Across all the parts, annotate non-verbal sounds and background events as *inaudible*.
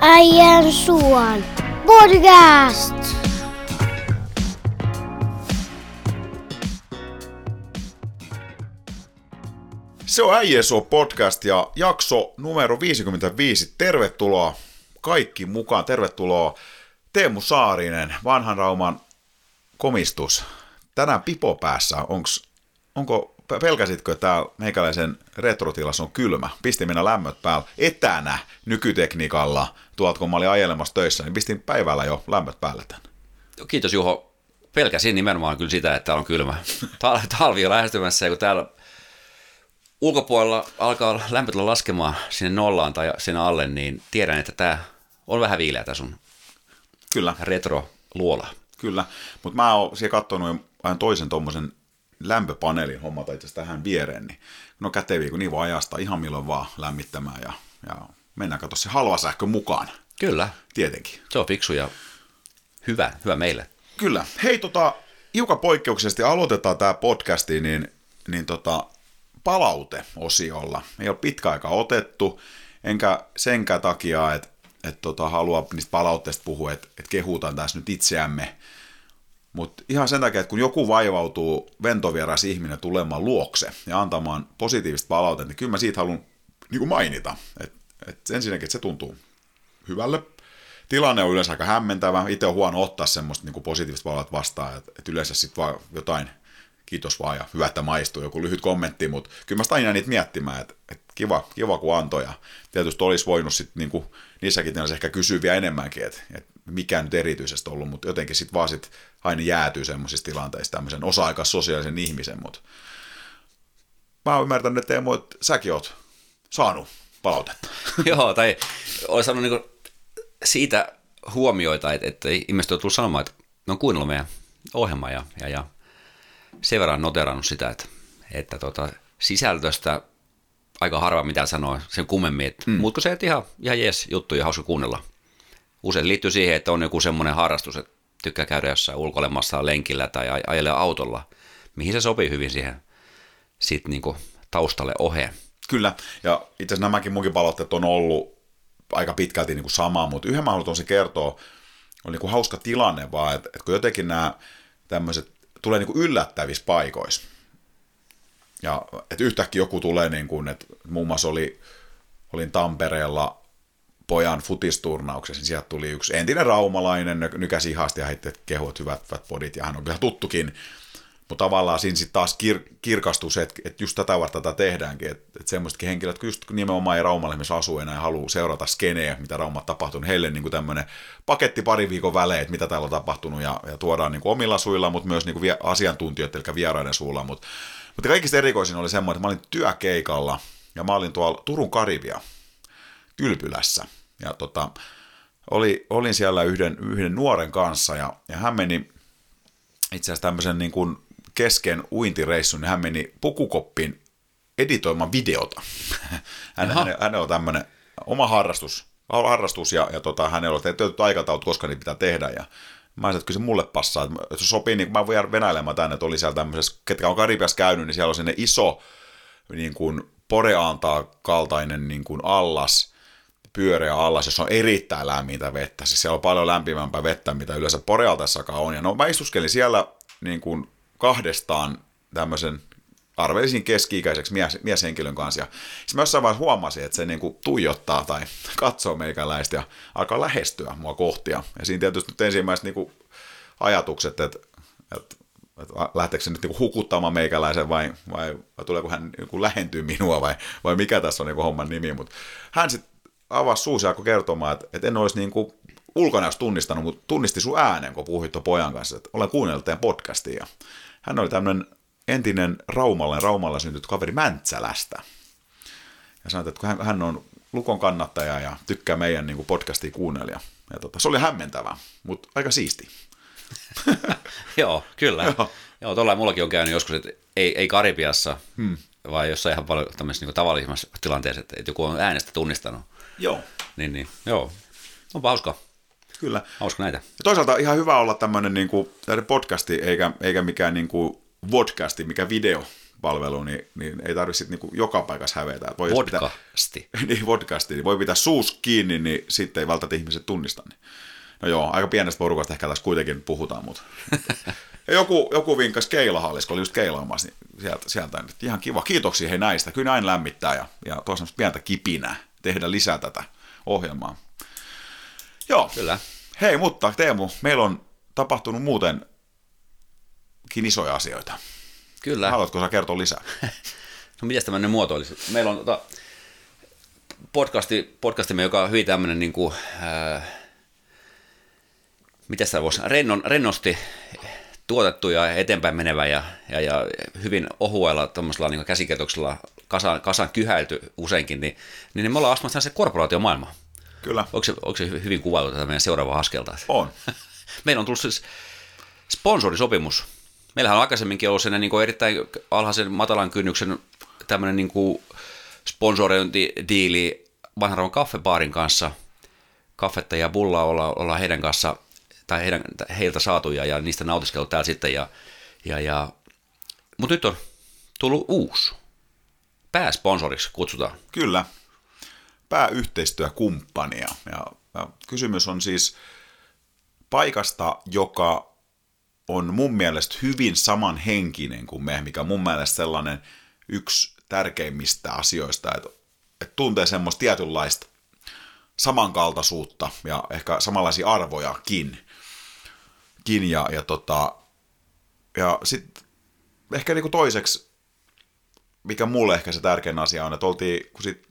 Äijän suon podcast. Se on Äijäsuo podcast ja jakso numero 55. Tervetuloa kaikki mukaan. Tervetuloa Teemu Saarinen, vanhan Rauman komistus. Tänään pipo päässä. Onks, onko, pelkäsitkö, että täällä meikäläisen retrotilassa on kylmä? Pistin minä lämmöt päällä etänä nykytekniikalla. Tuolta kun mä olin ajelemassa töissä, niin pistin päivällä jo lämmöt päälle tän. Kiitos Juho. Pelkäsin nimenomaan kyllä sitä, että täällä on kylmä. Tal- Talvi on lähestymässä ja kun täällä ulkopuolella alkaa lämpötila laskemaan sinne nollaan tai sinne alle, niin tiedän, että tämä on vähän viileä tämä sun Kyllä. retro-luola. Kyllä, mutta mä oon siellä katsonut aina toisen tuommoisen lämpöpaneelin hommata itse tähän viereen, niin no käteviä, kun niin voi ajasta ihan milloin vaan lämmittämään ja, ja mennään katso se halva sähkö mukaan, Kyllä, tietenkin. se on fiksu ja hyvä, hyvä meille. Kyllä. Hei, tota, hiukan poikkeuksellisesti aloitetaan tämä podcasti, niin, niin tota, palauteosiolla. Ei ole pitkä aika otettu, enkä senkään takia, että et tota, halua niistä palautteista puhua, että et kehutaan tässä nyt itseämme. Mutta ihan sen takia, että kun joku vaivautuu ventovieras ihminen tulemaan luokse ja antamaan positiivista palautetta, niin kyllä mä siitä haluan niin kuin mainita. Että et ensinnäkin, että se tuntuu hyvälle. Tilanne on yleensä aika hämmentävä. Itse on huono ottaa semmoista niin kuin positiivista palautetta vastaan, että et yleensä sitten vaan jotain kiitos vaan ja hyvä, että maistuu, joku lyhyt kommentti, mutta kyllä mä sitä aina niitä miettimään, että, että kiva, kiva kun antoi ja tietysti olisi voinut sitten niinku, niissäkin tilanteissa ehkä kysyä vielä enemmänkin, että, että mikä nyt erityisesti ollut, mutta jotenkin sitten vaan sit aina jäätyy semmoisissa tilanteissa tämmöisen osa-aikas sosiaalisen ihmisen, mutta mä oon ymmärtänyt, että Teemu, että säkin oot saanut palautetta. *laughs* Joo, tai olen saanut niinku siitä huomioita, että, että ihmiset on tullut sanomaan, että ne on kuunnellut meidän ohjelmaa ja, ja, ja sen verran noterannut sitä, että, että tota, sisältöstä aika harva mitä sanoo sen kummemmin, että, mm. mutta se, että ihan, ihan jees juttu ja hauska kuunnella. Usein liittyy siihen, että on joku semmoinen harrastus, että tykkää käydä jossain ulkoilemassa lenkillä tai aj- ajelee autolla, mihin se sopii hyvin siihen sit niinku taustalle oheen. Kyllä, ja itse asiassa nämäkin munkin palautteet on ollut aika pitkälti niin kuin sama, mutta yhden mä haluan se kertoa, on niin kuin hauska tilanne vaan, että, että kun jotenkin nämä tämmöiset tulee niin kuin yllättävissä paikoissa, ja että yhtäkkiä joku tulee, niin että muun muassa oli, olin Tampereella pojan futisturnauksessa, niin sieltä tuli yksi entinen raumalainen, nykäsi ihasti ja heitti kehut hyvät, hyvät podit, ja hän on kyllä tuttukin, mutta tavallaan siinä sitten taas kir- kirkastuu se, että, että just tätä varten tätä tehdäänkin, että, että semmoisetkin henkilöt, just nimenomaan ei Raumalla esimerkiksi asu enää ja haluaa seurata skeneä, mitä Raumalla tapahtunut, heille niin kuin tämmöinen paketti pari viikon välein, että mitä täällä on tapahtunut ja, ja tuodaan niin kuin omilla suilla, mutta myös niin kuin vie- asiantuntijoiden, eli vieraiden suulla, mutta, mutta kaikista erikoisin oli semmoinen, että mä olin työkeikalla ja mä olin tuolla Turun Karibia Kylpylässä ja tota, oli, olin siellä yhden, yhden nuoren kanssa ja, ja hän meni itse asiassa tämmöisen niin kuin kesken uintireissun, niin hän meni pukukoppiin editoimaan videota. *laughs* Hän, hän, hänellä on tämmöinen oma harrastus, harrastus ja, ja tota, hänellä on tehty aikataulut, koska niitä pitää tehdä. Ja mä sanoin, että kyllä se mulle passaa. Että se sopii, niin mä voin jäädä venäilemään tänne, että oli siellä tämmöisessä, ketkä on Karibiassa käynyt, niin siellä on sinne iso niin kuin poreantaa kaltainen niin kuin allas, pyöreä allas, jossa on erittäin lämmintä vettä. Siis siellä on paljon lämpimämpää vettä, mitä yleensä Porealtassakaan on. Ja no mä istuskelin siellä niin kuin kahdestaan tämmöisen arvelisin keski-ikäiseksi mies, mieshenkilön kanssa. Ja sitten mä jossain vaiheessa huomasin, että se niin kuin tuijottaa tai *laughs* katsoo meikäläistä ja alkaa lähestyä mua kohtia. Ja siinä tietysti nyt ensimmäiset niin kuin ajatukset, että, että, lähteekö se nyt niin kuin hukuttamaan meikäläisen vai, vai, vai tuleeko hän niin kuin lähentyä minua vai, vai mikä tässä on niin kuin homman nimi. Mutta hän sitten avasi suusi ja alkoi kertomaan, että, että en olisi niin kuin ulkona tunnistanut, mutta tunnisti sun äänen, kun puhuit pojan kanssa, että olen kuunnellut teidän podcastia. Hän oli tämmöinen entinen Raumalle, Raumalla syntynyt kaveri Mäntsälästä. Ja sanoi, että kun hän, hän on Lukon kannattaja ja tykkää meidän niin kuin podcastia kuunnella. Ja, tota, se oli hämmentävä, mutta aika siisti. *laughs* Joo, kyllä. Joo, Joo tuolla mullakin on käynyt joskus, että ei, ei Karibiassa, hmm. vaan jossain ihan paljon tämmöisessä niin tavallisessa tilanteessa, että joku on äänestä tunnistanut. Joo. Niin, niin, joo. On hauska. Kyllä. Hauska näitä. Ja toisaalta ihan hyvä olla tämmöinen niin kuin, podcasti, eikä, eikä mikään niin kuin vodcasti, mikä video palvelu, niin, niin ei tarvitse niinku joka paikassa hävetä. Voi, jos pitää- Podcasti. *laughs* niin podcasti, niin voi pitää suus kiinni, niin sitten ei välttämättä ihmiset tunnista. Niin. No joo, aika pienestä porukasta ehkä tässä kuitenkin puhutaan, mutta... *laughs* Ja joku, joku vinkkas keilahallis, kun oli just keilaamassa, niin sieltä, sieltä nyt ihan kiva. Kiitoksia hei näistä, kyllä näin lämmittää ja, ja tuossa pientä kipinää tehdä lisää tätä ohjelmaa. Joo, Kyllä. hei, mutta Teemu, meillä on tapahtunut muutenkin isoja asioita. Kyllä. Haluatko sä kertoa lisää? *laughs* No miten tämmöinen muoto olisi? Meillä on tota, podcasti, podcastimme, joka on hyvin tämmöinen, niin kuin, ää, miten sitä voisi, rennon, rennosti tuotettu ja eteenpäin menevä ja, ja, ja hyvin ohuella tuommoisella niin käsikirjoituksella kasaan, kasaan kyhäilty useinkin, niin, niin me ollaan astumassa se korporaatiomaailmaan. Kyllä, Onko se, onko se hyvin kuvailtu tätä meidän seuraavaa askelta? on. *laughs* Meillä on tullut siis sponsorisopimus. Meillähän on aikaisemminkin ollut sen niin erittäin alhaisen matalan kynnyksen tämmöinen niin kuin sponsorointidiili vanhan kaffebaarin kanssa. Kaffetta ja bullaa olla, ollaan heidän kanssa, tai heidän, heiltä saatuja ja niistä nautiskeltu täällä sitten. Ja, ja, ja. Mutta nyt on tullut uusi. Pääsponsoriksi kutsutaan. Kyllä, pääyhteistyökumppania. Ja, ja kysymys on siis paikasta, joka on mun mielestä hyvin samanhenkinen kuin me, mikä on mun mielestä sellainen yksi tärkeimmistä asioista, että, että tuntee semmoista tietynlaista samankaltaisuutta ja ehkä samanlaisia arvojakin. Kin ja, ja, tota, ja sitten ehkä niinku toiseksi mikä mulle ehkä se tärkein asia on, että oltiin, kun sit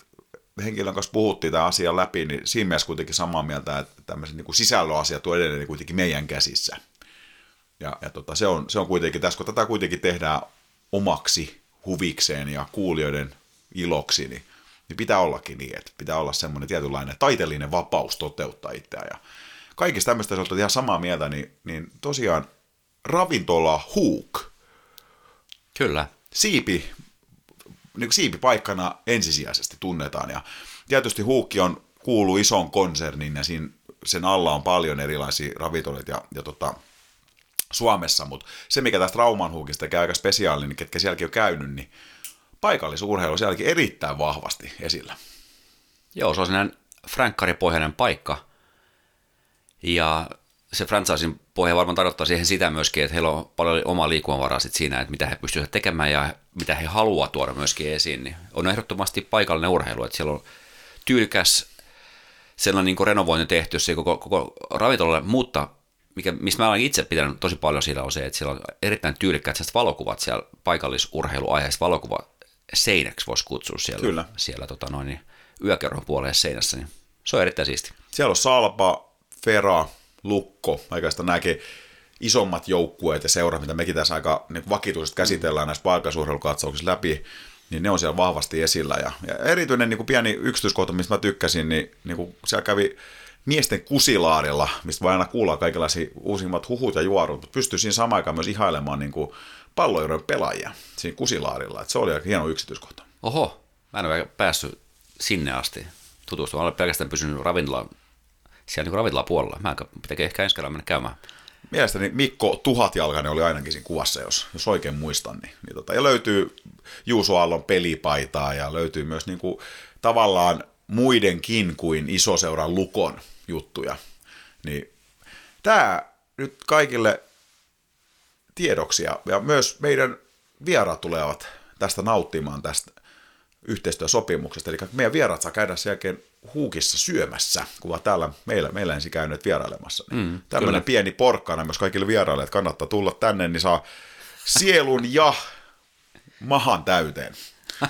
henkilön kanssa puhuttiin tämä asia läpi, niin siinä mielessä kuitenkin samaa mieltä, että tämmöiset niin sisällöasiat on edelleen kuitenkin meidän käsissä. Ja, ja tota, se, on, se on kuitenkin tässä, kun tätä kuitenkin tehdään omaksi huvikseen ja kuulijoiden iloksi, niin, niin pitää ollakin niin, että pitää olla semmoinen tietynlainen taiteellinen vapaus toteuttaa itseään. Ja kaikista tämmöistä, jos ihan samaa mieltä, niin, niin tosiaan ravintola Hook, Kyllä. siipi, niin siipipaikkana ensisijaisesti tunnetaan. Ja tietysti Huukki on, kuuluu isoon konserniin ja siinä, sen alla on paljon erilaisia ravintoloita ja, ja tota, Suomessa, mutta se mikä tästä Rauman Huukista tekee aika spesiaalinen, niin ketkä sielläkin on käynyt, niin paikallisurheilu on sielläkin erittäin vahvasti esillä. Joo, se on sellainen frankkaripohjainen paikka. Ja se franchisin pohja varmaan tarkoittaa siihen sitä myöskin, että heillä on paljon omaa liikkumavaraa sit siinä, että mitä he pystyvät tekemään ja mitä he haluavat tuoda myöskin esiin. Niin on ehdottomasti paikallinen urheilu, että siellä on tyylikäs sellainen niin kuin renovointi tehty se koko, koko ravintolalle, mutta mikä, mistä mä olen itse pitänyt tosi paljon siellä on se, että siellä on erittäin tyylikkäät valokuvat siellä paikallisurheiluaiheessa valokuva seinäksi voisi kutsua siellä, Kyllä. siellä tota noin, niin yökerron puoleen seinässä, niin se on erittäin siisti. Siellä on Salpa, Fera, Lukko, oikeastaan nämäkin isommat joukkueet ja seurat, mitä mekin tässä aika niin vakituisesti käsitellään näissä paikallisurheilukatsauksissa läpi, niin ne on siellä vahvasti esillä. Ja, ja erityinen niin kuin pieni yksityiskohta, mistä mä tykkäsin, niin, niin kuin siellä kävi miesten kusilaarilla, mistä voi aina kuulla kaikenlaisia uusimmat huhut ja juorut, mutta pystyy siinä samaan aikaan myös ihailemaan niin kuin pallojuuden pelaajia siinä kusilaarilla. Et se oli aika hieno yksityiskohta. Oho, mä en ole päässyt sinne asti tutustumaan. Olen pelkästään pysynyt ravintola, siellä niin ravintolapuolella. Mä pitääkö ehkä ensi kerralla mennä käymään. Mielestäni Mikko Tuhatjalkainen oli ainakin siinä kuvassa, jos, jos oikein muistan. Niin, niin tota, ja löytyy Juuso Aallon pelipaitaa ja löytyy myös niin kuin, tavallaan muidenkin kuin isoseuran lukon juttuja. Niin, tämä nyt kaikille tiedoksi ja, ja myös meidän vieraat tulevat tästä nauttimaan tästä yhteistyösopimuksesta. Eli meidän vieraat saa käydä sen jälkeen huukissa syömässä, kun ovat täällä meillä, meillä ensin käyneet vierailemassa. Niin mm, Tämmöinen kyllä. pieni porkkana myös kaikille vieraille, että kannattaa tulla tänne, niin saa sielun ja mahan täyteen. *laughs*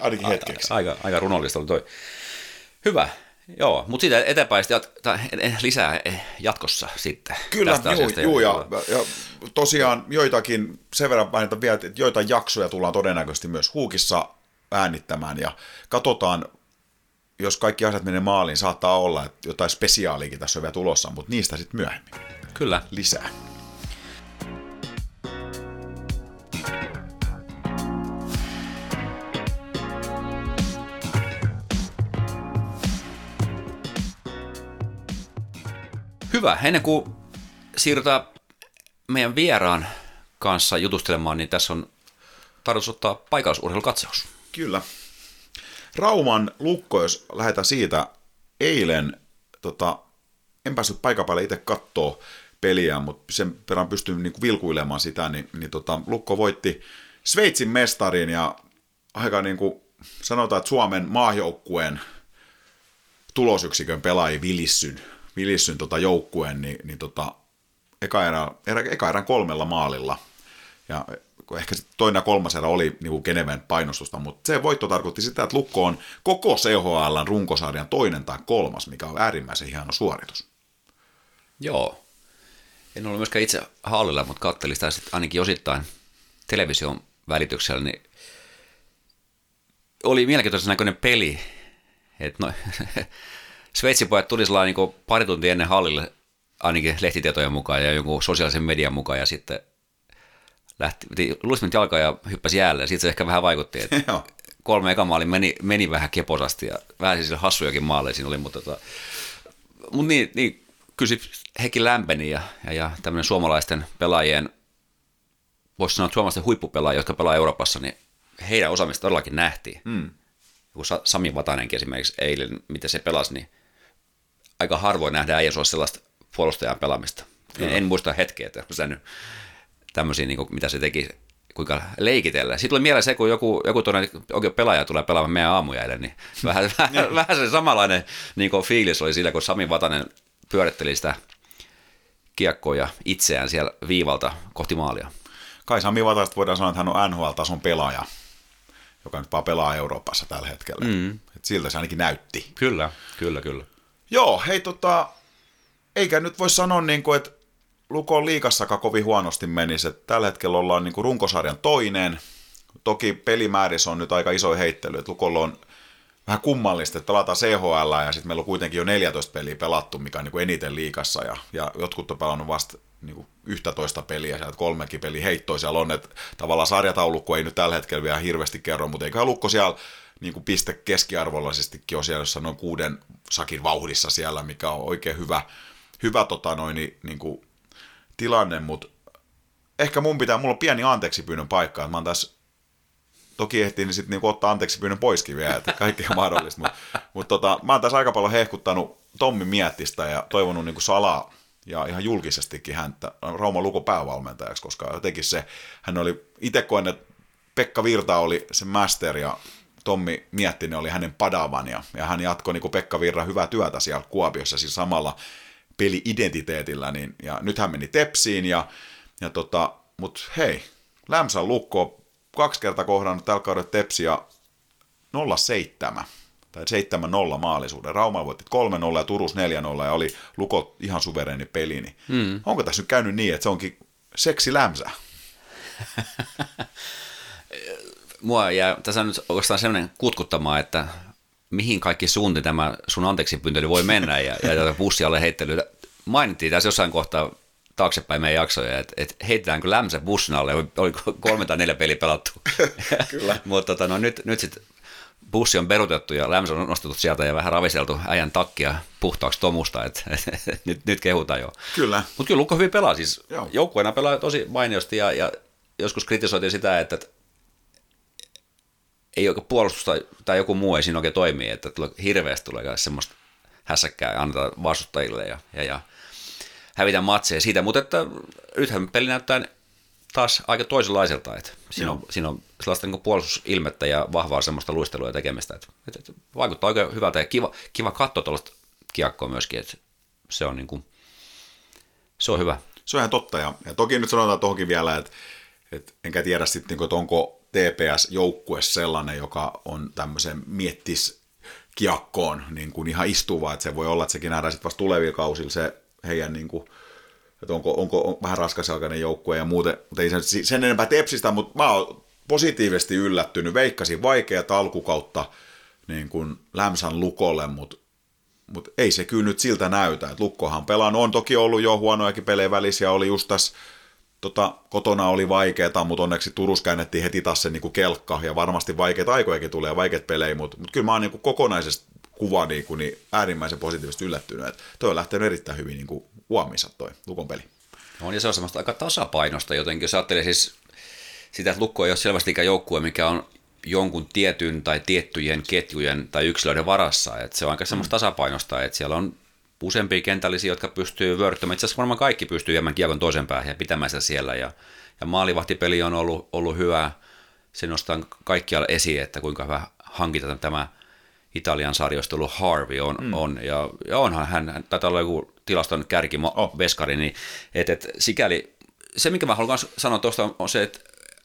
Ainakin hetkeksi. Aika, aika runollista oli toi. Hyvä. Joo, mutta siitä eteenpäin jat- tai lisää jatkossa sitten. Kyllä, tästä juu, juu, ja, ja tosiaan joitakin, sen verran mainita vielä, että joitain jaksoja tullaan todennäköisesti myös Huukissa äänittämään, ja katsotaan, jos kaikki asiat menee maaliin, saattaa olla, että jotain spesiaaliakin tässä on vielä tulossa, mutta niistä sitten myöhemmin Kyllä. lisää. Hyvä. Ennen kuin siirrytään meidän vieraan kanssa jutustelemaan, niin tässä on tarkoitus ottaa paikallisurheilukatsaus. Kyllä. Rauman lukko, jos lähdetään siitä, eilen, tota, en päässyt paikan päälle itse kattoo peliä, mutta sen perään pystyn niin vilkuilemaan sitä, niin, niin tota, Lukko voitti Sveitsin mestarin ja aika niin kuin sanotaan, että Suomen maajoukkueen tulosyksikön pelaaji vilissyn, vilissyn tota joukkueen, niin, niin tota, eka, erä, erä, eka erän kolmella maalilla. Ja ehkä toinen ja kolmas erä oli niin kuin Geneven painostusta, mutta se voitto tarkoitti sitä, että Lukko on koko CHL runkosarjan toinen tai kolmas, mikä on äärimmäisen hieno suoritus. Joo. En ollut myöskään itse hallilla, mutta katselin sitä sitten ainakin osittain television välityksellä, niin oli mielenkiintoisen näköinen peli. Et no, *laughs* Sveitsin pojat tuli niin pari tuntia ennen hallille, ainakin lehtitietojen mukaan ja jonkun sosiaalisen median mukaan, ja sitten lähti, luismit jalkaa ja hyppäsi jälleen. Siitä se ehkä vähän vaikutti, että *laughs* kolme eka maali meni, meni vähän keposasti ja vähän siis hassujakin maaleja siinä oli, mutta, tota, mutta niin, niin kyllä hekin lämpeni ja, ja, ja tämmöinen suomalaisten pelaajien, voisi sanoa, että suomalaisten huippupelaajia, jotka pelaa Euroopassa, niin heidän osaamista todellakin nähtiin. Mm. Kun Sami Vatanenkin esimerkiksi eilen, miten se pelasi, niin aika harvoin nähdään äijä sellaista puolustajan pelaamista. En, en, muista hetkeä, että sitä nyt tämmöisiä, niin kuin, mitä se teki, kuinka leikitellä. Sitten oli mieleen se, kun joku, joku tuonne, oikein pelaaja tulee pelaamaan meidän aamujaille, niin *laughs* vähän, vähän, vähän se samanlainen niin kuin fiilis oli sillä, kun Sami Vatanen pyöritteli sitä kiekkoa ja itseään siellä viivalta kohti maalia. Kai Sami Vatasta voidaan sanoa, että hän on NHL-tason pelaaja, joka nyt vaan pelaa Euroopassa tällä hetkellä. Mm. Et siltä se ainakin näytti. Kyllä, kyllä, kyllä. Joo, hei tota, eikä nyt voi sanoa niin kuin, että Lukon liikassakaan kovin huonosti menisi. Että tällä hetkellä ollaan niin kuin runkosarjan toinen. Toki pelimäärissä on nyt aika iso heittely, että Lukolla on vähän kummallista, että pelataan CHL ja sitten meillä on kuitenkin jo 14 peliä pelattu, mikä on niin kuin eniten liikassa ja, ja jotkut on pelannut vasta niin kuin 11 peliä, sieltä kolmekin peli heittoa siellä on, että tavallaan sarjataulukko ei nyt tällä hetkellä vielä hirveästi kerro, mutta eiköhän Lukko siellä niin kuin piste keskiarvollisestikin on siellä noin kuuden sakin vauhdissa siellä, mikä on oikein hyvä, hyvä tota noin, niin, kuin tilanne, mutta ehkä mun pitää, mulla on pieni anteeksi pyynnön paikka, että mä oon tässä toki ehtiin niin sitten niinku ottaa anteeksi pyynnön poiskin vielä, että kaikki on mahdollista, mutta mut tota, mä oon tässä aika paljon hehkuttanut Tommi Miettistä ja toivonut niinku salaa ja ihan julkisestikin häntä Rauman Luko päävalmentajaksi, koska jotenkin se, hän oli, itse koen, että Pekka Virta oli se master ja Tommi Miettinen oli hänen padavan ja, ja hän jatkoi niin Pekka Virra hyvää työtä siellä Kuopiossa siis samalla peli-identiteetillä, niin, ja nyt hän meni Tepsiin, ja, ja tota, mutta hei, Lämsän lukko kaksi kertaa kohdannut tällä kaudella Tepsiä 0-7 tai 7-0 maalisuuden. Rauma voitti 3-0 ja Turus 4-0 ja oli Luko ihan suvereeni peli. Niin mm. Onko tässä nyt käynyt niin, että se onkin seksi lämsä? *laughs* Mua jää tässä on nyt oikeastaan sellainen kutkuttamaan, että mihin kaikki suunti tämä sun anteeksi pyyntöli voi mennä ja, ja tätä bussi alle heittely. Mainittiin tässä jossain kohtaa taaksepäin meidän jaksoja, että, että heitetäänkö lämsä bussin alle, oli kolme tai neljä peliä pelattu. *laughs* Kyllä. *laughs* Mutta tota, no, nyt, nyt sitten bussi on perutettu ja lämsä on nostettu sieltä ja vähän raviseltu äijän takkia puhtaaksi tomusta, että *laughs* et, nyt, nyt kehutaan jo. Kyllä. Mutta kyllä Lukko hyvin pelaa, siis joukkueena pelaa tosi mainiosti ja, ja joskus kritisoitiin sitä, että ei oikein puolustus tai, tai joku muu ei siinä oikein toimi, että tulee, hirveästi tulee semmoista hässäkkää ja annetaan vastustajille ja, ja, ja hävitään matseja siitä, mutta että nythän peli näyttää taas aika toisenlaiselta, että siinä, on, siinä on sellaista niin puolustusilmettä ja vahvaa semmoista luistelua ja tekemistä, että, että, että vaikuttaa oikein hyvältä ja kiva, kiva katsoa tuollaista kiekkoa myöskin, että se on, niin kuin, se on hyvä. Se on ihan totta ja, ja toki nyt sanotaan tuohonkin vielä, että, että enkä tiedä sitten, niin että onko TPS-joukkue sellainen, joka on tämmöisen miettis kiekkoon niin kuin ihan istuva, että se voi olla, että sekin nähdään sitten vasta tulevilla kausilla se heidän niin kuin, että onko, onko on vähän raskasjalkainen joukkue ja muuten, mutta ei sen, sen enempää tepsistä, mutta mä oon positiivisesti yllättynyt, veikkasin vaikeat alkukautta niin kuin Lämsän lukolle, mutta mutta ei se kyllä nyt siltä näytä, että Lukkohan pelaan, on toki ollut jo huonojakin pelejä välissä, oli just tässä tota, kotona oli vaikeaa, mutta onneksi Turus käännettiin heti taas se niin kuin kelkka, ja varmasti vaikeita aikojakin tulee, vaikeat pelejä, mutta, mutta kyllä mä oon niin kuin kokonaisesti kuva niin, kuin, niin äärimmäisen positiivisesti yllättynyt, että toi on lähtenyt erittäin hyvin niin kuin toi Lukon peli. On, ja se on semmoista aika tasapainosta jotenkin, jos ajattelee siis sitä, että Lukko ei ole selvästikään joukkue, mikä on jonkun tietyn tai tiettyjen ketjujen tai yksilöiden varassa. Että se on aika semmoista tasapainosta, että siellä on useampia kentällisiä, jotka pystyy vörttämään. Itse asiassa varmaan kaikki pystyy viemään kiekon toisen päähän ja pitämään sitä siellä. Ja, ja maalivahtipeli on ollut, ollut hyvä. Se nostaa kaikkialla esiin, että kuinka hyvä hankita tämä Italian sarjoista ollut Harvey on, mm. on ja, ja, onhan hän, taitaa olla joku tilaston kärki oh. veskari, niin et, et, sikäli se, mikä mä haluan sanoa tuosta on, se, että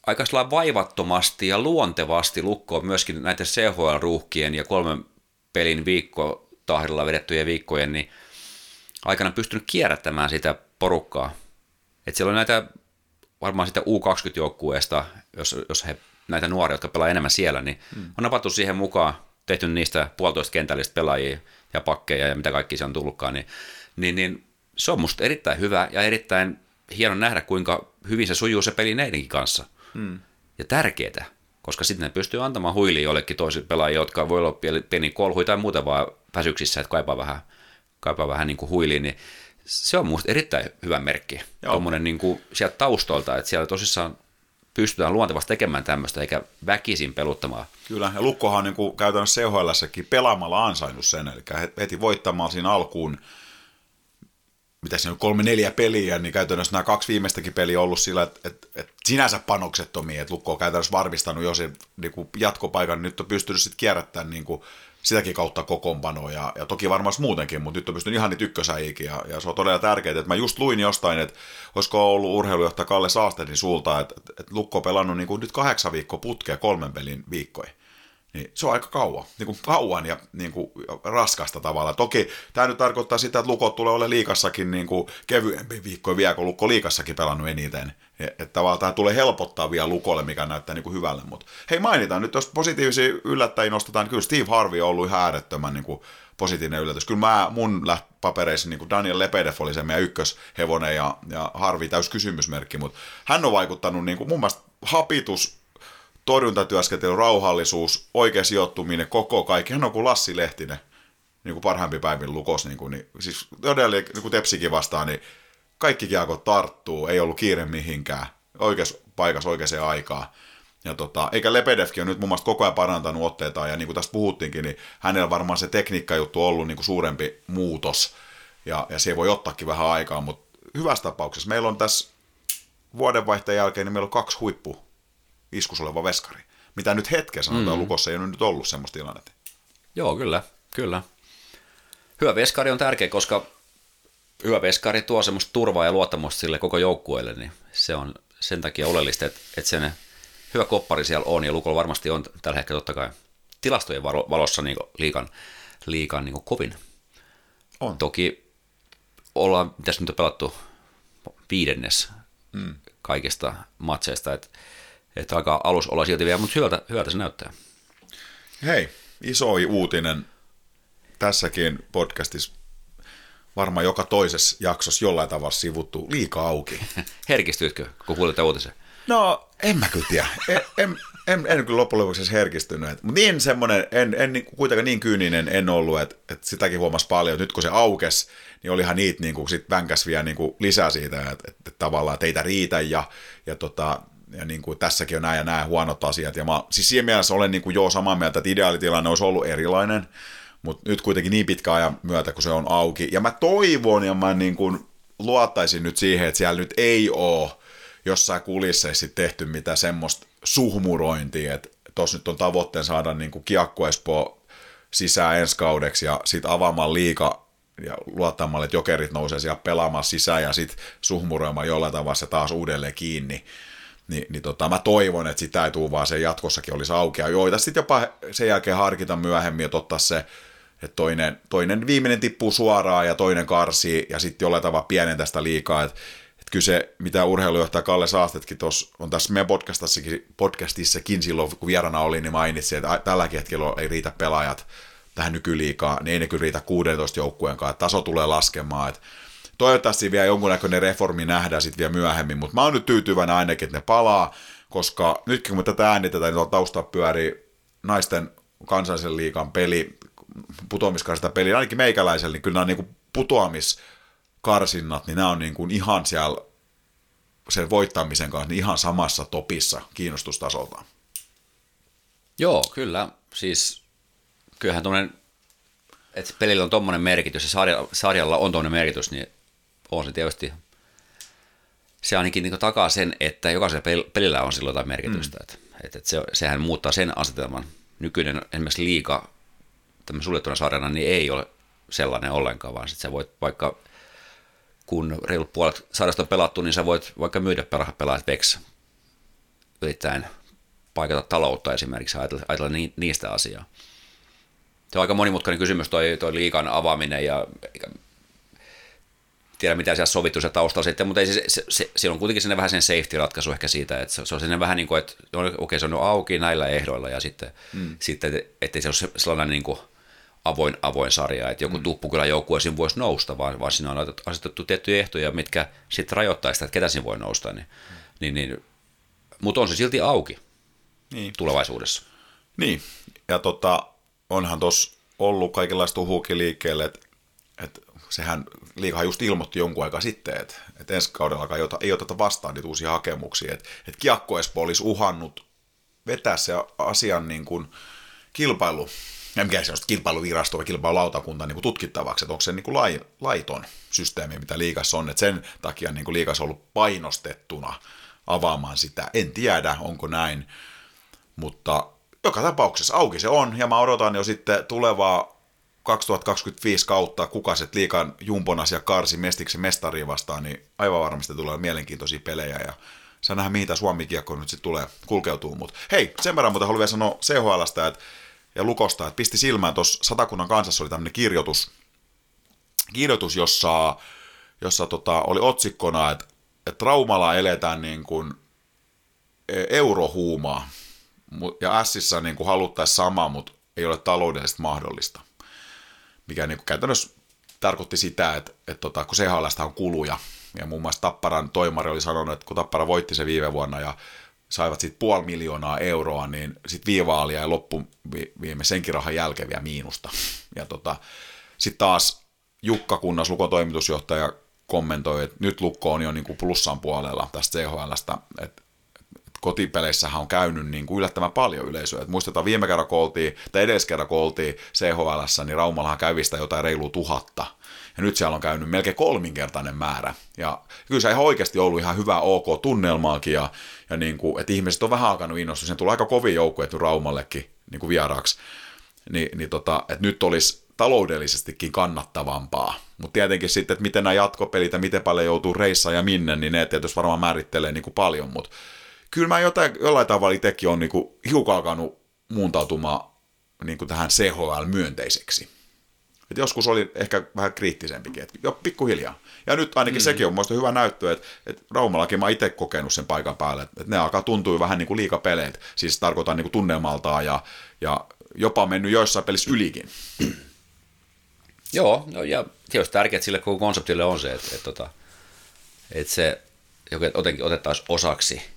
aika vaivattomasti ja luontevasti lukkoon myöskin näitä CHL-ruuhkien ja kolmen pelin viikko tahdilla vedettyjen viikkojen, niin aikana pystynyt kierrättämään sitä porukkaa. Et siellä on näitä varmaan sitä U20-joukkueesta, jos, jos he näitä nuoria, jotka pelaa enemmän siellä, niin hmm. on napattu siihen mukaan, tehty niistä puolitoista kentällistä pelaajia ja pakkeja ja mitä kaikki se on tullutkaan, niin, niin, niin se on musta erittäin hyvä ja erittäin hieno nähdä, kuinka hyvin se sujuu se peli neidenkin kanssa. Hmm. Ja tärkeää, koska sitten ne pystyy antamaan huiliin jollekin toisille pelaajille, jotka voi olla pieni kolhui tai muuten vaan väsyksissä, että kaipaa vähän, kaipaa vähän niin kuin huiliin, niin se on minusta erittäin hyvä merkki. Tuommoinen niin kuin sieltä taustolta, että siellä tosissaan pystytään luontevasti tekemään tämmöistä, eikä väkisin peluttamaan. Kyllä, ja Lukkohan on niin kuin käytännössä CHL pelaamalla ansainnut sen, eli heti voittamaan siinä alkuun mitä siinä on kolme neljä peliä, niin käytännössä nämä kaksi viimeistäkin peliä on ollut sillä, että, että, että sinänsä panoksettomia, että Lukko on käytännössä varmistanut jo sen niin kuin jatkopaikan, nyt on pystynyt sitten kierrättämään niin kuin sitäkin kautta kokoonpanoa, ja, ja toki varmaan muutenkin, mutta nyt on pystynyt ihan niitä ykkösäikin, ja, ja se on todella tärkeää, että mä just luin jostain, että olisiko ollut urheilujohtaja Kalle Saastedin suulta, että, että, että Lukko on pelannut niin kuin nyt kahdeksan viikkoa putkea kolmen pelin viikkoja niin se on aika kauan, niin kuin kauan ja niin kuin raskasta tavalla. Toki tämä nyt tarkoittaa sitä, että lukot tulee olemaan liikassakin niin kuin kevyempi viikko vielä, kun lukko liikassakin pelannut eniten. Että tavallaan tämä tulee helpottaa vielä lukolle, mikä näyttää niin kuin hyvälle. Mutta hei mainitaan nyt, jos positiivisia yllättäjiä nostetaan, niin kyllä Steve Harvey on ollut ihan äärettömän niin kuin positiivinen yllätys. Kyllä mä mun papereissa niin kuin Daniel Lepedev oli se meidän ykköshevonen ja, ja Harvey täys kysymysmerkki, mutta hän on vaikuttanut niin kuin mun mielestä hapitus torjuntatyöskentely, rauhallisuus, oikea sijoittuminen, koko kaikki. Hän on kuin Lassi Lehtinen, niin kuin parhaimpi päivin lukos. Niin kuin, niin, siis todella, niin kuin Tepsikin vastaan, niin kaikki kiekot tarttuu, ei ollut kiire mihinkään. Oikeassa paikassa oikeaan aikaan. Ja tota, eikä Lepedevkin on nyt mun mielestä koko ajan parantanut otteita, ja niin kuin tästä puhuttiinkin, niin hänellä varmaan se tekniikkajuttu on ollut niin kuin suurempi muutos, ja, ja se voi ottaakin vähän aikaa, mutta hyvässä tapauksessa meillä on tässä vuodenvaihteen jälkeen, niin meillä on kaksi huippu iskus oleva veskari. Mitä nyt hetken sanotaan, mm. Lukossa ei ole nyt ollut semmoista tilannetta. Joo, kyllä, kyllä. Hyvä veskari on tärkeä, koska hyvä veskari tuo semmoista turvaa ja luottamusta sille koko joukkueelle, niin se on sen takia oleellista, että, että sen hyvä koppari siellä on, ja Lukolla varmasti on tällä hetkellä totta kai tilastojen valossa niin liikan, liikan niin kovin. On. Toki ollaan, mitäs nyt on pelattu, viidennes mm. kaikista matseista, että että alkaa alus olla silti vielä, mutta hyvältä, hyvältä se näyttää. Hei, iso uutinen tässäkin podcastissa varmaan joka toisessa jaksossa jollain tavalla sivuttu liikaa auki. *laughs* Herkistyitkö, kun kuulit uutisen? No, en mä kyllä tiedä. En, en, en, en kyllä loppujen lopuksi herkistynyt. Mutta niin semmoinen, en, en kuitenkaan niin kyyninen en ollut, että, että sitäkin huomasi paljon. Nyt kun se aukesi, niin olihan niitä niin kuin, sit vänkäs vielä niin kuin lisää siitä, että, että, että tavallaan teitä riitä ja, ja tota, ja niin kuin tässäkin on nämä ja nämä huonot asiat. Ja mä, siis siinä mielessä olen niin kuin jo samaa mieltä, että ideaalitilanne olisi ollut erilainen, mutta nyt kuitenkin niin pitkä ajan myötä, kun se on auki. Ja mä toivon ja mä niin kuin luottaisin nyt siihen, että siellä nyt ei ole jossain kulisseissa tehty mitään semmoista suhmurointia, että tuossa nyt on tavoitteen saada niin kuin Kiekko Espoo sisään ensi kaudeksi ja sitten avaamaan liika ja luottamaan, että jokerit nousee siellä pelaamaan sisään ja sitten suhmuroimaan jollain tavalla se taas uudelleen kiinni niin, niin tota, mä toivon, että sitä ei tule, vaan se jatkossakin olisi auki. Ja joita sitten jopa sen jälkeen harkita myöhemmin, että ottaa se, että toinen, toinen viimeinen tippuu suoraan ja toinen karsii ja sitten jollain tavalla pienen tästä liikaa. Että, että kyllä se, mitä urheilujohtaja Kalle Saastetkin tuossa on tässä meidän podcastissakin, podcastissakin silloin, kun vierana oli, niin mainitsi, että tällä hetkellä ei riitä pelaajat tähän nykyliikaa, niin ei ne kyllä riitä 16 joukkueen kanssa, taso tulee laskemaan, että toivottavasti vielä jonkunnäköinen reformi nähdään sitten vielä myöhemmin, mutta mä oon nyt tyytyväinen ainakin, että ne palaa, koska nyt kun me tätä äänitetään, niin taustalla pyörii naisten kansallisen liikan peli, putoamiskarsinta peli, ainakin meikäläisellä, niin kyllä nämä on niin putoamiskarsinnat, niin nämä on niin kuin ihan siellä sen voittamisen kanssa niin ihan samassa topissa kiinnostustasoltaan. Joo, kyllä. Siis kyllähän tuommoinen, että pelillä on tuommoinen merkitys ja sarjalla, sarjalla on tuommoinen merkitys, niin on se tietysti, se ainakin niin takaa sen, että jokaisella pelillä on silloin jotain merkitystä. Mm. Että, että, se, sehän muuttaa sen asetelman. Nykyinen esimerkiksi liika tämmöinen suljettuna sarjana, niin ei ole sellainen ollenkaan, vaan sitten sä voit vaikka, kun reilut puolet sarjasta on pelattu, niin sä voit vaikka myydä pelaajat veksi yrittäen paikata taloutta esimerkiksi, ajatella, ajatella niistä asiaa. Se on aika monimutkainen kysymys toi, toi liikan avaaminen ja tiedä mitä siellä sovittu se taustalla sitten, mutta ei se, se, se, se on kuitenkin sinne vähän sen safety-ratkaisu ehkä siitä, että se, se on sinne vähän niin kuin, että no, okei okay, se on auki näillä ehdoilla ja sitten, mm. sitten ettei se ole sellainen niin kuin avoin, avoin sarja, että joku mm. tuppukylän joukkue siinä voisi nousta, vaan, vaan siinä on asetettu tiettyjä ehtoja, mitkä sitten rajoittaa sitä, että ketä siinä voi nousta, niin, niin, niin mutta on se silti auki niin. tulevaisuudessa. Niin, ja tota, onhan tuossa ollut kaikenlaista uhuukin liikkeelle, että, että sehän liikahan just ilmoitti jonkun aika sitten, että, että ensi kaudella ei, ota, ei oteta vastaan niitä uusia hakemuksia, että, että Kiakko Espoo olisi uhannut vetää se asian niin kuin kilpailu, ja mikä se on kilpailuvirasto vai kilpailulautakunta niin kuin tutkittavaksi, että onko se niin kuin lai, laiton systeemi, mitä liikassa on, että sen takia niin kuin liikassa on ollut painostettuna avaamaan sitä. En tiedä, onko näin, mutta joka tapauksessa auki se on, ja mä odotan jo sitten tulevaa 2025 kautta kukaset liikan jumpon asia karsi mestiksen mestariin vastaan, niin aivan varmasti tulee mielenkiintoisia pelejä ja saa nähdä, mihin tämä Suomi-kiekko nyt sitten tulee kulkeutuu. Mutta hei, sen verran muuten haluan vielä sanoa CHLstä että, ja Lukosta, että pisti silmään tuossa Satakunnan kansassa oli tämmöinen kirjoitus, kirjoitus, jossa, jossa tota, oli otsikkona, että, että Raumalla eletään niin kuin e, eurohuumaa, ja Sissä niin kuin haluttaisiin sama, mutta ei ole taloudellisesti mahdollista. Mikä niin kuin käytännössä tarkoitti sitä, että, että tota, kun CHL on kuluja, ja muun muassa Tapparan toimari oli sanonut, että kun Tappara voitti se viime vuonna ja saivat sitten puoli miljoonaa euroa, niin sitten viivaalia ja loppu viime senkin rahan jälkeen vielä miinusta. Ja tota, sitten taas Jukka Kunnas, lukotoimitusjohtaja, kommentoi, että nyt Lukko on jo niin kuin plussan puolella tästä CHLstä, että kotipeleissähän on käynyt niin kuin yllättävän paljon yleisöä. Et muistetaan viime kerran kun oltiin, tai edes kerran kun oltiin CHL, niin Raumallahan kävistä jotain reilu tuhatta. Ja nyt siellä on käynyt melkein kolminkertainen määrä. Ja kyllä se ihan oikeasti ollut ihan hyvä ok tunnelmaakin, ja, ja niin kuin, että ihmiset on vähän alkanut innostua. Sen tulee aika kovin joukkueet Raumallekin niin kuin vieraaksi. Ni, niin tota, että nyt olisi taloudellisestikin kannattavampaa. Mutta tietenkin sitten, että miten nämä jatkopelit ja miten paljon joutuu reissaan ja minne, niin ne tietysti varmaan määrittelee niin kuin paljon, mutta kyllä mä jotain, jollain tavalla itsekin on niin hiukan alkanut muuntautumaan niin kuin tähän CHL-myönteiseksi. Et joskus oli ehkä vähän kriittisempikin, että jo pikkuhiljaa. Ja nyt ainakin mm. sekin on muista hyvä näyttö, että, että Raumallakin mä itse kokenut sen paikan päälle, että, ne alkaa tuntua vähän niin kuin liikapeleet, siis tarkoitan niin kuin tunnelmaltaan ja, ja jopa mennyt joissain pelissä ylikin. *clears throat* Joo, no ja tietysti tärkeää sille koko konseptille on se, että, että, että, että se jotenkin otettaisiin osaksi –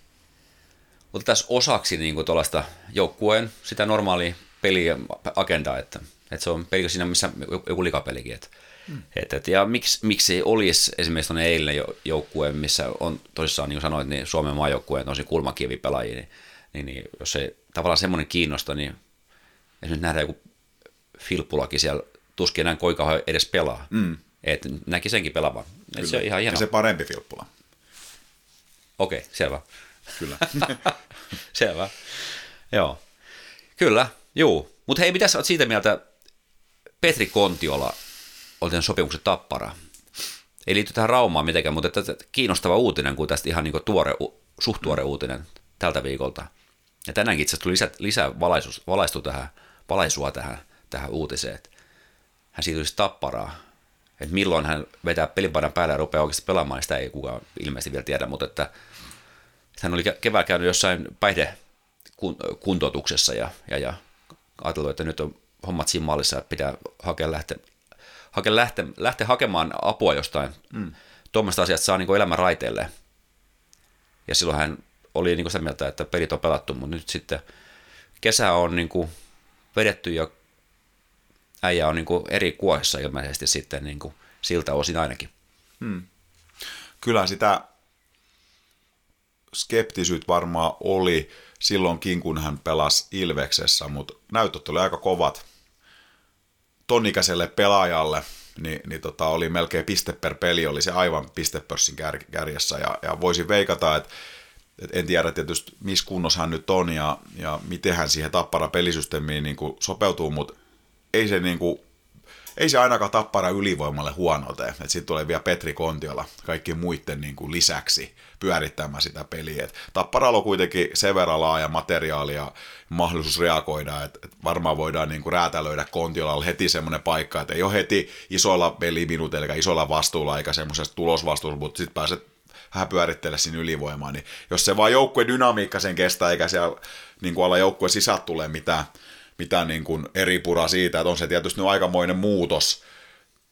otettaisiin osaksi niin kuin tuollaista joukkueen sitä normaalia peliagendaa, että, että se on peli siinä, missä joku likapelikin. Että, mm. että, että, ja miksi, miksi ei olisi esimerkiksi tuonne eilen joukkue, missä on tosissaan, niin kuin sanoit, niin Suomen maajoukkueen tosi kulmakivipelaajia, niin, niin, niin, jos se tavallaan semmoinen kiinnosta, niin esimerkiksi nähdään joku Filppulakin siellä tuskin enää koika edes pelaa. Mm. Että näki senkin pelaavan. Se on ihan hieno. Ja se parempi Filppula. Okei, okay, selvä. Kyllä. *laughs* Selvä. Joo. Kyllä, juu. Mutta hei, mitä sä oot siitä mieltä, Petri Kontiola oli tämän sopimuksen tappara. Ei liity tähän Raumaan mitenkään, mutta että kiinnostava uutinen, kun tästä ihan niin tuore, suht tuore uutinen tältä viikolta. Ja tänäänkin itse asiassa tuli lisää, lisää valaisu, tähän, valaisua tähän, tähän uutiseen, että hän siirtyisi tapparaa. Että milloin hän vetää pelipaidan päälle ja rupeaa oikeasti pelaamaan, sitä ei kukaan ilmeisesti vielä tiedä, mutta että hän oli keväällä käynyt jossain päihdekuntoutuksessa ja, ja, ja ajatellut, että nyt on hommat siinä mallissa, että pitää hakea lähteä, hakea lähteä, lähteä hakemaan apua jostain. Mm. Tuommoista asiat saa niin elämän raiteelle. Ja silloin hän oli niin sitä mieltä, että pelit on pelattu, mutta nyt sitten kesä on niin kuin vedetty ja äijä on niin kuin eri kuohissa ilmeisesti sitten niin kuin siltä osin ainakin. Hmm. Kyllä sitä skeptisyys varmaan oli silloinkin, kun hän pelasi Ilveksessä, mutta näytöt oli aika kovat tonikäiselle pelaajalle, niin, niin tota, oli melkein piste per peli, oli se aivan pistepörssin kär, kärjessä, ja, ja voisin veikata, että et en tiedä tietysti, missä kunnossa hän nyt on ja, ja miten hän siihen tappara pelisysteemiin niin sopeutuu, mutta ei se niin kuin ei se ainakaan tappara ylivoimalle huono tee. Sitten tulee vielä Petri Kontiola kaikki muiden niin kuin lisäksi pyörittämään sitä peliä. Et Tapparalla on kuitenkin sen verran laaja materiaali ja mahdollisuus reagoida, että et varmaan voidaan niin kuin räätälöidä Kontiolalla heti semmoinen paikka, että ei ole heti isoilla peliminuuteilla eikä isolla vastuulla eikä semmoisesta tulosvastuulla, mutta sitten pääset vähän pyörittelemään siinä ylivoimaa, niin jos se vaan joukkueen dynamiikka sen kestää, eikä siellä niin kuin alla joukkueen sisältä tule mitään mitään niin kuin eri pura siitä, että on se tietysti nyt aikamoinen muutos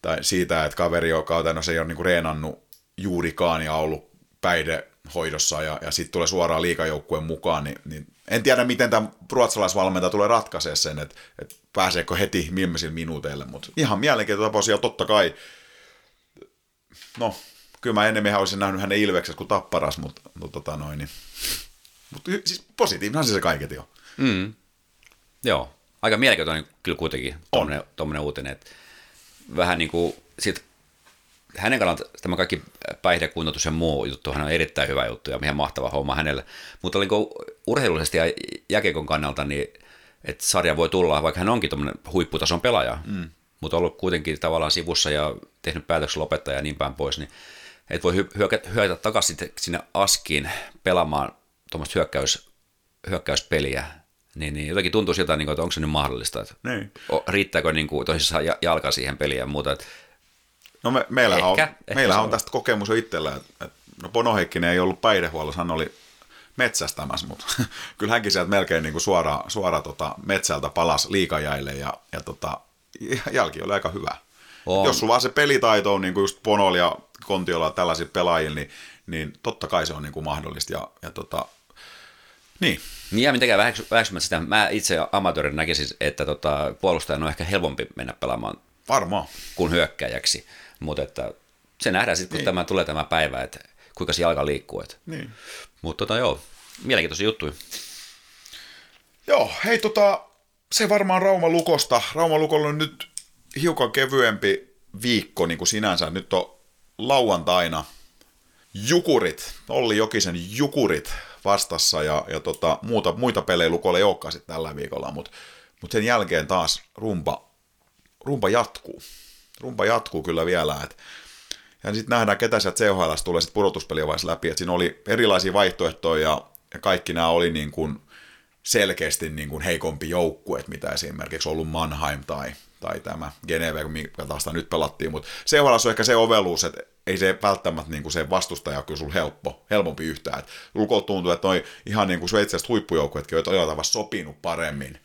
tai siitä, että kaveri, joka käytännössä ei ole niin kuin reenannut juurikaan ja ollut päihdehoidossa ja, ja sitten tulee suoraan liikajoukkueen mukaan, niin, niin en tiedä, miten tämä ruotsalaisvalmentaja tulee ratkaisee sen, että, että pääseekö heti viimeisillä minuuteille, mutta ihan mielenkiintoinen tapaus ja totta kai, no, kyllä mä enemmän olisin nähnyt hänen Ilveksessä kuin Tapparas, mutta, mutta tota noin, niin. mutta siis positiivinen se se kaiket jo. Mm. Joo, aika mielenkiintoinen kyllä kuitenkin tuommoinen uutinen, että vähän niin kuin sit hänen kannalta tämä kaikki päihdekuntotus ja muu juttu on erittäin hyvä juttu ja ihan mahtava homma hänelle. Mutta niin urheilullisesti ja jäkekon kannalta, niin että sarja voi tulla, vaikka hän onkin tuommoinen huipputason pelaaja, mm. mutta ollut kuitenkin tavallaan sivussa ja tehnyt päätöksen lopettaa ja niin päin pois, niin että voi hyökätä, hyökätä takaisin sinne askiin pelaamaan tuommoista hyökkäys, hyökkäyspeliä niin, niin jotenkin tuntuu siltä, niin että onko se nyt mahdollista, että niin. riittääkö niin kuin, tosissaan jalka siihen peliin ja muuta. Että no me, meillähän, ehkä, on, ehkä meillähän on tästä kokemus jo itsellä, että, että no Pono Heikkinen ei ollut päihdehuollossa, hän oli metsästämässä, mutta *laughs* kyllä hänkin sieltä melkein niin kuin suora, suora tota, metsältä palas liikajäille ja, ja tota, jälki oli aika hyvä. On. Jos sulla vaan se pelitaito on niin kuin just Ponol ja Kontiolla ja tällaisilla pelaajilla, niin, niin totta kai se on niin kuin mahdollista. Ja, ja tota, niin. Niin ja mitenkään väheksymättä sitä, mä itse amatöörin näkisin, että tota, puolustajan on ehkä helpompi mennä pelaamaan Varmaan. kuin hyökkäjäksi, mutta että se nähdään sitten, kun niin. tämä tulee tämä päivä, että kuinka se jalka liikkuu. Että. Niin. Mutta tota, joo, mielenkiintoisia juttuja. Joo, hei tota, se varmaan Rauma Lukosta. Rauma Lukolla on nyt hiukan kevyempi viikko niin kuin sinänsä. Nyt on lauantaina Jukurit, Olli Jokisen Jukurit vastassa ja, ja tota, muuta, muita pelejä Lukolle ei olekaan sitten tällä viikolla, mutta mut sen jälkeen taas rumpa, rumpa jatkuu. Rumpa jatkuu kyllä vielä, et, ja sitten nähdään, ketä sieltä CHL tulee sitten pudotuspelivaiheessa läpi, että siinä oli erilaisia vaihtoehtoja ja, ja kaikki nämä oli niin kuin selkeästi niin kuin heikompi joukkue, mitä esimerkiksi ollut Mannheim tai, tai tämä Geneve, mikä taas nyt pelattiin, mutta CHL on ehkä se oveluus, että ei se välttämättä niin kuin se vastustaja kyllä sulla helppo, helpompi yhtään. Et tuntuu, että noi ihan niin kuin sveitsiläiset huippujoukkuetkin on jotain tavalla sopinut paremmin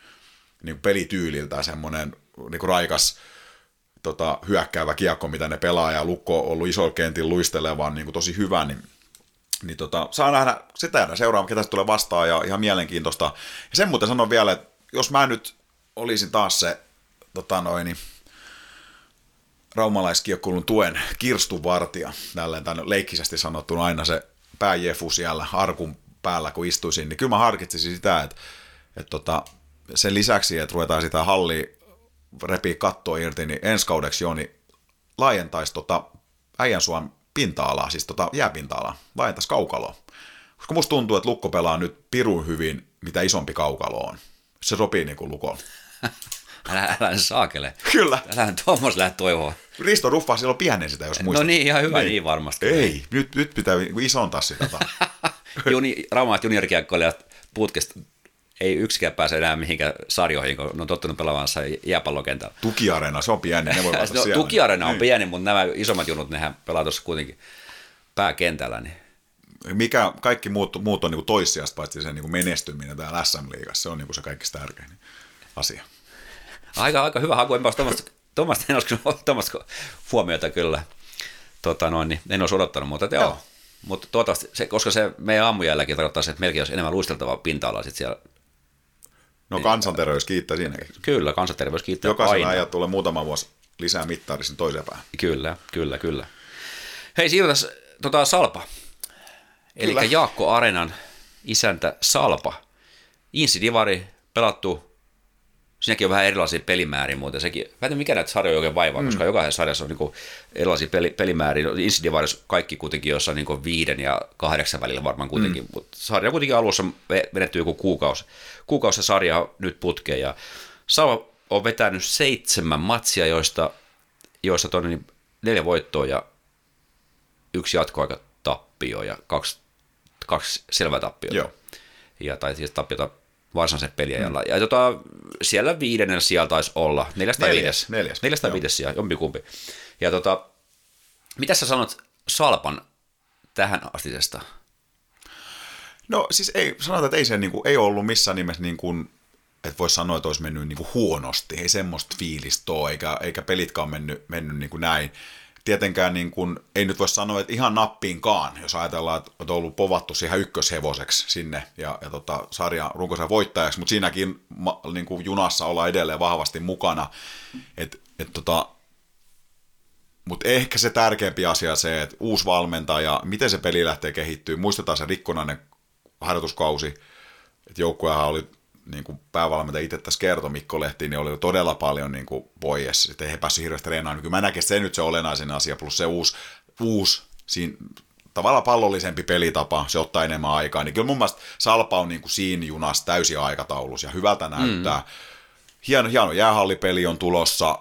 niin kuin pelityyliltä semmoinen niin kuin raikas tota, hyökkäävä kiekko, mitä ne pelaa, ja Lukko on ollut isolla kentin luistelevan niin kuin tosi hyvä, niin niin tota, saa nähdä sitä ja seuraava, ketä tulee vastaan ja ihan mielenkiintoista. Ja sen muuten sanon vielä, että jos mä nyt olisin taas se tota noin, niin raumalaiskiekkoulun tuen kirstuvartija, tälleen tämän leikkisesti sanottuna aina se pääjefu siellä arkun päällä, kun istuisin, niin kyllä mä harkitsisin sitä, että, että tota, sen lisäksi, että ruvetaan sitä halli repii kattoa irti, niin ensi kaudeksi Joni laajentaisi tota äijän suon pinta-alaa, siis tota jääpinta-alaa, laajentaisi kaukaloa. Koska musta tuntuu, että lukko pelaa nyt pirun hyvin, mitä isompi kaukalo on. Se sopii niin kuin lukoon. *laughs* Älä, älä saakele. Kyllä. Älä Tuommois lähde toivoa. Risto Ruffa silloin pienen sitä, jos muistat. No niin, ihan hyvä, niin, niin varmasti. Ei, nyt, nyt pitää isontaa sitä. *laughs* Juni, Raumaat juniorikiekkoilijat putkesta ei yksikään pääse enää mihinkään sarjoihin, kun ne on tottunut pelaamaan jääpallokentällä. Tukiareena, se on pieni, ne voi *laughs* no, siellä. Tukiareena on niin. pieni, mutta nämä isommat junut, nehän pelaa tuossa kuitenkin pääkentällä. Niin. Mikä, kaikki muut, muut on niin toissijasta, paitsi sen niin menestyminen täällä SM-liigassa, se on niin se kaikista tärkein asia. Aika, aika hyvä haku, en tuommoista, tuommoista en olisi tuommoista huomiota kyllä. Tota noin, niin en olisi odottanut, mutta joo. joo. Mutta toivottavasti, se, koska se meidän aamujälläkin tarkoittaa se, että melkein olisi enemmän luisteltavaa pinta-alaa sitten siellä. No kansanterveys kiittää siinäkin. Kyllä, kansanterveys kiittää Jokaisella ajat tulee muutama vuosi lisää mittarisin toiseen päähän. Kyllä, kyllä, kyllä. Hei, siirrytään tota Salpa. Eli. Jaakko Arenan isäntä Salpa. Insi Divari pelattu, siinäkin on vähän erilaisia pelimääriä muuten. Sekin, mä en tiedä mikä näitä sarjoja oikein vaivaa, mm. koska jokaisessa sarjassa on niin erilaisia peli, pelimääriä. No, Insi Divaris kaikki kuitenkin jossain niin viiden ja kahdeksan välillä varmaan kuitenkin, mm. mutta sarja kuitenkin alussa ve- vedetty joku kuukausi. Kuukausi se sarja nyt putkeen ja Salpa on vetänyt seitsemän matsia, joista, joista toinen niin neljä voittoa ja yksi jatkoaika tappio ja kaksi, kaksi selvää tappiota. Joo. Ja, tai siis tappiota varsinaisen peliajalla. Mm. Ja tota, siellä viidennellä siellä taisi olla. Neljäs, viides. neljäs, Neljästä joo. viides siellä, jompikumpi. Ja tota, mitä sä sanot Salpan tähän astisesta? No siis ei, sanotaan, että ei se niin kuin, ei ollut missään nimessä niin kuin, että voisi sanoa, että olisi mennyt niin kuin huonosti. Ei semmoista fiilistä ole, eikä, eikä pelitkaan mennyt, mennyt niin kuin näin. Tietenkään niin kuin, ei nyt voi sanoa, että ihan nappiinkaan, jos ajatellaan, että on ollut povattu siihen ykköshevoseksi sinne ja, ja tota, sarjan runkosarjan voittajaksi, mutta siinäkin ma, niin kuin junassa ollaan edelleen vahvasti mukana. Et, et tota, mutta ehkä se tärkeämpi asia se, että uusi valmentaja, miten se peli lähtee kehittyä. Muistetaan se rikkonainen harjoituskausi, että joukkuehan oli niin kuin päävalmentaja itse tässä kertoi Mikko Lehti, niin oli todella paljon niin kuin pois. Ei he päässyt hirveästi treenaamaan. Kyllä mä että se nyt se olennaisen asia, plus se uusi, uusi siinä, tavallaan pallollisempi pelitapa, se ottaa enemmän aikaa. Niin kyllä mun mielestä Salpa on niin kuin siinä junassa täysin aikataulussa ja hyvältä näyttää. Mm. Hieno, hieno jäähallipeli on tulossa,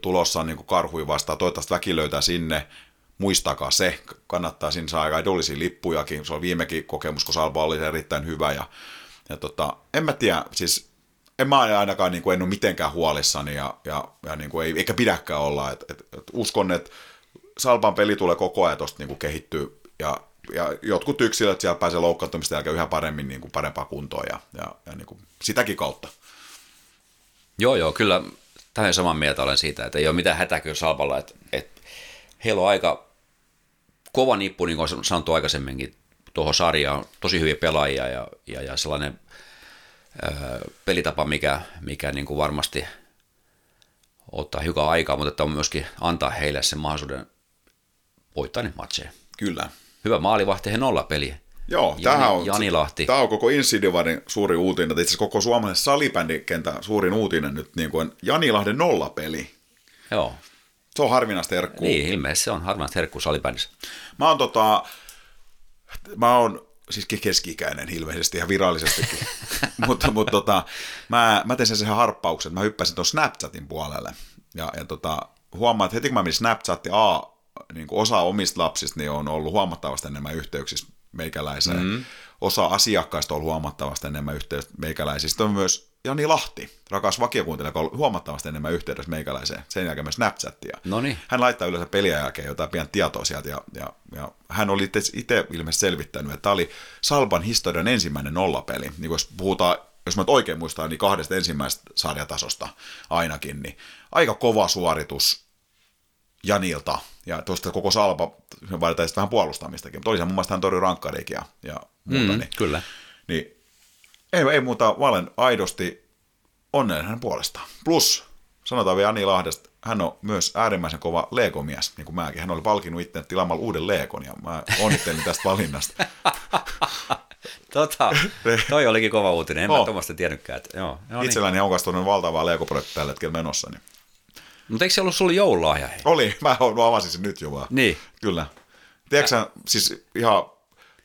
tulossa niin kuin karhui vastaan. Toivottavasti väki löytää sinne. Muistakaa se, kannattaa sinne saa aika edullisia lippujakin. Se on viimekin kokemus, kun Salpa oli erittäin hyvä. Ja, ja tota, en mä tiedä, siis en mä ainakaan niin kuin, en ole mitenkään huolissani ja, ja, ja niin kuin ei, eikä pidäkään olla. Et, et, et uskon, että Salpan peli tulee koko ajan tuosta niin kehittyy ja, ja jotkut yksilöt siellä pääsee loukkaantumista jälkeen yhä paremmin niin kuin parempaa kuntoon ja, ja, ja niin kuin sitäkin kautta. Joo, joo, kyllä tähän saman mieltä olen siitä, että ei ole mitään hätäkyä Salpalla, että, että heillä on aika kova nippu, niin kuin on sanottu aikaisemminkin, tuohon sarjaan, tosi hyviä pelaajia ja, ja, ja sellainen ö, pelitapa, mikä, mikä niin kuin varmasti ottaa hiukan aikaa, mutta että on myöskin antaa heille sen mahdollisuuden voittaa ne matseja. Kyllä. Hyvä maalivahti, he nolla peli. Joo, Jani, tämähän on, Jani Lahti. Tämä on koko Insidivarin suuri uutinen, itse asiassa koko suomalaisen salibändikentän suurin uutinen nyt niin kuin Jani Lahden nollapeli. Joo, Se on harvinaista herkkuu. niin ilmeisesti se on harvinaista herkkuu salibändissä. Mä oon tota, mä oon siis keski-ikäinen ilmeisesti ihan virallisestikin, *laughs* mutta, mutta tota, mä, mä tein sen sen harppauksen, että mä hyppäsin tuon Snapchatin puolelle ja, ja tota, huomaan, että heti kun mä menin Snapchatin, A, niin kuin osa omista lapsista niin on ollut huomattavasti enemmän yhteyksissä meikäläiseen. Mm-hmm. Osa asiakkaista on ollut huomattavasti enemmän yhteydessä meikäläisiin. Sitten on myös Jani Lahti, rakas vakiokuuntelija, joka on ollut huomattavasti enemmän yhteydessä meikäläiseen. Sen jälkeen myös Snapchattia. Noniin. Hän laittaa yleensä pelien jälkeen jotain pientä tietoa sieltä, ja, ja, ja hän oli itse ilmeisesti selvittänyt, että tämä oli Salpan historian ensimmäinen nollapeli. Niin kuin jos puhutaan, jos mä oikein muistan, niin kahdesta ensimmäisestä sarjatasosta ainakin, niin aika kova suoritus Janilta, ja tuosta koko Salpa, vaaditaan vähän puolustamistakin, mutta oli se mun mielestä hän torjui rankkariikin ja, ja muuta, Mm, niin, kyllä. niin ei, ei muuta, mä olen aidosti onnellinen hänen puolestaan. Plus, sanotaan vielä Jani Lahdesta, hän on myös äärimmäisen kova Lego-mies, niin kuin mäkin. Hän oli palkinnut itse tilaamalla uuden Legon, ja mä onnittelin tästä valinnasta. *laughs* Tota, toi olikin kova uutinen, en Oh. mä tuommoista tiennytkään. Että, joo, joo niin. Itselläni on kastunut valtavaa Lego-projektia tällä hetkellä menossa. Niin. Mutta eikö se ollut sulla joululahja? Hei? Oli, mä mä avasin sen nyt jo vaan. Niin. Kyllä. Tiedätkö siis ihan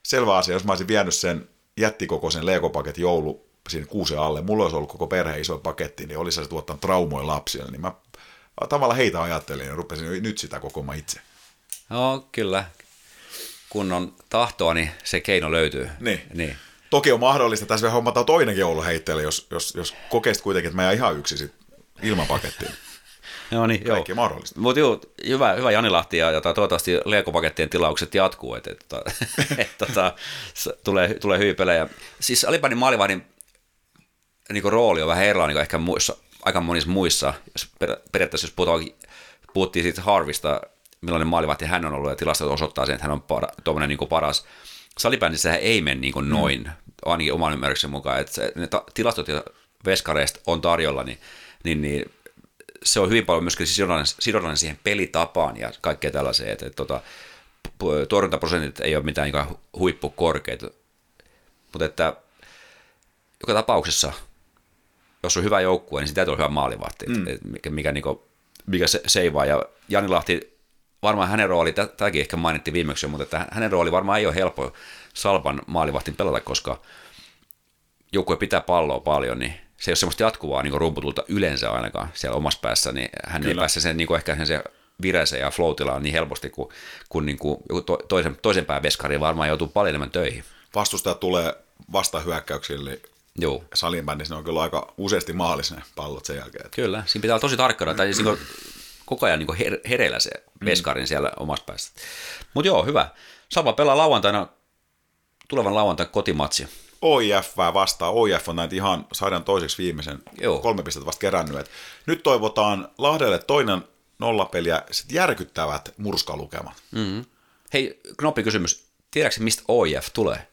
selvä asia, jos mä olisin vienyt sen jättikokoisen Lego-paketin joulu siinä kuusen alle, mulla olisi ollut koko perhe iso paketti, niin olisi se tuottanut traumoja lapsille, niin mä tavallaan heitä ajattelin ja rupesin nyt sitä kokoamaan itse. Joo, kyllä. Kun on tahtoa, niin se keino löytyy. Niin. niin. Toki on mahdollista, tässä vielä hommataan toinenkin jouluheitteelle, jos, jos, jos kokeisit kuitenkin, että mä jään ihan yksin sit ilman pakettia. Joo, niin, joo. Kaikki on mahdollista. Mutta joo, hyvä, hyvä Jani Lahti ja, ja toivottavasti Lego-pakettien tilaukset jatkuu, että et, tota, *laughs* et, tota, s- tulee, tulee hyviä pelejä. Siis Alibanin maalivahdin niin rooli on vähän erilainen kuin ehkä muissa, aika monissa muissa. Jos per, periaatteessa jos puhutaan, puhuttiin siitä Harvista, millainen maalivahti hän on ollut ja tilastot osoittaa sen, että hän on para, tuommoinen niin paras. Salibändissä ei mene niin kuin noin, mm. ainakin oman ymmärryksen mukaan. Että ne ta, tilastot, joita veskareista on tarjolla, niin, niin, niin se on hyvin paljon myöskin sidollinen, sidollinen siihen pelitapaan ja kaikkea tällaiseen. Että, että, tota, torjuntaprosentit ei ole mitään niin huippukorkeita. Mutta että joka tapauksessa, jos on hyvä joukkue, niin sitä täytyy olla hyvä maalivahti, mm. et mikä, mikä, niin kuin, mikä se, seivaa. Ja Jani Lahti, varmaan hänen rooli, tä- tämäkin ehkä mainittiin viimeksi, mutta että hänen rooli varmaan ei ole helppo Salpan maalivahtin pelata, koska joukkue pitää palloa paljon, niin se ei ole semmoista jatkuvaa niin rumputulta yleensä ainakaan siellä omassa päässä, niin hän Kyllä. ei pääse sen niin kuin ehkä sen se vireeseen ja floatilaan niin helposti kuin, kuin, niin kuin joku to, toisen, toisen pään veskariin varmaan joutuu paljon enemmän töihin. Vastustaja tulee vastahyökkäyksille, niin Joo. salin päin, niin ne on kyllä aika useasti maalissa ne pallot sen jälkeen. Kyllä, siinä pitää olla tosi tarkkana, tai siis niin koko ajan niin her- hereillä se veskarin siellä omassa päässä. Mutta joo, hyvä. Salpa pelaa lauantaina, tulevan lauantaina kotimatsi. OIF vastaan. OIF on näitä ihan sarjan toiseksi viimeisen Joo. kolme pistettä vasta kerännyt. Et nyt toivotaan Lahdelle toinen nollapeli ja sit järkyttävät murskalukemat. Mm-hmm. Hei, knoppi kysymys. Tiedätkö mistä OIF tulee?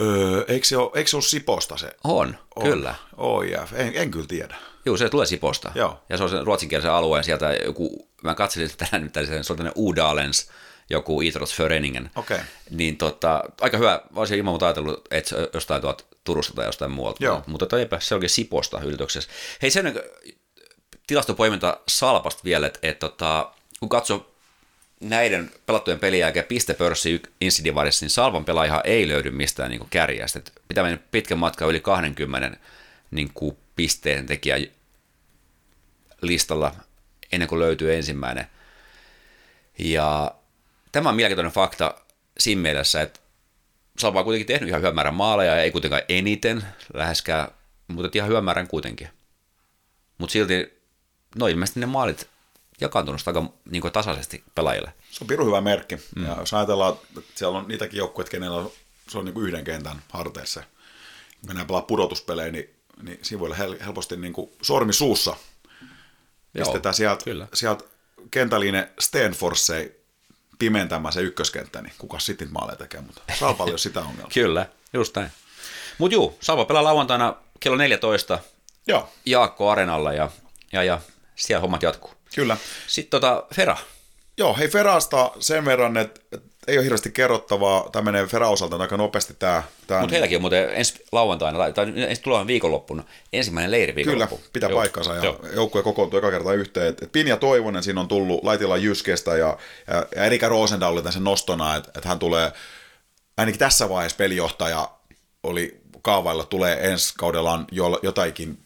Öö, eikö, se ole, eikö se ole Siposta se? On, On. kyllä. OIF, en, en kyllä tiedä. Joo, se tulee Siposta. Joo. Ja se on sen ruotsinkielisen alueen sieltä joku, mä katselin sitä tänään nyt, se on tämmöinen Udalens, joku Idrottsföreningen. Okei. Niin tota, aika hyvä, olisin ilman muuta ajatellut, että jostain tuolta Turusta tai jostain muualta. Joo. Mutta toi eipä, se onkin Siposta yllätyksessä. Hei sen tilastopoiminta Salpasta vielä, että, että tota, kun katsoo näiden pelattujen pelien jälkeen pistepörssi Insidivarissa, niin Salvan pelaaja ei löydy mistään niin kärjästä. Et pitää mennä pitkän matkan yli 20 niin kuin pisteen tekijä listalla ennen kuin löytyy ensimmäinen. Ja tämä on mielenkiintoinen fakta siinä mielessä, että Salva on kuitenkin tehnyt ihan hyvän määrän maaleja, ei kuitenkaan eniten läheskään, mutta ihan hyvän määrän kuitenkin. Mutta silti, no ilmeisesti ne maalit jakaantunut aika niin kuin tasaisesti pelaajille. Se on pirun hyvä merkki. Mm. Ja jos ajatellaan, että siellä on niitäkin joukkueita, kenellä on, se on niin kuin yhden kentän harteissa. Kun mennään pelaa pudotuspelejä, niin, niin siinä voi olla hel- helposti niin kuin sormi suussa. Joo, Pistetään sieltä, sieltä kentällinen Stenforsei pimentämään se ykköskenttä, niin kuka sitten maaleja tekee, mutta ei *laughs* ole sitä ongelmaa. Kyllä, just näin. Mutta juu, Salva pelaa lauantaina kello 14 Joo, Jaakko Arenalla ja, ja, ja siellä hommat jatkuu. kyllä. Sitten tota, Fera. Joo, hei Ferasta sen verran, että ei ole hirveästi kerrottavaa. Tämä menee Fera osalta aika nopeasti tämä. tämä Mutta heilläkin on muuten ensi lauantaina, tai, ensi tulevan viikonloppuna, ensimmäinen leiri Kyllä, pitää Joo. paikkansa ja Joo. joukkue kokoontuu eka kertaa yhteen. Et, et Pinja Toivonen siinä on tullut Laitila Jyskestä ja, ja, ja Erika Rosendahl oli tässä nostona, että et hän tulee, ainakin tässä vaiheessa pelijohtaja oli kaavailla, tulee ensi kaudellaan jo, jotakin,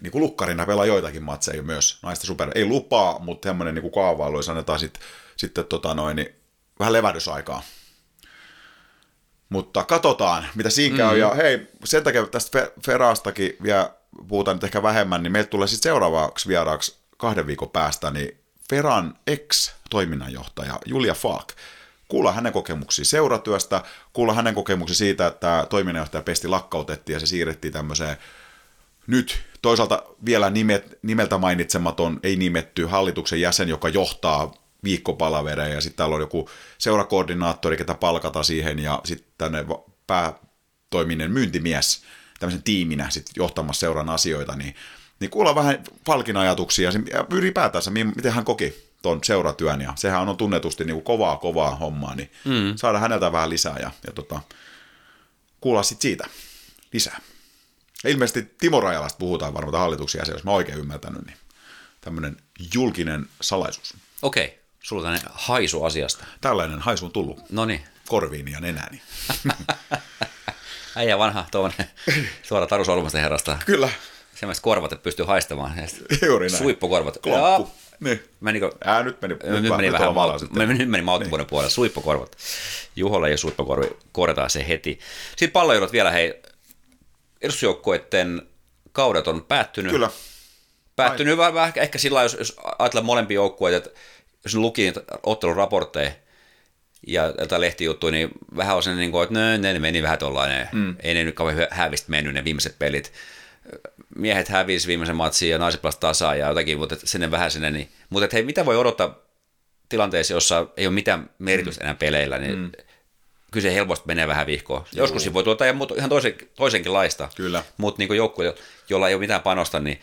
niin kuin lukkarina pelaa joitakin matseja myös naista super. Ei lupaa, mutta semmoinen niin kaavailu, jos annetaan sit, sitten tota noin, niin vähän levähdysaikaa. Mutta katsotaan, mitä siinä käy. Mm-hmm. Ja hei, sen takia tästä Fe- Ferastakin vielä puhutaan nyt ehkä vähemmän, niin meille tulee sitten seuraavaksi vieraaksi kahden viikon päästä, niin Feran ex-toiminnanjohtaja Julia Falk. Kuulla hänen kokemuksia seuratyöstä, kuulla hänen kokemuksia siitä, että toiminnanjohtaja Pesti lakkautettiin ja se siirrettiin tämmöiseen nyt toisaalta vielä nimet, nimeltä mainitsematon, ei nimetty hallituksen jäsen, joka johtaa viikkopalavereja ja sitten täällä on joku seurakoordinaattori, ketä palkata siihen ja sitten tänne päätoiminen myyntimies tämmöisen tiiminä sit johtamassa seuran asioita, niin, niin kuulla vähän Falkin ajatuksia ja ylipäätänsä, mi- miten hän koki ton seuratyön ja sehän on tunnetusti niin kuin kovaa kovaa hommaa, niin mm. saada häneltä vähän lisää ja, ja tota, kuulla sitten siitä lisää. Ja ilmeisesti Timo Rajalasta puhutaan varmaan hallituksen jäsen, jos mä oikein ymmärtänyt, niin tämmöinen julkinen salaisuus. Okei, sulla on tämmöinen haisu asiasta. Tällainen haisu on tullut No niin, korviini ja nenääni. *laughs* äijä vanha tuommoinen suora Taru Solmusten herrasta. Kyllä, Semmoiset korvat, että pystyy haistamaan. Juuri näin. Suippokorvat. Klomppu. Joo. Niin. Menikö? Ää, nyt meni, Nyt, meni vähän mal- me- nyt meni mauttivuuden puolelle, suippokorvat. Juholle ja suippokorvi, korjataan se heti. Sitten pallojoudot vielä, hei, edustusjoukkueiden kaudet on päättynyt. Kyllä. Päättynyt vähän, ehkä sillä lailla, jos, jos ajatellaan molempia joukkueita, että jos ne luki niitä otteluraportteja ja jotain lehtijuttuja, niin vähän on sen, niin kuin, että ne, ne meni vähän tollainen, mm. ei ne nyt kauhean hävistä mennyt ne viimeiset pelit. Miehet hävisi viimeisen matsin ja naiset pelasivat tasaa ja jotakin, mutta sinne vähän sinne. Niin. Mutta hei, mitä voi odottaa tilanteessa, jossa ei ole mitään merkitystä enää peleillä, niin mm. kyllä se helposti menee vähän vihkoon. Joskus siinä voi tuota ihan toisen, toisenkin laista. Kyllä. Mutta niin joukkue, jolla ei ole mitään panosta, niin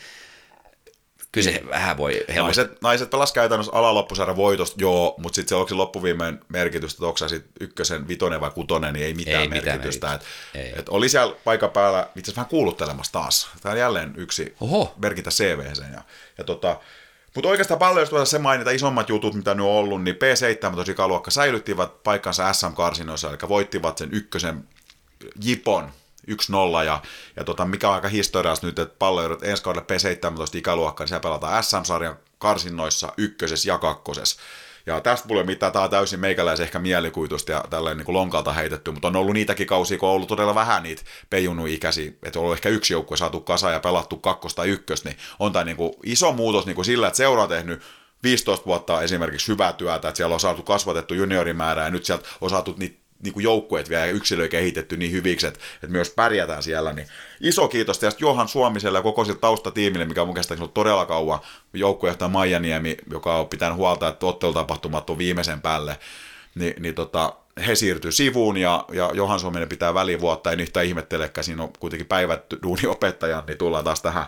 Kyllä se vähän voi helposti. Naiset, naiset pelas käytännössä alaloppusarjan voitosta, joo, mutta sitten se onko se loppuviimein merkitystä, että onko se sit ykkösen, vitonen vai kutonen, niin ei mitään Ei mitään merkitystä. Et, merkitystä. Ei. et oli siellä paikan päällä itse asiassa vähän kuuluttelemassa taas. Tämä on jälleen yksi Oho. merkintä CVseen. Ja, ja tota, mutta oikeastaan paljon, jos tuossa se mainita isommat jutut, mitä nyt on ollut, niin P17 ikäluokka säilyttivät paikkansa SM-karsinoissa, eli voittivat sen ykkösen Jipon 1-0, ja, ja tota, mikä on aika historiallista nyt, että palloidut ensi kaudelle P17 ikäluokka, niin siellä pelataan SM-sarjan karsinnoissa ykkösessä ja kakkosessa. Ja tästä mulle mitään, tämä on täysin meikäläisen ehkä mielikuitusta ja tälleen niin kuin lonkalta heitetty, mutta on ollut niitäkin kausia, kun on ollut todella vähän niitä peijunnu ikäisiä, että on ollut ehkä yksi joukkue saatu kasa ja pelattu kakkos tai ykkös, niin on tämä niin iso muutos niin kuin sillä, että seura on tehnyt 15 vuotta esimerkiksi hyvää työtä, että siellä on saatu kasvatettu juniorimäärää ja nyt sieltä on saatu niitä niin kuin joukkueet vielä ja yksilöitä kehitetty niin hyviksi, että, että myös pärjätään siellä. Niin iso kiitos tästä Johan Suomiselle ja koko sille taustatiimille, mikä on mun käsittääkseni ollut todella kauan. Joukkuejohtaja Maija Niemi, joka on pitänyt huolta, että ottelutapahtumat on viimeisen päälle. Ni, niin tota, he siirtyy sivuun ja, ja Johan Suominen pitää välivuotta, en yhtään ihmettelekään, siinä on kuitenkin päivät duuniopettaja, niin tullaan taas tähän,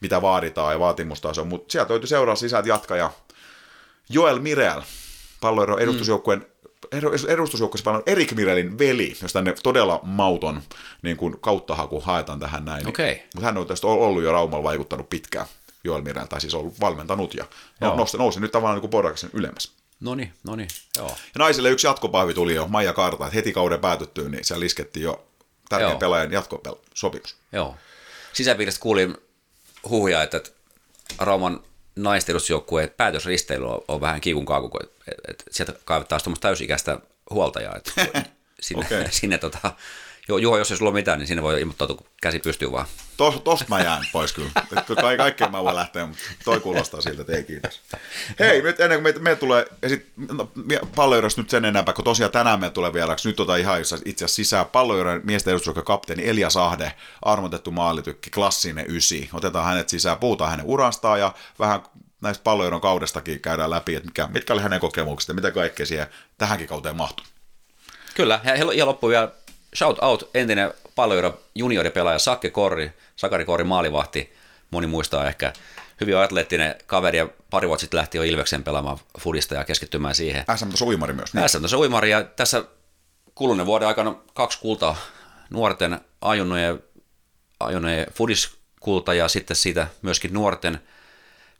mitä vaaditaan ja vaatimustaso. Mutta sieltä löytyy seuraa sisältä jatka ja Joel Mirel, palloero edustusjoukkueen mm. Edustusjoukkueessa paljon Erik Mirelin veli, jos tänne todella mauton niin kuin kauttahaku haetaan tähän näin. Niin, mutta hän on tästä ollut jo Raumalla vaikuttanut pitkään Joel Mirel, tai siis ollut valmentanut ja no, nousi, nousi nyt tavallaan niin Borgaksen ylemmäs. No niin, no niin, joo. Ja naisille yksi jatkopahvi tuli jo Maija Karta, että heti kauden päätyttyä, niin siellä liskettiin jo tärkeän Joo. pelaajan jatkosopimus. Joo. Sisäpiiristä kuulin huhuja, että Rauman naistelusjoukkueen päätösristeily on, on vähän kiikun kaaku, kun et, et, sieltä kaivetaan tuommoista täysikäistä huoltajaa. Et *laughs* sinne, okay. sinne tota, Ju- Juho, jos ei sulla ole mitään, niin sinne voi ilmoittautua, kun käsi pystyy vaan. Tos, tosta mä jään pois kyllä. Ka- kaikkeen mä voin lähteä, mutta toi kuulostaa siltä, että ei kiitos. Hei, nyt ennen kuin me, me tulee, ja sit, no, palloirosta nyt sen enempää, kun tosiaan tänään me tulee vieraksi, nyt otan ihan itse asiassa sisään palloiron miesten kapteeni Elia Sahde, armotettu maalitykki, klassinen ysi. Otetaan hänet sisään, puhutaan hänen urastaan ja vähän näistä palloiron kaudestakin käydään läpi, että mikä, mitkä oli hänen kokemukset ja mitä kaikkea siihen tähänkin kauteen mahtuu. Kyllä, ja, ja loppuun vielä shout out entinen palloiro junioripelaaja Sakke Korri, Sakari Korri maalivahti, moni muistaa ehkä, hyvin atleettinen kaveri ja pari vuotta sitten lähti jo Ilveksen pelaamaan fudista ja keskittymään siihen. SM Suimari myös. Niin. SM uimari ja tässä kuluneen vuoden aikana kaksi kultaa nuorten ajonnojen, ajonnojen fudiskulta ja sitten siitä myöskin nuorten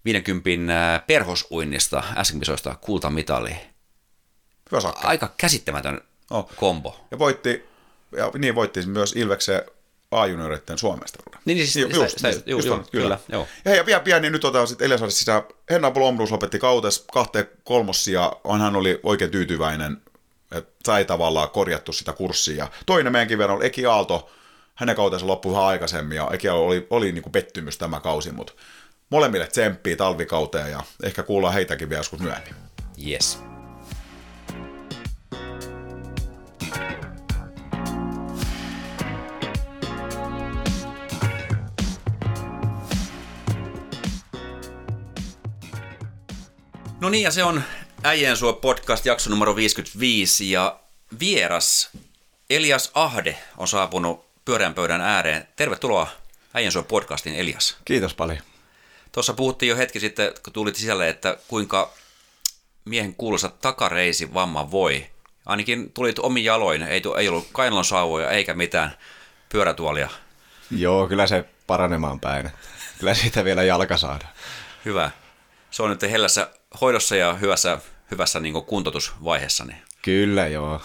50 ää, perhosuinnista SM-kisoista kultamitali. Hyvä. Aika käsittämätön Oh. kombo. Ja voitti, ja niin voitti myös Ilveksen A-junioreiden suomestaruuden. Niin, niin siis Ju- just, sitä- niin, just juu, on, kyllä. kyllä, joo. Ja, ja vielä pieni, nyt otetaan sitten Eliasarissa sisään. Henna Blomruus lopetti kautes kahteen kolmossia, hän oli oikein tyytyväinen, että sai tavallaan korjattu sitä kurssia. Toinen meidänkin verran oli Eki Aalto, hänen kautensa loppui vähän aikaisemmin, ja Eki Aalto oli, oli niin kuin pettymys tämä kausi, mutta molemmille tsemppiä talvikauteen, ja ehkä kuullaan heitäkin vielä joskus myöhemmin. Yes. No niin, ja se on Äijien suo podcast jakso numero 55 ja vieras Elias Ahde on saapunut pyöreän pöydän ääreen. Tervetuloa Äijien suo podcastin Elias. Kiitos paljon. Tuossa puhuttiin jo hetki sitten, kun tulit sisälle, että kuinka miehen kuuluisa takareisi vamma voi. Ainakin tulit omin jaloin, ei, tu- ei ollut kainalon sauvoja eikä mitään pyörätuolia. Joo, kyllä se paranemaan päin. Kyllä siitä vielä jalka saadaan. Hyvä. Se on nyt hellässä hoidossa ja hyvässä, hyvässä niin kuntoutusvaiheessa. Niin Kyllä joo.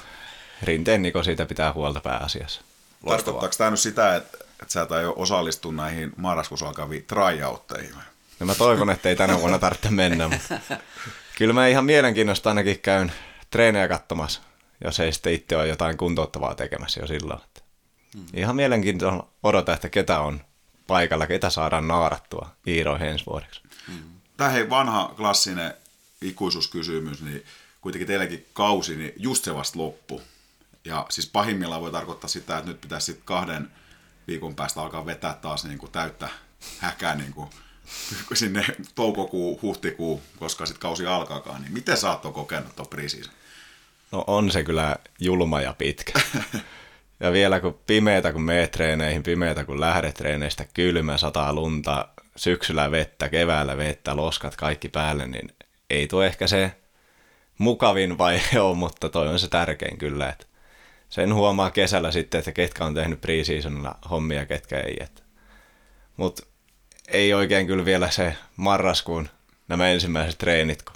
Rinteen Niko siitä pitää huolta pääasiassa. loistavaa. Tarkoittaako tämä nyt sitä, että, että sä et aio osallistua näihin marraskuussa alkaviin tryouteihin? No mä toivon, että ei tänä vuonna tarvitse mennä, mutta *laughs* kyllä mä ihan mielenkiinnosta ainakin käyn treenejä katsomassa, jos ei sitten itse ole jotain kuntouttavaa tekemässä jo silloin. Että Ihan mielenkiintoista odota, että ketä on paikalla, ketä saadaan naarattua Iiroihin ensi vuodeksi. Tämä hei vanha klassinen ikuisuuskysymys, niin kuitenkin teilläkin kausi, niin just se vasta loppu. Ja siis pahimmillaan voi tarkoittaa sitä, että nyt pitäisi sitten kahden viikon päästä alkaa vetää taas niin kuin täyttä häkää niin kuin *laughs* sinne toukokuu, huhtikuu, koska sitten kausi alkaakaan. Niin miten sä oot kokenut tuon? No on se kyllä julma ja pitkä. *laughs* Ja vielä kun pimeätä kun meet treeneihin, pimeätä kun lähdet treeneistä, kylmä, sataa lunta, syksyllä vettä, keväällä vettä, loskat kaikki päälle, niin ei tuo ehkä se mukavin vaihe ole, mutta toi on se tärkein kyllä. Että sen huomaa kesällä sitten, että ketkä on tehnyt pre-seasonilla hommia, ketkä ei. Mutta ei oikein kyllä vielä se marraskuun nämä ensimmäiset treenit, kun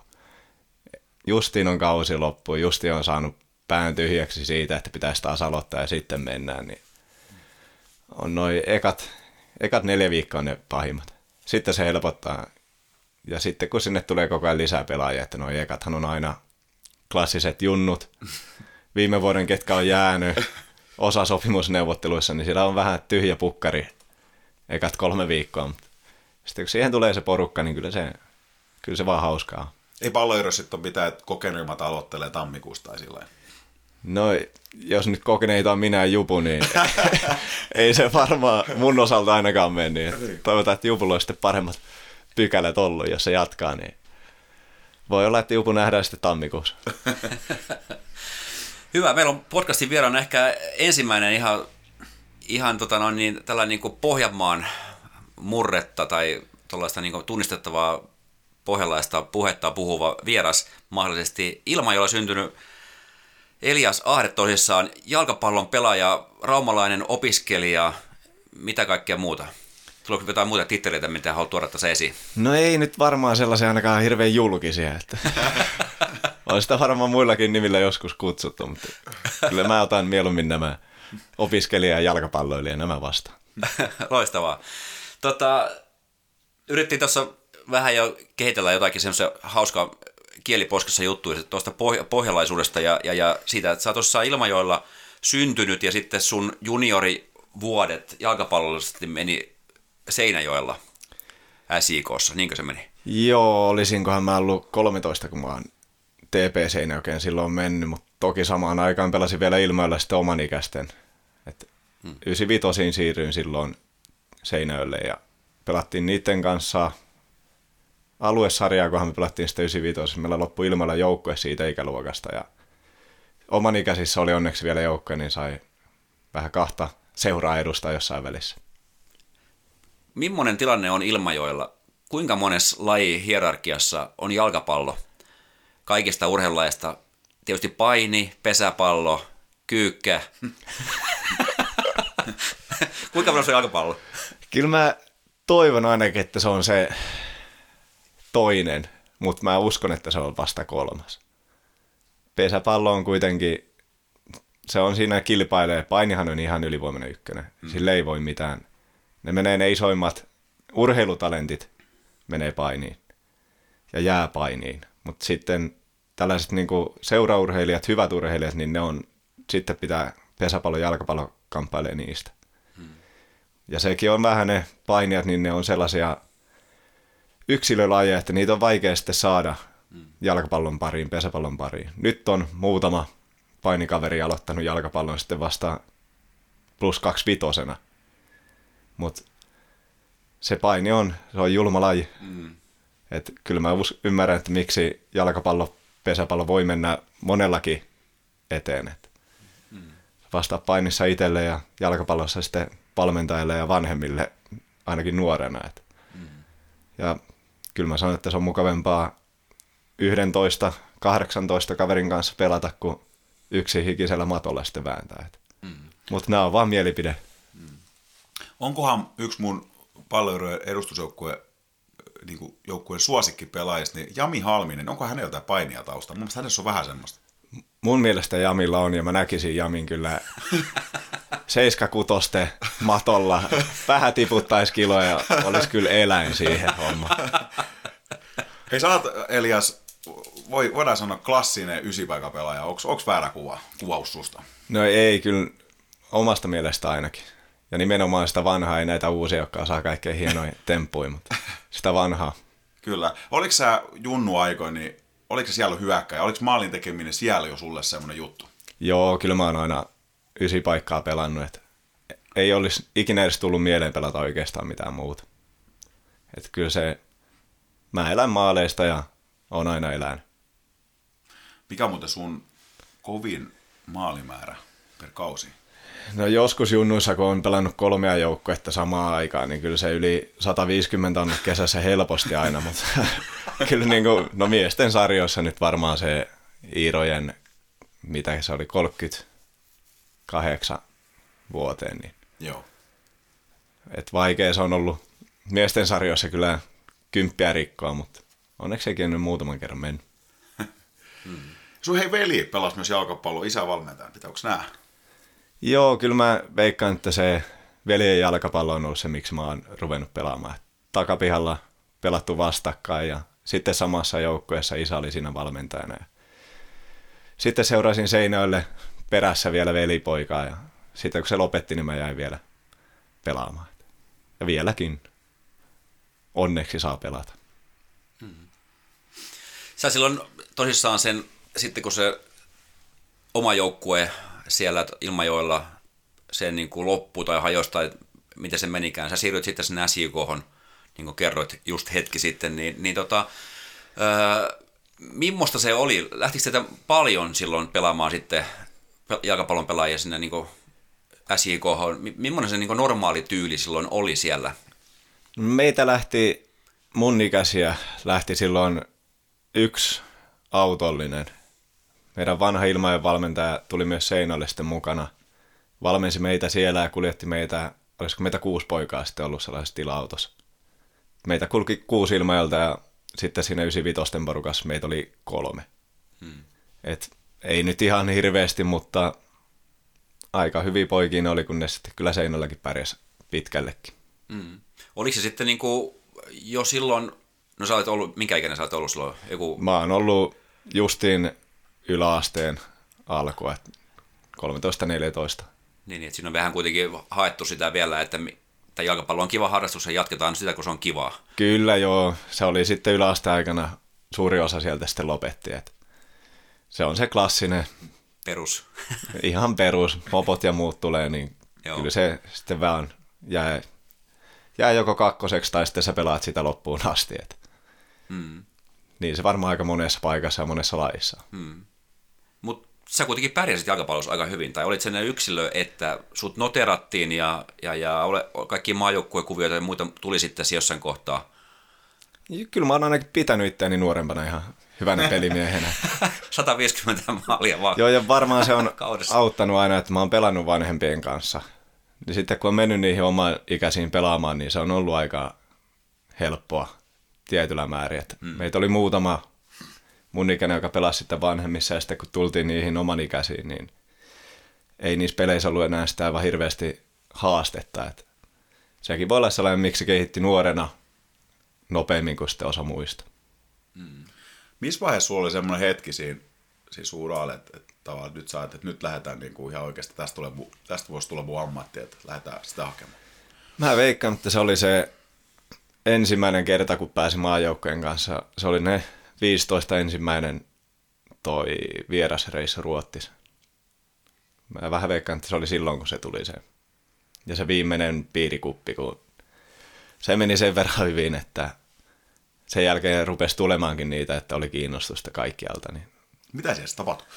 justiin on kausi loppu, justiin on saanut pään tyhjäksi siitä, että pitäisi taas aloittaa ja sitten mennään, niin on noin ekat, ekat neljä viikkoa ne pahimmat. Sitten se helpottaa. Ja sitten kun sinne tulee koko ajan lisää pelaajia, että noin ekathan on aina klassiset junnut, viime vuoden ketkä on jäänyt osa sopimusneuvotteluissa, niin siellä on vähän tyhjä pukkari ekat kolme viikkoa. Sitten kun siihen tulee se porukka, niin kyllä se, kyllä se vaan hauskaa. Ei palloiro sitten ole mitään, että kokeneimmat aloittelee tammikuusta tai sillä No, jos nyt kokeneita on minä ja Jupu, niin *laughs* ei se varmaan mun osalta ainakaan mene. Niin toivotaan, että Jupulla on sitten paremmat pykälät ollut, jos se jatkaa, niin voi olla, että Jupu nähdään sitten tammikuussa. *laughs* Hyvä, meillä on podcastin vieraana ehkä ensimmäinen ihan, ihan tota noin, niin, tällainen niin kuin Pohjanmaan murretta tai tuollaista niin tunnistettavaa pohjalaista puhetta puhuva vieras, mahdollisesti Ilmajolla syntynyt Elias Ahde tosissaan, jalkapallon pelaaja, raumalainen opiskelija, mitä kaikkea muuta? Tuleeko jotain muuta titteleitä, mitä haluat tuoda tässä esiin? No ei nyt varmaan sellaisia ainakaan hirveän julkisia. Että *laughs* on sitä varmaan muillakin nimillä joskus kutsuttu, mutta kyllä mä otan mieluummin nämä opiskelija ja jalkapalloilija nämä vastaan. *laughs* Loistavaa. Tota, yritettiin tuossa vähän jo kehitellä jotakin semmoisia hauskaa kieliposkessa juttuja tuosta poh- pohjalaisuudesta ja, ja, ja siitä, että sä tuossa Ilmajoilla syntynyt ja sitten sun juniorivuodet jalkapallollisesti meni Seinäjoella SIKssa, niinkö se meni? Joo, olisinkohan mä ollut 13, kun mä oon TP Seinäjokeen silloin mennyt, mutta toki samaan aikaan pelasin vielä ilmoilla sitten oman ikäisten. Et hmm. 95 siirryin silloin Seinäjölle ja pelattiin niiden kanssa aluesarjaa, kunhan me pelattiin sitten 95. Meillä loppui ilmalla joukkue siitä ikäluokasta ja oman ikäisissä oli onneksi vielä joukkue, niin sai vähän kahta seuraa edustaa jossain välissä. Mimmonen tilanne on Ilmajoella? Kuinka monessa laji hierarkiassa on jalkapallo? Kaikista urheilulaista tietysti paini, pesäpallo, kyykkä. *laughs* Kuinka paljon se on jalkapallo? Kyllä mä toivon ainakin, että se on se toinen, mutta mä uskon, että se on vasta kolmas. Pesäpallo on kuitenkin, se on siinä kilpailee, painihan on ihan ylivoimainen ykkönen, mm. sille ei voi mitään. Ne menee ne isoimmat urheilutalentit menee painiin ja jää painiin, mutta sitten tällaiset niin seuraurheilijat, hyvät urheilijat, niin ne on, sitten pitää pesäpallo, jalkapallo kamppailee niistä. Hmm. Ja sekin on vähän ne painijat, niin ne on sellaisia yksilölajeja, että niitä on vaikea sitten saada jalkapallon pariin, pesäpallon pariin. Nyt on muutama painikaveri aloittanut jalkapallon sitten vasta plus kaksi vitosena. Mutta se paini on, se on julma laji. Mm. Et kyllä mä ymmärrän, että miksi jalkapallo, pesäpallo voi mennä monellakin eteen. Et mm. Vasta painissa itselle ja jalkapallossa sitten valmentajille ja vanhemmille ainakin nuorena. Et. Mm. Ja kyllä mä sanon, että se on mukavempaa 11, 18 kaverin kanssa pelata kuin yksi hikisellä matolla sitten vääntää. Mm. Mutta nämä on vaan mielipide. Mm. Onkohan yksi mun palloilujen edustusjoukkue niin joukkueen suosikkipelaajista, niin Jami Halminen, onko hänellä jotain painia tausta? Mun mielestä hänessä on vähän semmoista. Mun mielestä Jamilla on, ja mä näkisin Jamin kyllä seiskakutoste matolla. Vähän tiputtaisi kiloja, olisi kyllä eläin siihen hommaan. Hei, sanot Elias, voi, voidaan sanoa klassinen ysipaikapelaaja. Onko väärä kuva, kuvaus susta? No ei, kyllä omasta mielestä ainakin. Ja nimenomaan sitä vanhaa, ei näitä uusia, jotka saa kaikkein hienoja temppuja, mutta sitä vanhaa. Kyllä. Oliko sä Junnu aikoin, niin oliko se siellä hyökkäjä? Oliko maalin tekeminen siellä jo sulle semmoinen juttu? Joo, kyllä mä oon aina ysi paikkaa pelannut, että ei olisi ikinä edes tullut mieleen pelata oikeastaan mitään muuta. Että kyllä se, mä elän maaleista ja on aina elänyt. Mikä on muuten sun kovin maalimäärä per kausi? No joskus junnuissa, kun on pelannut kolmea joukkuetta samaan aikaan, niin kyllä se yli 150 on kesässä helposti aina, mutta *laughs* kyllä niin kuin, no miesten sarjoissa nyt varmaan se Iirojen, mitä se oli, 38 vuoteen, niin Joo. et vaikea se on ollut miesten sarjoissa kyllä kymppiä rikkoa, mutta onneksi sekin on nyt muutaman kerran mennyt. *laughs* Sun hei veli pelasi myös jalkapalloa isävalmentajan, pitääkö nää? Joo, kyllä mä veikkaan, että se veljen jalkapallo on ollut se, miksi mä oon ruvennut pelaamaan. Takapihalla pelattu vastakkain ja sitten samassa joukkueessa isä oli siinä valmentajana. Ja sitten seurasin Seinäjoelle perässä vielä velipoikaa ja sitten kun se lopetti, niin mä jäin vielä pelaamaan. Ja vieläkin onneksi saa pelata. Sä silloin tosissaan sen, sitten kun se oma joukkue siellä Ilmajoella sen niin kuin loppui tai hajosi tai miten se menikään, sä siirryt sitten sinne SJKhon, niin kuin kerroit just hetki sitten, niin, niin tota, öö, millaista se oli? Lähtikö teitä paljon silloin pelaamaan sitten jalkapallon pelaajia sinne niin? Mi- millainen se niin kuin normaali tyyli silloin oli siellä? Meitä lähti, mun ikäisiä lähti silloin yksi autollinen. Meidän vanha ilmainen valmentaja tuli myös Seinälle sitten mukana. Valmensi meitä siellä ja kuljetti meitä, olisiko meitä kuusi poikaa sitten ollut sellaisessa tila-autossa. Meitä kulki kuusi ilmailta ja sitten siinä 95 porukassa meitä oli kolme. Hmm. Et ei nyt ihan hirveästi, mutta aika hyviä poikia ne oli, kun ne sitten kyllä Seinälläkin pärjäsi pitkällekin. Mm. Oliko se sitten niin kuin jo silloin, no sä olet ollut, minkä ikäinen sä olet ollut silloin? Joku, Mä oon ollut justiin yläasteen alkua, 13-14. niin, niin, että siinä on vähän kuitenkin haettu sitä vielä, että tämä jalkapallo on kiva harrastus ja jatketaan sitä, kun se on kivaa. Kyllä joo, se oli sitten yläasteen aikana suuri osa sieltä sitten lopetti. Et se on se klassinen, Perus. *laughs* ihan perus, mopot ja muut tulee, niin Joo. kyllä se sitten vaan jää, jää joko kakkoseksi tai sitten sä pelaat sitä loppuun asti. Et. Mm. Niin se varmaan aika monessa paikassa ja monessa lajissa. Mutta sä kuitenkin pärjäsit jalkapallossa aika hyvin, tai olit sellainen yksilö, että sut noterattiin ja, ja, ja ole, kaikki maajoukkuekuvioita ja muita tuli sitten jossain kohtaa. Kyllä mä oon ainakin pitänyt itseäni nuorempana ihan hyvänä *laughs* pelimiehenä. 150 maalia vaan. Joo, ja varmaan se on *laughs* Kaudessa. auttanut aina, että mä oon pelannut vanhempien kanssa. Ja sitten kun on mennyt niihin oman ikäisiin pelaamaan, niin se on ollut aika helppoa tietyllä määrin. Että mm. Meitä oli muutama mun ikäinen, joka pelasi sitten vanhemmissa, ja sitten kun tultiin niihin oman ikäisiin, niin ei niissä peleissä ollut enää sitä aivan hirveästi haastetta. Että sekin voi olla sellainen, miksi se kehitti nuorena nopeammin kuin sitten osa muista. Missä vaiheessa sulla oli semmoinen hetki siinä, siis uraalle, että, että tavallaan nyt sä ajat, että nyt lähdetään niin kuin ihan oikeasti, tästä, tulee, tästä voisi tulla mun ammatti, että lähdetään sitä hakemaan. Mä veikkaan, että se oli se ensimmäinen kerta, kun pääsin maajoukkojen kanssa. Se oli ne 15 ensimmäinen toi vierasreissu Ruottis. Mä vähän veikkaan, että se oli silloin, kun se tuli se. Ja se viimeinen piirikuppi, kun se meni sen verran hyvin, että sen jälkeen rupesi tulemaankin niitä, että oli kiinnostusta kaikkialta. Niin Mitä siellä tapahtui?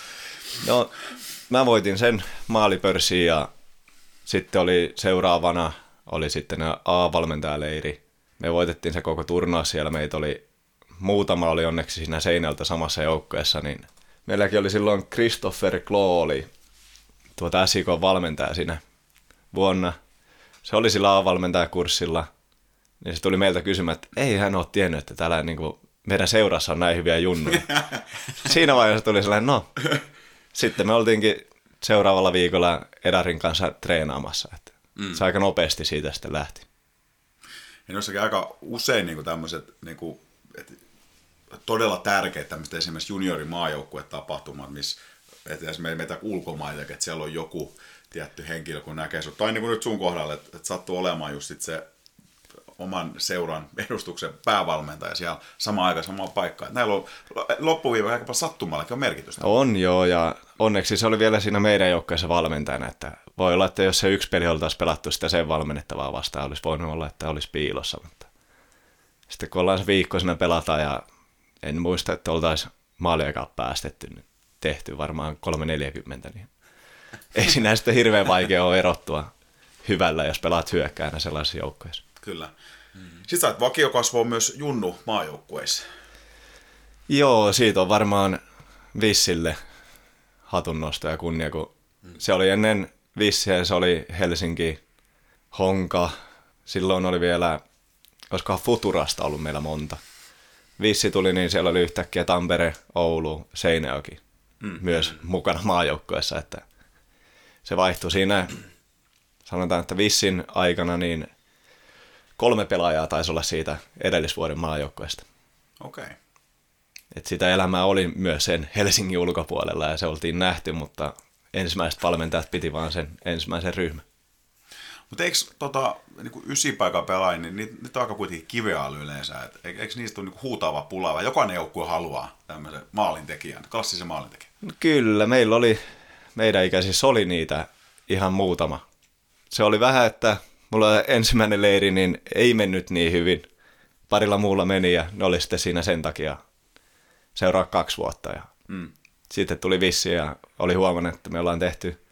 No, mä voitin sen maalipörssiin ja sitten oli seuraavana oli sitten A-valmentajaleiri. Me voitettiin se koko turnaus siellä. Meitä oli, muutama oli onneksi siinä seinältä samassa joukkueessa, niin meilläkin oli silloin Christopher Klo oli tuota SIK valmentaja siinä vuonna. Se oli sillä A-valmentajakurssilla, niin se tuli meiltä kysymään, että ei hän ole tiennyt, että täällä niin kuin, meidän seurassa on näin hyviä junnuja. *laughs* Siinä vaiheessa tuli sellainen, no, sitten me oltiinkin seuraavalla viikolla Edarin kanssa treenaamassa. Että mm. Se aika nopeasti siitä sitten lähti. Ja jossakin aika usein niin tämmöiset niin kuin, että todella tärkeät tämmöiset esimerkiksi juniorimaajoukkuetapahtumat, missä että esimerkiksi meitä ulkomaita, että siellä on joku tietty henkilö, kun näkee sut, tai niin kuin nyt sun kohdalla, että, että sattuu olemaan just sit se oman seuran edustuksen päävalmentaja siellä samaan aikaan samaan paikkaan. Näillä on loppuviiva aika sattumallakin on merkitystä. On joo, ja onneksi se oli vielä siinä meidän joukkueessa valmentajana, että voi olla, että jos se yksi peli oltaisiin pelattu sitä sen valmennettavaa vastaan, olisi voinut olla, että olisi piilossa, mutta sitten kun ollaan se viikko siinä pelataan ja en muista, että oltaisiin maaliakaan päästetty, niin tehty varmaan 340, niin ei siinä sitten hirveän vaikea ole erottua hyvällä, jos pelaat hyökkäänä sellaisissa joukkoissa. Kyllä. Mm. Sitten sait vakiokasvoa myös Junnu maajoukkueissa. Joo, siitä on varmaan Vissille hatunnosto ja kunnia, kun mm. se oli ennen Vissiä, se oli Helsinki, Honka, silloin oli vielä, olisikohan Futurasta ollut meillä monta. Vissi tuli, niin siellä oli yhtäkkiä Tampere, Oulu, Seinäjoki mm. myös mukana maajoukkueessa, että se vaihtui siinä, sanotaan, että Vissin aikana niin kolme pelaajaa taisi olla siitä edellisvuoden maajoukkueesta. Okei. Okay. Et sitä elämää oli myös sen Helsingin ulkopuolella ja se oltiin nähty, mutta ensimmäiset valmentajat piti vaan sen ensimmäisen ryhmän. Mutta eikö tota, niinku ysipaikan pelaajia, niin niitä, niitä on aika kuitenkin kiveä yleensä. Et eikö niistä ole niinku huutava pula, vai jokainen joukkue haluaa tämmöisen maalintekijän, klassisen maalintekijän? No kyllä, meillä oli, meidän ikäisissä oli niitä ihan muutama. Se oli vähän, että mulla ensimmäinen leiri niin ei mennyt niin hyvin. Parilla muulla meni ja ne oli sitten siinä sen takia seuraa kaksi vuotta. Ja mm. Sitten tuli vissi ja oli huomannut, että me ollaan tehty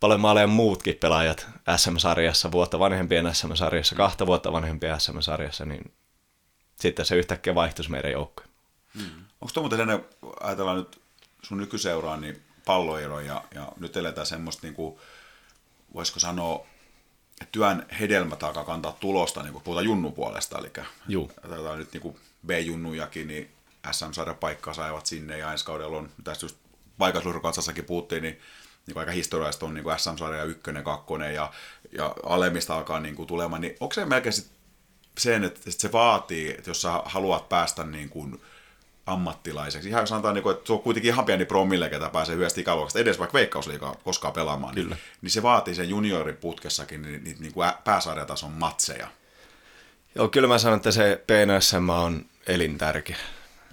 paljon maaleja muutkin pelaajat SM-sarjassa, vuotta vanhempien SM-sarjassa, kahta vuotta vanhempien SM-sarjassa, niin sitten se yhtäkkiä vaihtuisi meidän joukkoon. Mm. Onko tuo muuten ajatellaan nyt sun nykyseuraa, niin palloero ja, ja nyt eletään semmoista, niin kuin, voisiko sanoa, työn hedelmät alkaa kantaa tulosta, niin kuin puhutaan junnu puolesta, eli Juu. ajatellaan nyt niin B-junnujakin, niin SM-sarjapaikkaa saivat sinne ja ensi kaudella on, tästä just paikallisuuskatsassakin puhuttiin, niin, niin aika historiallista on niin SM-sarja ykkönen, kakkonen ja, ja alemmista alkaa niin kuin tulemaan, niin onko se melkein sit sen, että se vaatii, että jos sä haluat päästä niin kuin ammattilaiseksi, ihan sanotaan, niin kuin, että se on kuitenkin ihan pieni promille, ketä pääsee hyvästä ikäluokasta, edes vaikka veikkausliikaa koskaan pelaamaan, niin, niin se vaatii sen juniorin putkessakin niin, niin, niin kuin pääsarjatason matseja. Joo, kyllä mä sanon, että se PNSM on elintärkeä.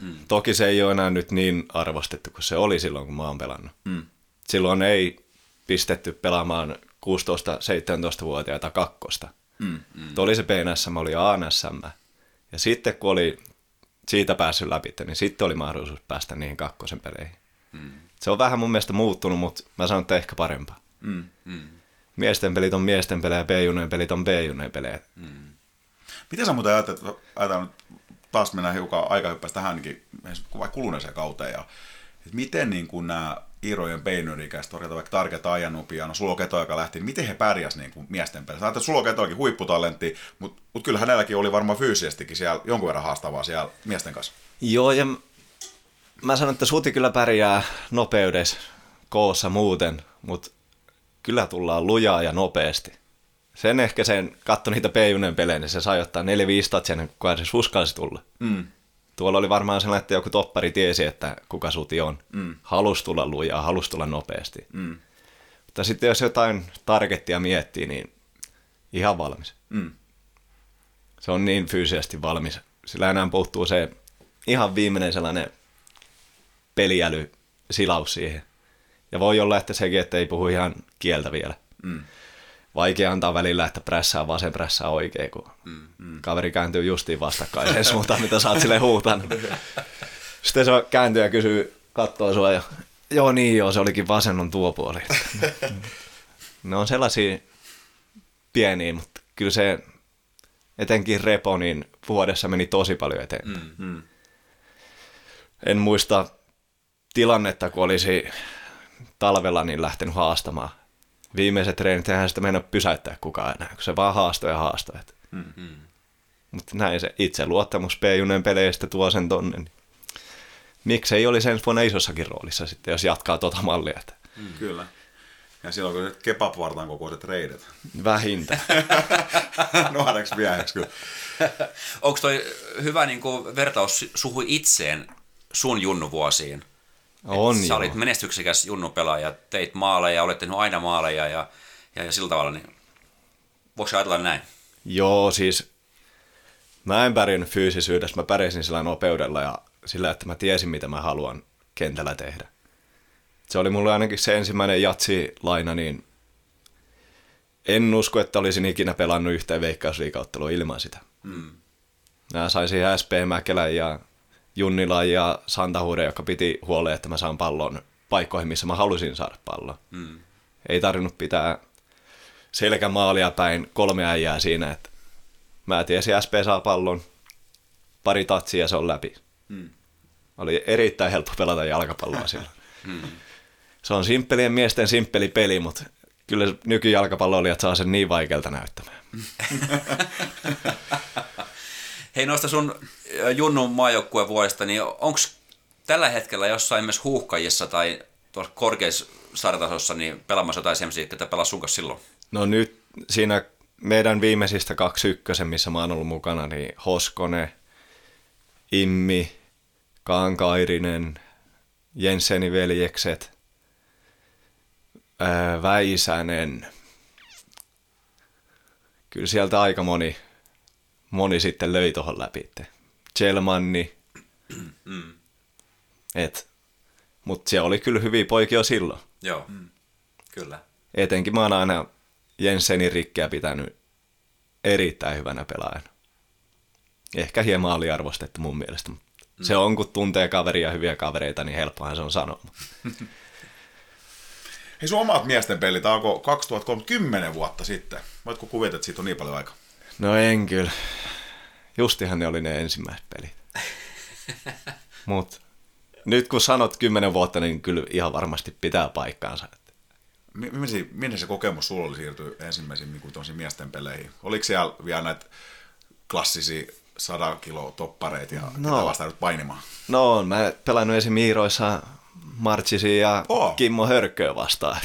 Mm. Toki se ei ole enää nyt niin arvostettu kuin se oli silloin, kun mä oon pelannut. Mm. Silloin ei pistetty pelaamaan 16-17-vuotiaita kakkosta. Mm, mm. Oli se PNSM, oli ANSM. Ja sitten kun oli siitä päässyt läpi, niin sitten oli mahdollisuus päästä niihin kakkosen peleihin. Mm. Se on vähän mun mielestä muuttunut, mutta mä sanon, että ehkä parempaa. Mm, mm. Miesten pelit on miesten pelejä, B-juneen pelit on B-juneen pelejä. Mm. Miten sä muuten ajattelet, ajatellaan taas mennään hiukan aikahyppäistä tähänkin vaikka kuluneeseen kauteen, ja, että miten niin kuin nämä Irojen Beinerikäistä torjata vaikka Target Ajanupia, no Sulo Keto, joka lähti, niin miten he pärjäsivät niin kuin miesten pelissä? Ajattelin, että Sulo Keto olikin huipputalentti, mutta, mutta kyllä hänelläkin oli varmaan fyysisestikin siellä jonkun verran haastavaa siellä miesten kanssa. Joo, ja mä sanon, että Suti kyllä pärjää nopeudessa, koossa muuten, mutta kyllä tullaan lujaa ja nopeasti sen ehkä sen, katso niitä p pelejä, niin se sai ottaa 4-5 tatsia kuin se uskalsi tulla. Mm. Tuolla oli varmaan sellainen, että joku toppari tiesi, että kuka suti on. Mm. Halus tulla lujaa, halus tulla nopeasti. Mm. Mutta sitten jos jotain targettia miettii, niin ihan valmis. Mm. Se on niin fyysisesti valmis. Sillä enää puuttuu se ihan viimeinen sellainen peliäly silaus siihen. Ja voi olla, että sekin, että ei puhu ihan kieltä vielä. Mm vaikea antaa välillä, että prässää vasen, prässää oikein, kun mm, mm. kaveri kääntyy justiin vastakkaiseen suuntaan, mitä sä oot sille huutanut. *laughs* Sitten se kääntyy ja kysyy, katsoo sua ja joo niin joo, se olikin vasen on tuo puoli. *laughs* ne on sellaisia pieniä, mutta kyllä se etenkin repo, niin vuodessa meni tosi paljon eteenpäin. Mm, mm. En muista tilannetta, kun olisi talvella niin lähtenyt haastamaan viimeiset treenit, eihän sitä mennä pysäyttää kukaan enää, kun se vaan haastoi ja haastoi. Mm-hmm. Mutta näin se itse luottamus P-juneen peleistä tuo sen tonne. Niin miksei olisi ensi vuonna isossakin roolissa sitten, jos jatkaa tuota mallia. Että. Mm. Kyllä. Ja silloin kun kebab-vartan kokoiset reidet. Vähintä. *laughs* Nuoreksi mieheksi kyllä. Onko toi hyvä niin kuin, vertaus suhu itseen sun junnuvuosiin? On Sä olit menestyksekäs junnupelaaja, teit maaleja, olet tehnyt aina maaleja ja, ja, ja sillä tavalla, niin voiko ajatella näin? Joo, siis mä en pärjännyt fyysisyydessä, mä pärjäsin sillä nopeudella ja sillä, että mä tiesin, mitä mä haluan kentällä tehdä. Se oli mulle ainakin se ensimmäinen jatsi-laina, niin en usko, että olisin ikinä pelannut yhteen veikkausliikauttelua ilman sitä. Mm. Mä saisin SP Mäkelän ja Junnila ja Santahuuden, joka piti huoleen, että mä saan pallon paikkoihin, missä mä halusin saada pallon. Mm. Ei tarvinnut pitää selkämaalia päin kolme äijää siinä, että mä tiesin, SP saa pallon, pari tatsia ja se on läpi. Mm. Oli erittäin helppo pelata jalkapalloa silloin. *laughs* Mm. Se on simppelien miesten simppeli peli, mutta kyllä nykyjalkapalloilijat saa sen niin vaikealta näyttämään. *laughs* Hei noista sun Junnun maajoukkueen vuodesta, niin onko tällä hetkellä jossain myös huuhkajissa tai tuossa korkeassa sarjatasossa niin pelaamassa jotain sellaisia, että pelas sun kanssa silloin? No nyt siinä meidän viimeisistä kaksi ykkösen, missä mä oon ollut mukana, niin Hoskone, Immi, Kankairinen, Jensenin veljekset, Väisänen. Kyllä sieltä aika moni, moni sitten löi tuohon läpi. Chelmanni. Mm. Et, mutta se oli kyllä hyviä poikia jo silloin. Joo, mm. kyllä. Etenkin mä oon aina Jensenin rikkeä pitänyt erittäin hyvänä pelaajana. Ehkä hieman aliarvostettu mun mielestä. Mm. Se on, kun tuntee kaveria hyviä kavereita, niin helppohan se on sanoa. Hei sun omat miesten pelit alkoi 2030 vuotta sitten. Voitko kuvitella, että siitä on niin paljon aikaa? No en kyllä. Justihan ne oli ne ensimmäiset pelit. *laughs* Mut nyt kun sanot kymmenen vuotta, niin kyllä ihan varmasti pitää paikkaansa. Minne, minne se kokemus sulla oli siirtyä ensimmäisiin niin miesten peleihin? Oliko siellä vielä näitä klassisia 100 kilo toppareita ja no, vasta nyt painimaan? No, mä pelannut esim. Miiroissa Marchisia ja oh. Kimmo Hörkköä vastaan.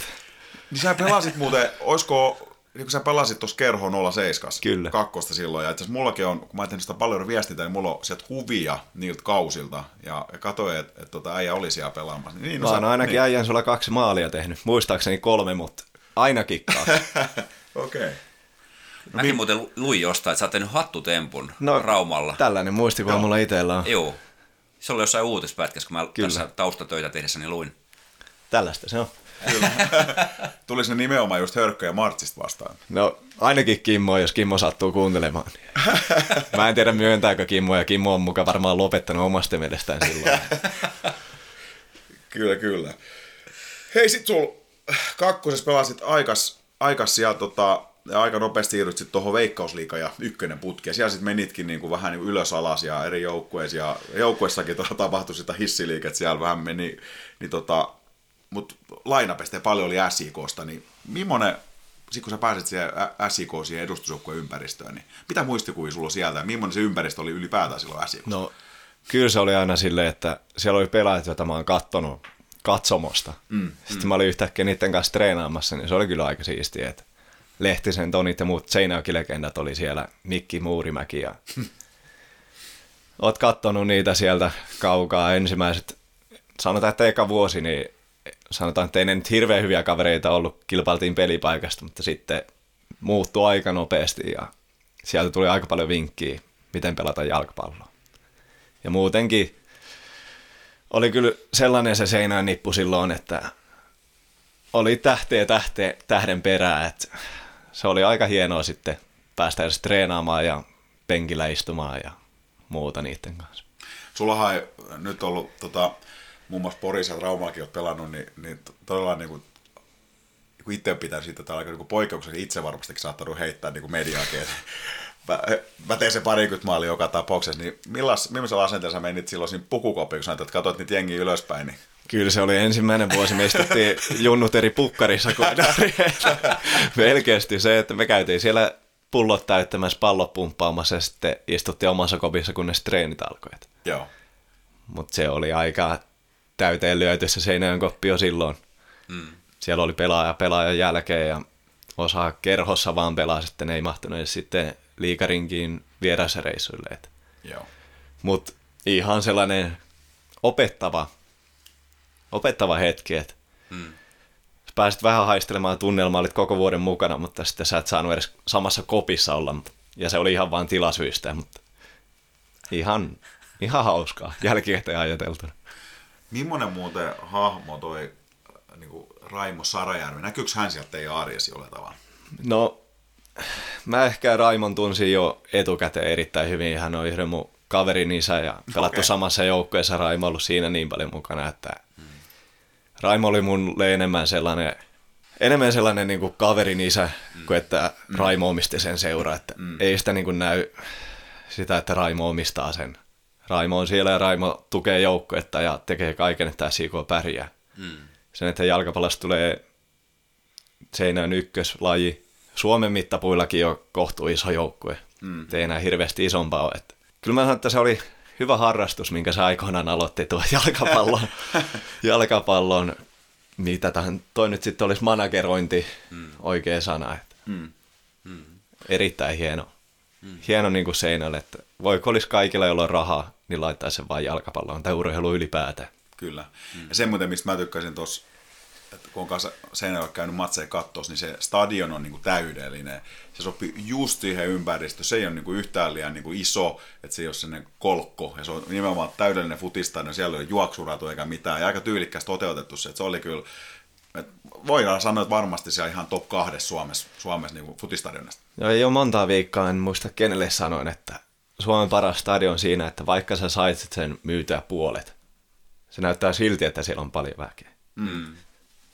Niin sä pelasit muuten, oisko niin kun sä pelasit tuossa Kerho 07 Kyllä. kakkosta silloin, ja itse mullakin on, kun mä ajattelin sitä paljon viestitä, niin mulla on sieltä kuvia niiltä kausilta, ja, ja katsoin, että, että tota, äijä oli siellä pelaamassa. Niin, no, mä oon sä, ainakin niin. äijän sulla kaksi maalia tehnyt, muistaakseni kolme, mutta aina kikkaa. *laughs* Okei. okay. No, Mäkin mi- muuten luin jostain, että sä oot tehnyt hattutempun no, Raumalla. Tällainen muistikuva no. mulla itsellä on. Joo. Se oli jossain uutispätkässä, kun mä Kyllä. tässä taustatöitä tehdessäni niin luin. Tällaista se on. Kyllä. *laughs* Ne nimenomaan just Hörkkö ja Martsista vastaan? No ainakin Kimmo, jos Kimmo sattuu kuuntelemaan. Mä en tiedä myöntääkö Kimmo, ja Kimmo on mukaan varmaan lopettanut omasta mielestään silloin. *laughs* kyllä, kyllä. Hei, sit sul kakkosessa pelasit aikas, aikas ja tota, ja aika nopeasti siirryt sitten tuohon Veikkausliiga ja ykkönen putki. Ja siellä sitten menitkin niin kuin vähän niin ylös alas ja eri joukkueissa. Ja joukkueessakin tapahtui sitä hissiliiket, siellä vähän meni. Niin tota, mutta lainapeste paljon oli SIKsta, niin millainen, sit kun sä pääset siihen SIK siihen edustusjoukkueen ympäristöön, niin mitä muistikuvia sulla sieltä ja millainen se ympäristö oli ylipäätään silloin SIK? No kyllä se oli aina silleen, että siellä oli pelaajat, joita mä oon kattonut katsomosta. Mm, Sitten mm. mä olin yhtäkkiä niiden kanssa treenaamassa, niin se oli kyllä aika siistiä, että Lehtisen, Tonit ja muut Seinäjoki-legendat oli siellä, Mikki Muurimäki ja *laughs* oot kattonut niitä sieltä kaukaa ensimmäiset, sanotaan, että eka vuosi, niin sanotaan, että ei ne nyt hirveän hyviä kavereita ollut, kilpailtiin pelipaikasta, mutta sitten muuttui aika nopeasti ja sieltä tuli aika paljon vinkkiä, miten pelata jalkapalloa. Ja muutenkin oli kyllä sellainen se seinään nippu silloin, että oli tähteä tähteä, tähden perää, että se oli aika hienoa sitten päästä edes treenaamaan ja penkillä istumaan ja muuta niiden kanssa. Sullahan ei nyt ollut tota, muun muassa Porissa ja Raumallakin olet pelannut, niin, niin todella niin kuin, kun itse pitää siitä, että aika niin poikkeuksellisesti itse varmastikin saattanut heittää niin mediaakin. Mä, mä tein sen parikymmentä maalia joka tapauksessa, niin millas, millaisella asenteella menit silloin siinä pukukopiin, kun että katsoit niitä jengiä ylöspäin? Niin... Kyllä se oli ensimmäinen vuosi, me istuttiin junnut eri pukkarissa kuin Melkeästi *laughs* se, että me käytiin siellä pullot täyttämässä pallot pumppaamassa ja sitten istuttiin omassa kopissa, kunnes treenit alkoivat. Joo. Mutta se oli aika täyteen lyöty se Seinäjön koppi jo silloin. Mm. Siellä oli pelaaja pelaajan jälkeen ja osa kerhossa vaan pelaa, sitten ei mahtunut edes sitten liikarinkiin vierasreissuille. Mutta ihan sellainen opettava, opettava hetki, että mm. pääsit vähän haistelemaan tunnelmaa, olit koko vuoden mukana, mutta sitten sä et saanut edes samassa kopissa olla. Ja se oli ihan vain tilasyistä, mutta ihan, ihan hauskaa jälkikäteen ajateltuna. Millainen muuten hahmo toi niin kuin Raimo Sarajärvi? Näkyykö hän sieltä teidän arjesi jollain tavalla? No, mä ehkä Raimon tunsin jo etukäteen erittäin hyvin. Hän on yhden mun kaverin isä ja pelattu okay. samassa joukkueessa. Raimo ollut siinä niin paljon mukana, että hmm. Raimo oli mulle enemmän sellainen, enemmän sellainen niin kuin kaverin isä, mm. kuin että Raimo omisti sen seura. Että mm. Ei sitä niin kuin näy sitä, että Raimo omistaa sen. Raimo on siellä ja Raimo tukee joukkuetta ja tekee kaiken, että SIK pärjää. Mm. Sen, että jalkapallosta tulee Seinäjön ykköslaji. Suomen mittapuillakin on kohtuu iso joukkue. Mm. Ei enää hirveästi isompaa ole. Että kyllä mä sanon, että se oli hyvä harrastus, minkä se aikoinaan aloitti tuo *laughs* jalkapallon, jalkapallon mitä tähän, toi nyt sitten olisi managerointi, mm. oikea sana. Että mm. Mm. Erittäin hieno. Mm. Hieno niin kuin seinälle, että voiko olisi kaikilla, joilla on rahaa, niin laittaa sen vain jalkapalloon tai urheilu ylipäätään. Kyllä. Mm. Ja semmoinen, mistä mä tykkäsin tuossa että kun on kanssa Seinäjoella käynyt matseja katsoa, niin se stadion on niin kuin täydellinen. Se sopii just siihen ympäristöön. Se ei ole niin kuin yhtään liian niin kuin iso, että se ei ole sellainen kolkko. Ja se on nimenomaan täydellinen futistadion. Siellä ei ole juoksuratu eikä mitään. Ja aika tyylikkästi toteutettu se. Että se oli kyllä, että voidaan sanoa, että varmasti se ihan top kahdessa Suomessa, Suomessa niin futistadionista. Joo, ei ole montaa viikkoa, en muista kenelle sanoin, että Suomen paras stadion siinä, että vaikka sä sait sen myytyä puolet, se näyttää silti, että siellä on paljon väkeä. Mm.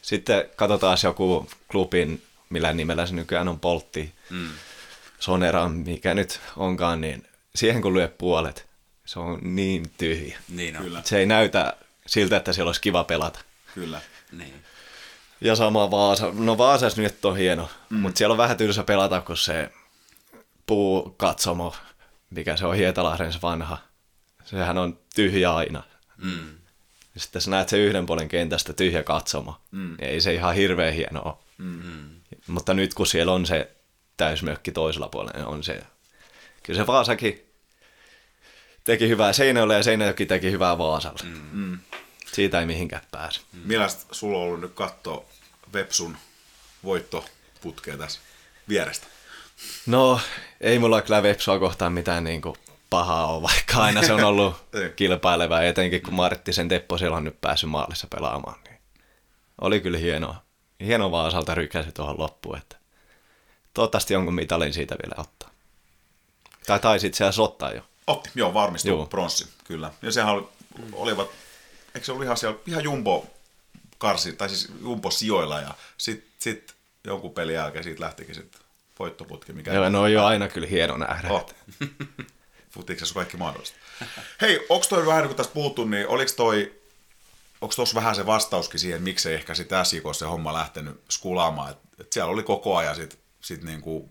Sitten katsotaan joku klubin, millä nimellä se nykyään on Poltti, mm. Sonera, mikä nyt onkaan, niin siihen kun lyö puolet, se on niin tyhjä. Niin on. Kyllä. Se ei näytä siltä, että siellä olisi kiva pelata. Kyllä. Niin. Ja sama Vaasa. No Vaasas nyt on hieno, mm. mutta siellä on vähän tylsä pelata, kun se puukatsomo, mikä se on Hietalahden vanha, sehän on tyhjä aina. Mm. Sitten sä näet se yhden puolen kentästä tyhjä katsomo. Mm. Ei se ihan hirveän hieno ole. Mm-hmm. Mutta nyt kun siellä on se täysmökki toisella puolella, niin on se. Kyllä se Vaasakin teki hyvää Seinäjoelle ja Seinäjoki teki hyvää Vaasalle. Mm. Siitä ei mihinkään pääse. Mm. Millaista sulla on ollut nyt katsoa Vepsun voittoputkea tässä vierestä? No, ei mulla kyllä Vepsua kohtaan mitään niin kuin pahaa ole, vaikka aina se on ollut *laughs* kilpaileva, etenkin kun Marttisen Teppo siellä on nyt päässyt maalissa pelaamaan. Niin oli kyllä hienoa. Hieno Vaasalta rykäsi tuohon loppuun, että toivottavasti jonkun mitalin siitä vielä ottaa. Tai taisit siellä ottaa jo. Otti, joo, varmistui pronssi, kyllä. Ja sehän oli, olivat, eikö se ollut ihan siellä, ihan jumbo karsi, tai siis jumbo sijoilla, ja sitten sit jonkun pelin jälkeen siitä lähtikin sitten voittoputki. Mikä joo, no on jo aina kyllä hieno nähdä. Oh. *laughs* futiksessa kaikki mahdollista. Hei, onko toi vähän, kun tästä puhuttu, niin oliko toi, onko tuossa vähän se vastauskin siihen, miksei ehkä sitä SIK se homma lähtenyt skulaamaan, että et siellä oli koko ajan sit, sit niinku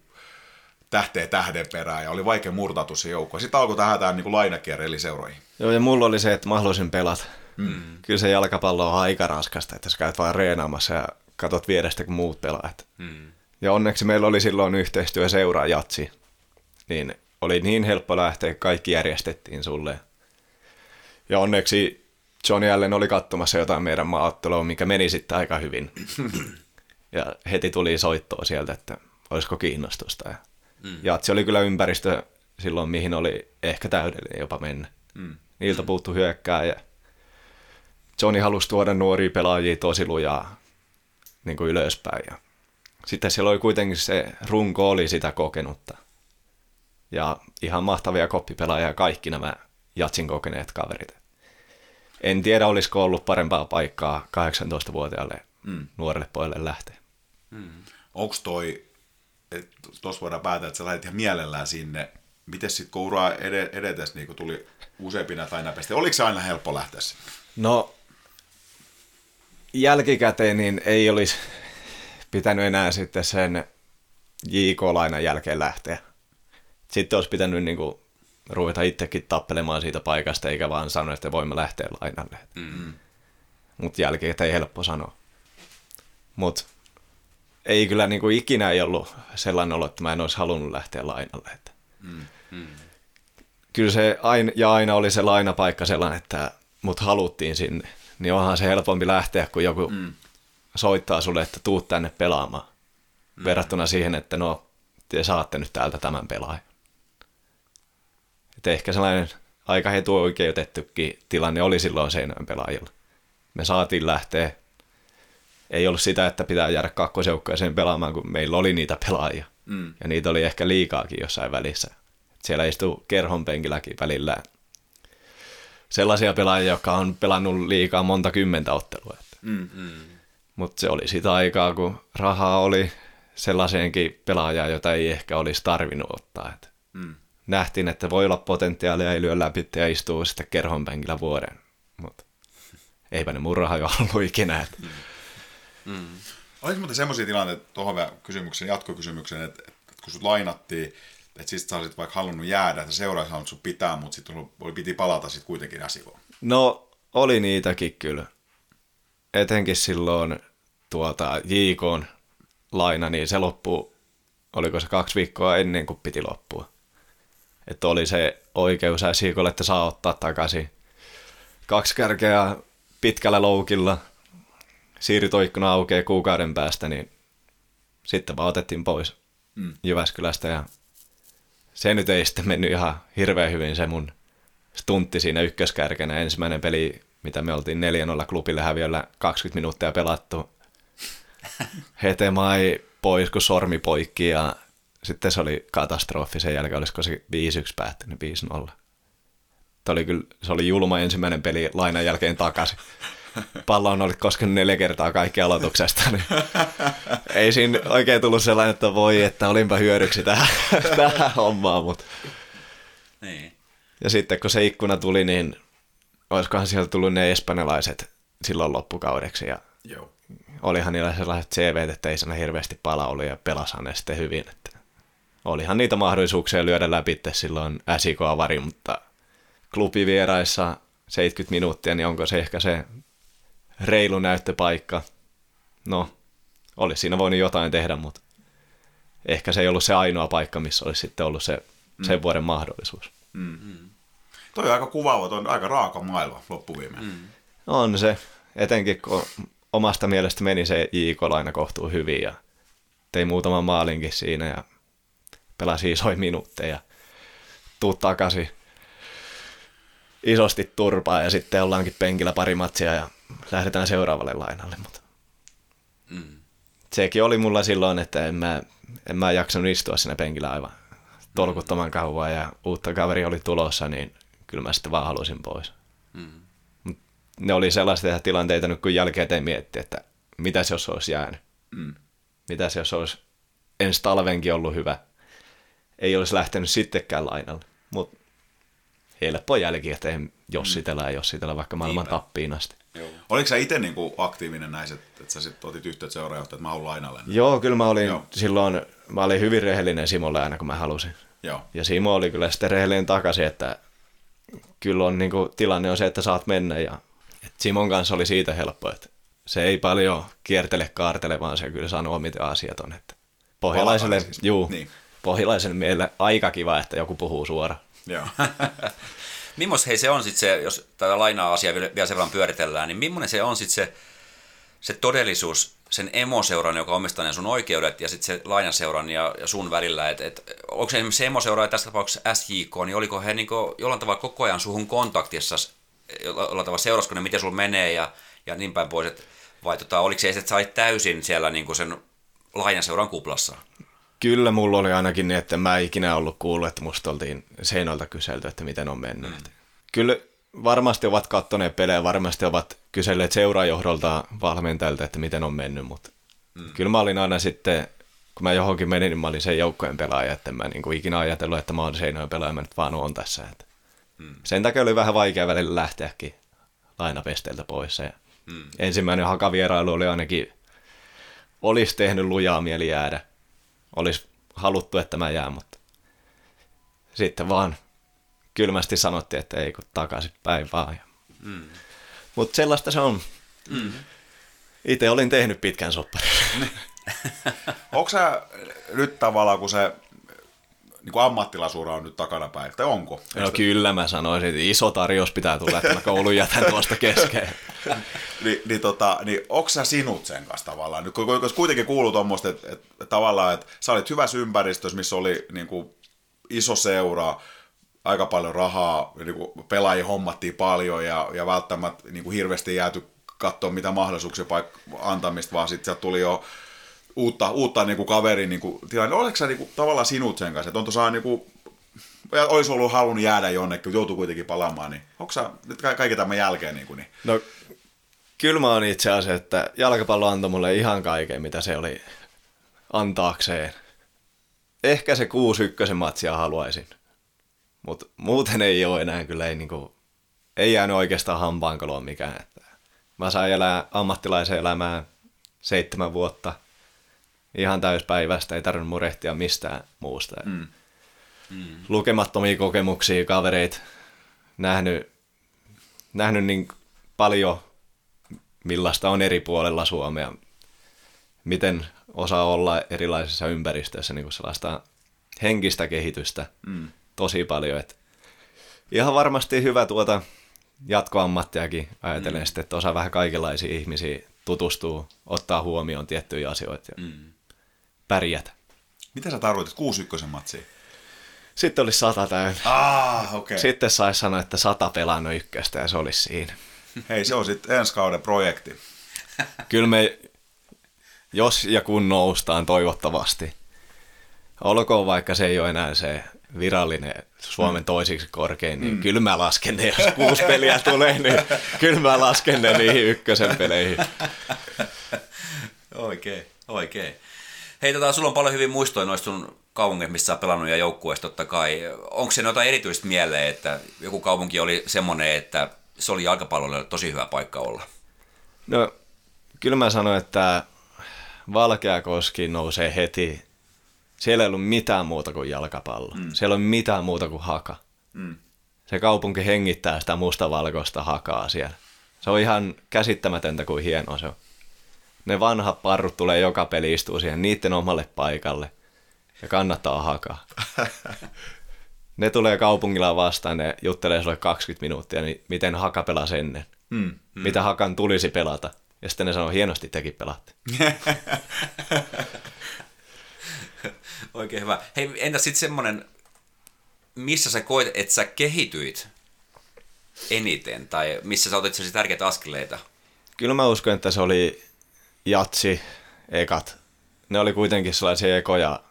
tähteä tähden perään ja oli vaikea murtautua se joukko. Sitten alkoi tähän tämä niinku lainakierre eli seuroihin. Joo, ja mulla oli se, että mä haluaisin pelata. Mm. Kyllä se jalkapallo on aika raskasta, että sä käyt vaan reenaamassa ja katot vierestä, kun muut pelaat. Mm. Ja onneksi meillä oli silloin yhteistyö seuraa jatsi, niin oli niin helppo lähteä, kaikki järjestettiin sulle. Ja onneksi Johnny Allen oli katsomassa jotain meidän maattelua, mikä meni sitten aika hyvin. *clears throat* Ja heti tuli soittoa sieltä, että olisiko kiinnostusta. Ja mm. Jatsi oli kyllä ympäristö silloin, mihin oli ehkä täydellinen jopa mennä. Mm. Niiltä puuttu hyökkää ja Johnny halusi tuoda nuoria pelaajia tosi lujaa niin kuin ylöspäin. Ja sitten siellä oli kuitenkin se runko oli sitä kokenutta ja ihan mahtavia koppipelaajia kaikki nämä Jatsin kokeneet kaverit. En tiedä, olisiko ollut parempaa paikkaa 18-vuotiaalle mm. nuorelle pojalle lähteä. Mm. Onko toi, tuossa voidaan päätellä, että sä lähdit ihan mielellään sinne. Miten sitten kun uraa edetes niin kun tuli useampina tai näpeistä, oliko se aina helppo lähteä sinne? No, jälkikäteen niin ei olisi pitänyt enää sitten sen JK-lainan jälkeen lähteä sitten olisi pitänyt niin kuin, ruveta itsekin tappelemaan siitä paikasta, eikä vaan sanoa, että voimme lähteä lainalle. Mm-hmm. Mutta jälkeen ei helppo sanoa. Mutta ei kyllä niin kuin, ikinä ei ollut sellainen olo, että mä en olisi halunnut lähteä lainalle. Että. Mm-hmm. Kyllä se aina, ja aina oli se lainapaikka sellainen, että mut haluttiin sinne. Niin onhan se helpompi lähteä, kun joku mm. Soittaa sulle, että tuut tänne pelaamaan. Mm. Verrattuna siihen, että no, te saatte nyt täältä tämän pelaajan. Että ehkä sellainen aika etuoikeutettukin tilanne oli silloin Seinäjoen pelaajilla. Me saatiin lähteä. Ei ollut sitä, että pitää jäädä kakkosjoukkoeseen pelaamaan, kun meillä oli niitä pelaajia. Mm. Ja niitä oli ehkä liikaakin jossain välissä. Et siellä istuu kerhon penkilläkin välillä sellaisia pelaajia, jotka on pelannut liikaa monta kymmentä ottelua. Että Mm. Mutta se oli sitä aikaa, kun rahaa oli sellaiseenkin pelaajaan, jota ei ehkä olisi tarvinnut ottaa. Et Mm. Nähtiin, että voi olla potentiaalia, ei lyö läpi ja istuu sitten kerhonpenkillä vuoden. Mutta eipä ne mun rahoja *laughs* ollut ikinä. Et Oliko muuten semmoisia tilanteita, tuohon vielä kysymyksen, jatkokysymyksen, että, että kun sut lainattiin, että sitten sä olisit vaikka halunnut jäädä, että seura olisi halunnut sun pitää, mutta sitten oli, piti palata sitten kuitenkin Äsikoon. No, oli niitäkin kyllä. Etenkin silloin tuota JK laina, niin se loppuu, oliko se kaksi viikkoa ennen kuin piti loppua. Että oli se oikeus SJKlle, että saa ottaa takaisin kaksi kärkeä pitkällä loukilla, siirtoikkuna aukeaa kuukauden päästä, niin sitten vaan otettiin pois mm. Jyväskylästä ja se nyt ei sitten mennyt ihan hirveän hyvin se mun stuntti siinä ykköskärkenä. Ensimmäinen peli, mitä me oltiin 4-0 klubille häviöllä 20 minuuttia pelattu. *laughs* Hetemai pois, kun sormi poikki ja sitten se oli katastrofi. Sen jälkeen olisiko se 5-1 päättynyt 5-0. Tämä oli kyllä, se oli julma ensimmäinen peli lainan jälkeen takaisin. Palloon oli koskenut neljä kertaa kaikki aloituksesta, niin ei siinä oikein tullut sellainen, että voi, että olinpa hyödyksi tähän, *laughs* tähän hommaan, mutta Niin. ja sitten kun se ikkuna tuli, niin olisikohan sieltä tullut ne espanjalaiset silloin loppukaudeksi. Ja Joo. olihan niillä sellaiset CV, että ei sana hirveästi pala ollut ja pelasihan ne sitten hyvin. Että olihan niitä mahdollisuuksia lyödä läpi silloin SIK-avari, mutta klubivieraissa 70 minuuttia, niin onko se ehkä se reilu näyttöpaikka? No, olisi siinä voinut jotain tehdä, mutta ehkä se ei ollut se ainoa paikka, missä olisi sitten ollut se sen vuoden mahdollisuus. Toi on aika kuvaava, toi on aika raaka maailma loppuviimeen. Mm. On se, etenkin kun omasta mielestä meni se JK-laina kohtuu hyvin ja tei muutaman maalinkin siinä ja pelasi isoja minuutteja. Tuu takaisin isosti turpaa ja sitten ollaankin penkillä pari matsia ja lähdetään seuraavalle lainalle. Mutta Mm. sekin oli mulla silloin, että en mä, en mä jaksanut istua siinä penkillä aivan tolkuttoman kauan ja uutta kaveri oli tulossa, niin kyllä mä sitten vaan halusin pois. Mm. Mut ne oli sellaisia tilanteita nyt kun jälkeen mietti, että mitä se jos olisi jäänyt. Mm. Mitä se jos olisi ensi talvenkin ollut hyvä. Ei olisi lähtenyt sittenkään lainalle. Mutta helppo jälki, että ei jossitella ja jossitella vaikka maailman Niinpä. tappiin asti. Joo. Oliko sä itse niinku aktiivinen näissä, että, että sä sit otit yhteyttä seuraajohtaja, että mä haluan lainalle? Joo, kyllä mä olin Joo. silloin, mä olin hyvin rehellinen Simolle aina kun mä halusin. Joo. Ja Simo oli kyllä sitten rehellinen takaisin, että kyllä on niin kuin, tilanne on se, että saat mennä. Ja et Simon kanssa oli siitä helppo, että se ei paljon kiertele kaartele, vaan se kyllä sanoo, miten asiat on. Että pohjalaiselle, siis. juu, Niin. pohjalaiselle meille aika kiva, että joku puhuu suoraan. Joo. *laughs* Mimmos hei se on sitten se, jos tätä lainaa-asiaa vielä vielä sen verran pyöritellään, niin millainen se on sitten se, se todellisuus sen emoseuran, joka omistaa ne sun oikeudet, ja sitten se lainaseuran ja, ja sun välillä, että et, onko se esimerkiksi se emoseura, tässä tapauksessa SJK, niin oliko he niinku jollain tavalla koko ajan suhun kontaktissa, jolla- jollain tavalla seurasko ne, miten sulla menee ja, ja niin päin pois, et, vai tota, oliko se, että sä olit täysin siellä niinku sen lainaseuran kuplassa? Kyllä mulla oli ainakin niin, että mä en ikinä ollut kuullut, että musta oltiin seinältä kyselty, että miten on mennyt. Mm. Kyllä varmasti ovat kattoneet pelejä, varmasti ovat kyselleet seuraajohdolta valmentajalta, että miten on mennyt, mutta mm. kyllä mä olin aina sitten, kun mä johonkin menin, niin mä olin sen joukkojen pelaaja, että en mä niin kuin ikinä ajatellut, että mä oon Seinäjoen pelaaja, mä nyt vaan oon tässä. Että. Mm. Sen takia oli vähän vaikea välillä lähteäkin lainapesteeltä pois. Ja mm. Ensimmäinen hakavierailu oli ainakin, olisi tehnyt lujaa mieli jäädä. Olisi haluttu, että mä jään, mutta sitten vaan kylmästi sanottiin, että ei kun takaisin päin vaan. Mm. Mutta sellaista se on. Mm. Itse olin tehnyt pitkän sopparin. *laughs* Onko sä nyt tavallaan, kun se niin kuin ammattilaisuura on nyt takanapäin, tai onko? No kyllä mä sanoisin, että iso tarjous pitää tulla, että mä koulun jätän tuosta kesken. *laughs* Ni, niin, tota, niin onko sä sinut sen kanssa tavallaan? Nyt, kun, kun kuitenkin kuuluu tuommoista, että, että, tavallaan, että sä olit hyvässä ympäristössä, missä oli niin kuin, iso seura, aika paljon rahaa, niin kuin, pelaajia hommattiin paljon ja, ja välttämättä niin kuin, hirveästi jääty katsoa mitä mahdollisuuksia paik- antamista, vaan sitten tuli jo uutta, uutta niin kuin kaverin niin kuin, tilanne. Oletko sä niin kuin, tavallaan sinut sen kanssa? Että on niin kuin, olisi ollut halunnut jäädä jonnekin, mutta joutuu kuitenkin palaamaan, niin onko sä nyt ka- kaiken tämän jälkeen niin kuin, niin? No Kyllä mä oon itse asiassa, että jalkapallo antoi mulle ihan kaiken, mitä se oli antaakseen. Ehkä se 6-1 matsia haluaisin. Mutta muuten ei ole enää kyllä, ei, niinku, ei jäänyt oikeastaan hampaankoloon mikään. Että mä sain elää ammattilaisen elämää seitsemän vuotta ihan täyspäivästä, ei tarvinnut murehtia mistään muusta. Mm. Mm. Lukemattomia kokemuksia, kavereita, nähnyt, nähnyt niin paljon, millaista on eri puolella Suomea, miten osaa olla erilaisissa ympäristöissä niin kuin sellaista henkistä kehitystä mm. Tosi paljon. Että ihan varmasti hyvä tuota jatkoammattiakin ajatellen mm. sitten, että osaa vähän kaikenlaisia ihmisiä tutustuu, ottaa huomioon tiettyjä asioita ja mm. pärjätä. Mitä sä tarkoitat 6-1 matsiin? Sitten olisi sata täynnä. Ah, okei. Okay. Sitten saisi sanoa, että sata pelannut ykköstä ja se olisi siinä. Hei, se on sitten ensi kauden projekti. Kyllä me, jos ja kun noustaan toivottavasti, olkoon vaikka se ei ole enää se virallinen Suomen mm. toisiksi korkein, niin mm. kyllä mä lasken ne, jos kuusi peliä tulee, niin kyllä mä lasken ne niihin ykkösen peleihin. Oikein, oikein. Hei, tota, sulla on paljon hyvin muistoja noista sun kaupungeista, missä sä pelannut ja joukkueesta totta kai. Onko se jotain erityistä mieleen, että joku kaupunki oli semmoinen, että se oli jalkapallolle tosi hyvä paikka olla? No, kyllä mä sanoin, että Valkeakoski nousee heti. Siellä ei ollut mitään muuta kuin jalkapallo. Mm. Siellä ei mitään muuta kuin haka. Mm. Se kaupunki hengittää sitä mustavalkoista hakaa siellä. Se on ihan käsittämätöntä kuin hieno se on. Ne vanhat parrut tulee joka peli istuu siihen niiden omalle paikalle. Ja kannattaa hakaa. *laughs* ne tulee kaupungilla vastaan, ne juttelee sulle 20 minuuttia, niin miten haka pelasi ennen. Mm, mm. Mitä hakan tulisi pelata. Ja sitten ne sanoo, hienosti tekin pelaatte. *laughs* Oikein hyvä. Hei, entä sitten semmoinen, missä sä koet, että sä kehityit eniten, tai missä sä otit sellaisia tärkeitä askeleita? Kyllä mä uskon, että se oli jatsi, ekat. Ne oli kuitenkin sellaisia ekoja,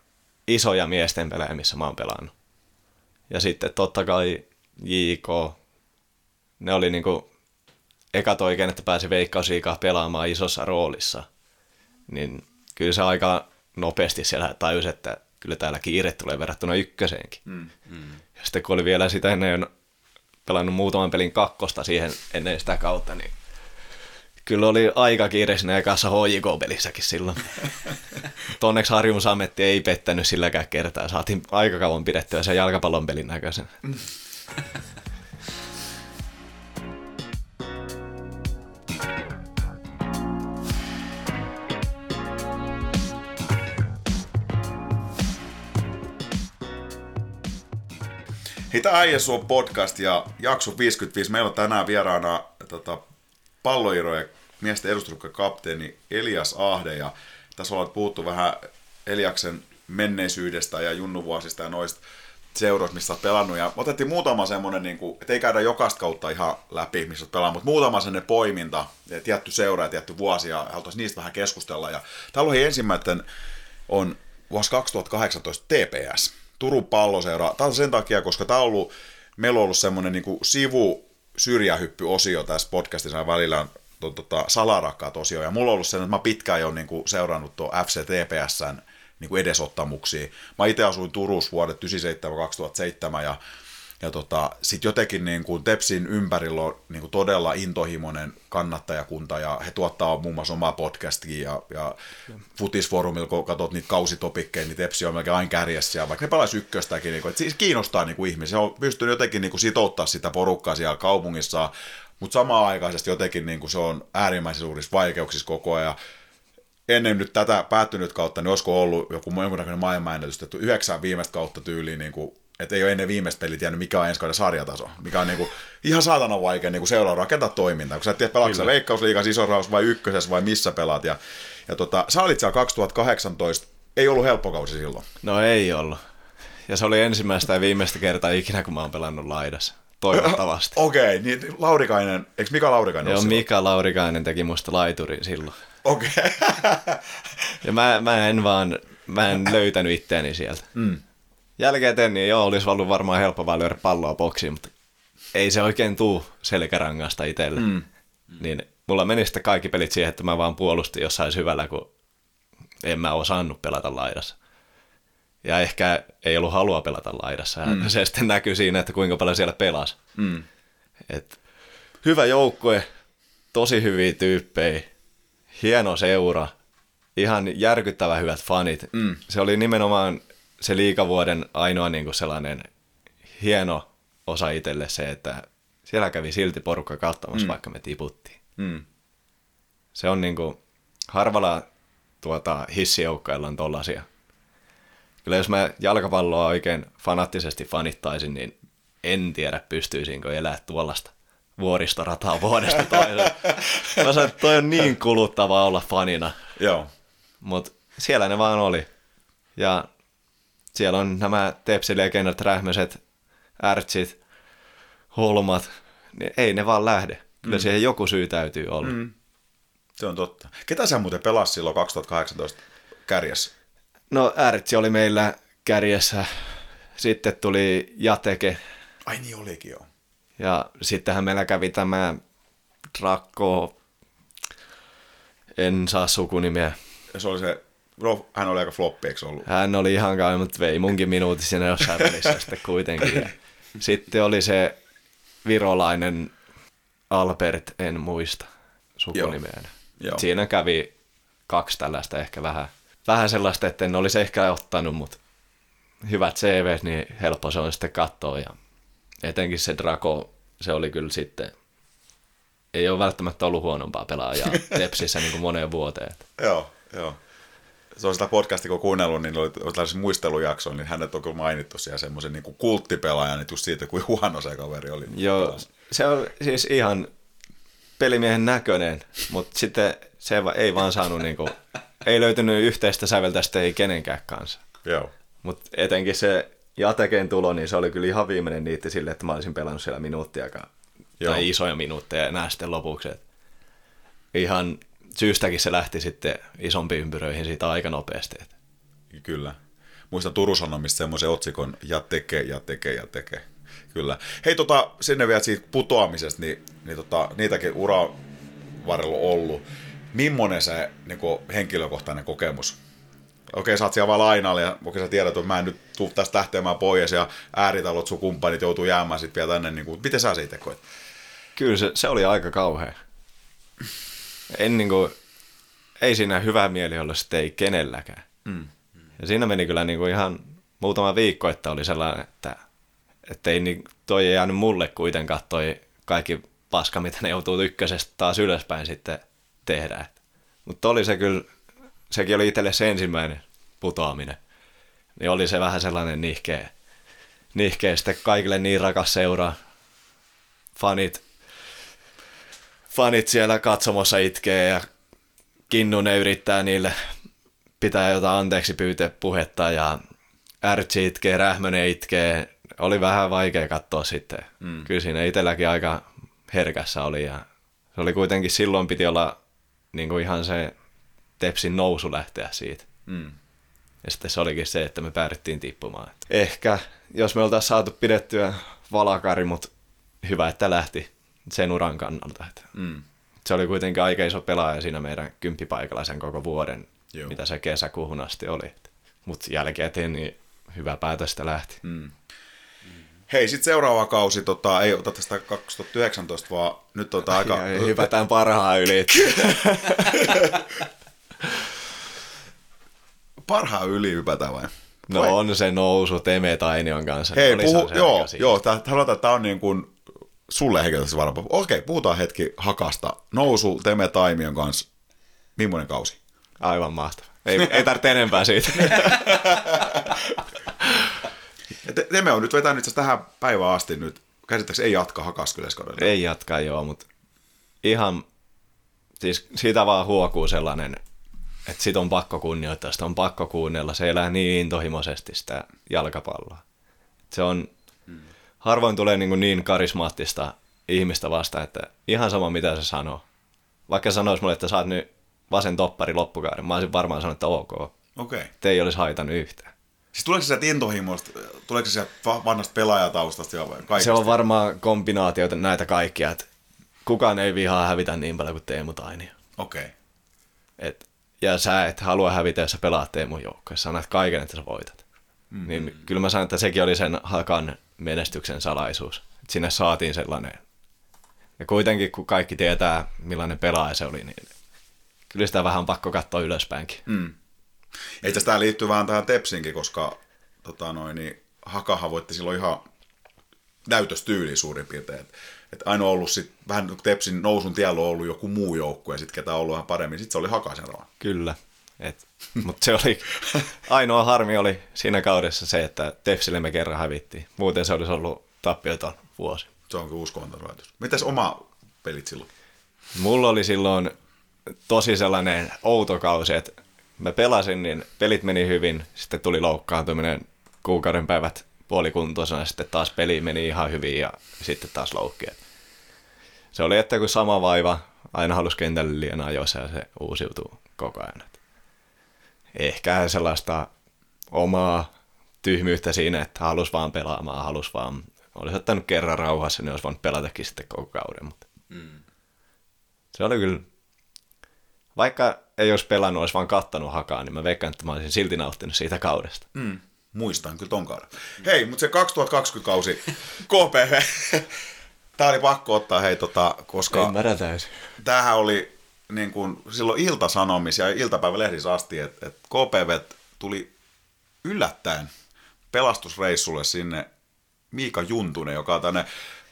isoja miesten pelejä, missä mä oon pelannut. Ja sitten totta kai JK, ne oli niinku ekat oikein, että pääsi veikkausiikaa pelaamaan isossa roolissa. Niin kyllä se aika nopeasti siellä tajus, että kyllä täällä kiire tulee verrattuna ykköseenkin. Mm, mm. Ja sitten kun oli vielä sitä ennen pelannut muutaman pelin kakkosta siihen ennen sitä kautta, niin kyllä oli aika kiire siinä ekassa HJK-pelissäkin silloin. *laughs* Onneksi Harjun Sametti ei pettänyt silläkään kertaa. Saatiin aika kauan pidettyä sen jalkapallon pelin näköisen. *laughs* Tämä Äijä podcast ja jakso 55. Meillä on tänään vieraana tota, palloirojen miesten edustusrukka kapteeni Elias Ahde ja tässä ollaan puhuttu vähän Eliaksen menneisyydestä ja junnuvuosista ja noista seuroista, missä olet pelannut. Ja otettiin muutama semmoinen, niin kuin, että ei käydä jokaista kautta ihan läpi, missä olet pelannut, mutta muutama semmoinen poiminta, tietty seura ja tietty vuosi, ja haluttaisiin niistä vähän keskustella. Ja täällä oli ensimmäinen on vuosi 2018 TPS, Turun palloseura. Tämä on sen takia, koska tämä on ollut, meillä on ollut semmoinen niin sivu syrjähyppyosio tässä podcastissa välillä on to, tota, salarakkaat osio, ja mulla on ollut sen, että mä pitkään jo niin kuin, seurannut tuon FCTPSn niin edesottamuksia. Mä itse asuin Turussa vuodet 97-2007, ja ja tota, sitten jotenkin niin kuin Tepsin ympärillä on niin kuin todella intohimoinen kannattajakunta ja he tuottaa muun muassa omaa podcastia ja, ja Futisfoorumilla, kun katsot niitä kausitopikkeja, niin Tepsi on melkein aina kärjessä siellä, vaikka ne pelaisi ykköstäkin. Niin kuin, että siis kiinnostaa niin kuin ihmisiä. Se on pystynyt jotenkin niin kuin sitouttaa sitä porukkaa siellä kaupungissa, mutta samaan aikaisesti jotenkin niin kuin se on äärimmäisen suurissa vaikeuksissa koko ajan ennen nyt tätä päättynyt kautta, niin olisiko ollut joku jonkunnäköinen maailmanennätys, että yhdeksän viimeistä kautta tyyliin niin kuin että ei ole ennen viimeistä pelit tiennyt, mikä on ensi kauden sarjataso, mikä on niinku ihan saatana vaikea niinku seuraa rakentaa toimintaa, kun sä et tiedä, pelaatko sä veikkausliigas, isoraus vai ykkösessä vai missä pelaat. Ja, ja tota, sä olit siellä 2018, ei ollut helppo kausi silloin. No ei ollut. Ja se oli ensimmäistä ja viimeistä kertaa ikinä, kun mä oon pelannut laidassa. Toivottavasti. *laughs* Okei, okay, niin Laurikainen, eikö Mika Laurikainen Joo, Mika Laurikainen teki musta laiturin silloin. Okei. Okay. ja mä, mä en vaan, mä en löytänyt itteeni sieltä. Mm jälkeen niin joo, olisi ollut varmaan helppo vaan lyödä palloa boksiin, mutta ei se oikein tuu selkärangasta itselle. Mm. Niin mulla meni sitten kaikki pelit siihen, että mä vaan puolustin jossain syvällä, kun en mä osannut pelata laidassa. Ja ehkä ei ollut halua pelata laidassa. Mm. Se sitten näkyy siinä, että kuinka paljon siellä pelasi. Mm. Et hyvä joukkue, tosi hyviä tyyppejä, hieno seura, ihan järkyttävä hyvät fanit. Mm. Se oli nimenomaan se liikavuoden ainoa niin kuin sellainen hieno osa itselle se, että siellä kävi silti porukka katsomassa, mm. vaikka me tiputtiin. Mm. Se on niin kuin, harvalla tuota, hissijoukkailla on tollasia. Kyllä jos mä jalkapalloa oikein fanaattisesti fanittaisin, niin en tiedä pystyisinkö elää tuollaista vuoristorataa vuodesta toiseen. *laughs* Mä sanoin, että toi on niin kuluttavaa olla fanina. Joo. Mutta siellä ne vaan oli. Ja siellä on nämä tepsilegendat, rähmöset, ärtsit, holmat. Niin ei ne vaan lähde. Kyllä mm. siihen joku syy täytyy olla. Mm. Se on totta. Ketä sä muuten pelasit silloin 2018 kärjessä? No ärtsi oli meillä kärjessä. Sitten tuli Jateke. Ai niin olikin joo. Ja sittenhän meillä kävi tämä Drakko. En saa sukunimiä. Ja se oli se, no, hän oli aika floppi, eikö ollut? Hän oli ihan kai, mutta vei munkin minuutin siinä jossain välissä sitten kuitenkin. Ja sitten oli se virolainen Albert, en muista sukunimeä. Siinä kävi kaksi tällaista ehkä vähän, vähän sellaista, että en olisi ehkä ottanut, mutta hyvät CV, niin helppo se on sitten katsoa. Ja etenkin se Draco, se oli kyllä sitten, ei ole välttämättä ollut huonompaa pelaajaa *laughs* Tepsissä niin kuin moneen vuoteen. Joo, joo. Se on sitä podcastia, kun kuunnellut, niin oli tällaisen muistelujakson, niin hänet on kyllä mainittu siellä semmoisen niin kulttipelaajan, niin just siitä, kuin huono se kaveri oli. Joo, se on siis ihan pelimiehen näköinen, mutta sitten se ei vaan saanut, niinku, ei löytynyt yhteistä säveltä sitten ei kenenkään kanssa. Joo. Mutta etenkin se Jatekeen tulo, niin se oli kyllä ihan viimeinen niitti sille, että mä olisin pelannut siellä minuuttiakaan. Joo. Tai isoja minuutteja enää sitten lopuksi. Ihan syystäkin se lähti sitten isompiin ympyröihin siitä aika nopeasti. Kyllä. Muistan Turun Sanomista semmoisen otsikon, ja tekee, ja tekee, ja tekee. Kyllä. Hei, tota, sinne vielä siitä putoamisesta, niin, niin tota, niitäkin ura varrella on ollut. Mimmonen se niin kuin, henkilökohtainen kokemus? Okei, sä oot siellä vaan lainalle ja okei, sä tiedät, että mä en nyt tuu tästä lähtemään pois ja ääritalot sun kumppanit joutuu jäämään sitten vielä tänne. Niin kuin, miten sä siitä koet? Kyllä se, se oli aika kauhea. En niinku, ei siinä hyvä mieli olla sitten ei kenelläkään. Mm. Ja siinä meni kyllä niinku ihan muutama viikko, että oli sellainen, että, että ei, niin, toi ei jäänyt mulle kuitenkaan toi kaikki paska, mitä ne joutuu ykkösestä taas ylöspäin sitten tehdä. Mutta oli se kyllä, sekin oli itselle se ensimmäinen putoaminen. Niin oli se vähän sellainen nihkeä, nihkeä sitten kaikille niin rakas seura. Fanit, fanit siellä katsomossa itkee ja Kinnunen yrittää niille pitää jotain anteeksi pyytää puhetta ja Ärtsi itkee, Rähmönen itkee. Oli vähän vaikea katsoa sitten. Mm. Kyllä siinä itselläkin aika herkässä oli ja se oli kuitenkin silloin piti olla niin kuin ihan se Tepsin nousu lähteä siitä. Mm. Ja sitten se olikin se, että me päädyttiin tippumaan. Ehkä, jos me oltaisiin saatu pidettyä valakari, mutta hyvä, että lähti sen uran kannalta. Että Mm. Se oli kuitenkin aika iso pelaaja siinä meidän kymppipaikalla sen koko vuoden, Joo. mitä se kesäkuuhun asti oli. Mutta jälkeen niin hyvä päätöstä lähti. Mm. Hei, sitten seuraava kausi, tota, ei ota tästä 2019, vaan nyt on aika... Ja hypätään parhaan yli. *laughs* Parhaan yli hypätään vai? No Vai? on se nousu Teme Tainion kanssa. Hei, Oli se puhu, joo, joo, tää, että tämä on niin kuin sulle henkilökohtaisesti varmaan. Okei, puhutaan hetki hakasta. Nousu Teme Taimion kanssa. Millainen kausi? Aivan mahtava. Ei, ei tarvitse enempää siitä. *laughs* Teme on nyt vetänyt itse tähän päivään asti nyt. Käsittääkseni ei jatka hakaskyleskaudelta. ei jatka joo, mutta ihan, siis siitä vaan huokuu sellainen, että sit on pakko kunnioittaa, sitä on pakko kuunnella. Se elää niin intohimoisesti sitä jalkapalloa. Se on, harvoin tulee niin, kuin niin karismaattista ihmistä vastaan, että ihan sama mitä se sanoo. Vaikka sanoisi mulle, että sä oot nyt vasen toppari loppukauden, mä olisin varmaan sanonut, että ok. Okei. Okay. Että ei olisi haitannut yhtään. Siis tuleeko se sieltä intohimosta, tuleeko se sieltä va- vanhasta pelaajataustasta ja kaikesta? Se on varmaan kombinaatioita näitä kaikkia, että kukaan ei vihaa hävitä niin paljon kuin Teemu Tainio. Okei. Okay. Et, ja sä et halua hävitä, jos sä pelaat Teemun joukkoissa. Sä annat kaiken, että sä voitat. Mm-hmm. Niin kyllä mä sanon, että sekin oli sen Hakan menestyksen salaisuus. Et sinne saatiin sellainen. Ja kuitenkin, kun kaikki tietää, millainen pelaaja se oli, niin kyllä sitä vähän on pakko katsoa ylöspäinkin. Mm. Itse tämä liittyy vähän tähän Tepsinkin, koska tota noin, niin Hakahan voitti silloin ihan näytöstyyliin suurin piirtein. Et, et ainoa ollut sit, vähän Tepsin nousun tiellä on ollut joku muu joukkue, ja sitten ketä on ollut ihan paremmin, sitten se oli Hakasen. Kyllä. *laughs* Mutta se oli, ainoa harmi oli siinä kaudessa se, että Tepsille me kerran hävittiin. Muuten se olisi ollut tappioton vuosi. Se onkin uskomaton rajoitus. Mitäs oma pelit silloin? Mulla oli silloin tosi sellainen outo kausi, että mä pelasin, niin pelit meni hyvin, sitten tuli loukkaantuminen kuukauden päivät puolikuntoisena, sitten taas peli meni ihan hyvin ja sitten taas loukki. Se oli, että kun sama vaiva aina halusi kentälle liian ajoissa ja se uusiutuu koko ajan. Ehkä sellaista omaa tyhmyyttä siinä, että halus vaan pelaamaan, halus vaan, olisi ottanut kerran rauhassa, niin olisi voinut pelatakin sitten koko kauden. Mutta mm. Se oli kyllä, vaikka ei olisi pelannut, olisi vaan kattanut hakaa, niin mä veikkaan, että mä olisin silti nauttinut siitä kaudesta. Mm. Muistan kyllä ton kauden. Hei, mutta se 2020-kausi, *laughs* KPV, tää oli pakko ottaa, hei, tota, koska... Ymmärrän täysin. Tämähän oli niin kuin, silloin iltasanomis ja iltapäivälehdissä asti, että, että KPV tuli yllättäen pelastusreissulle sinne Miika Juntunen, joka on tänne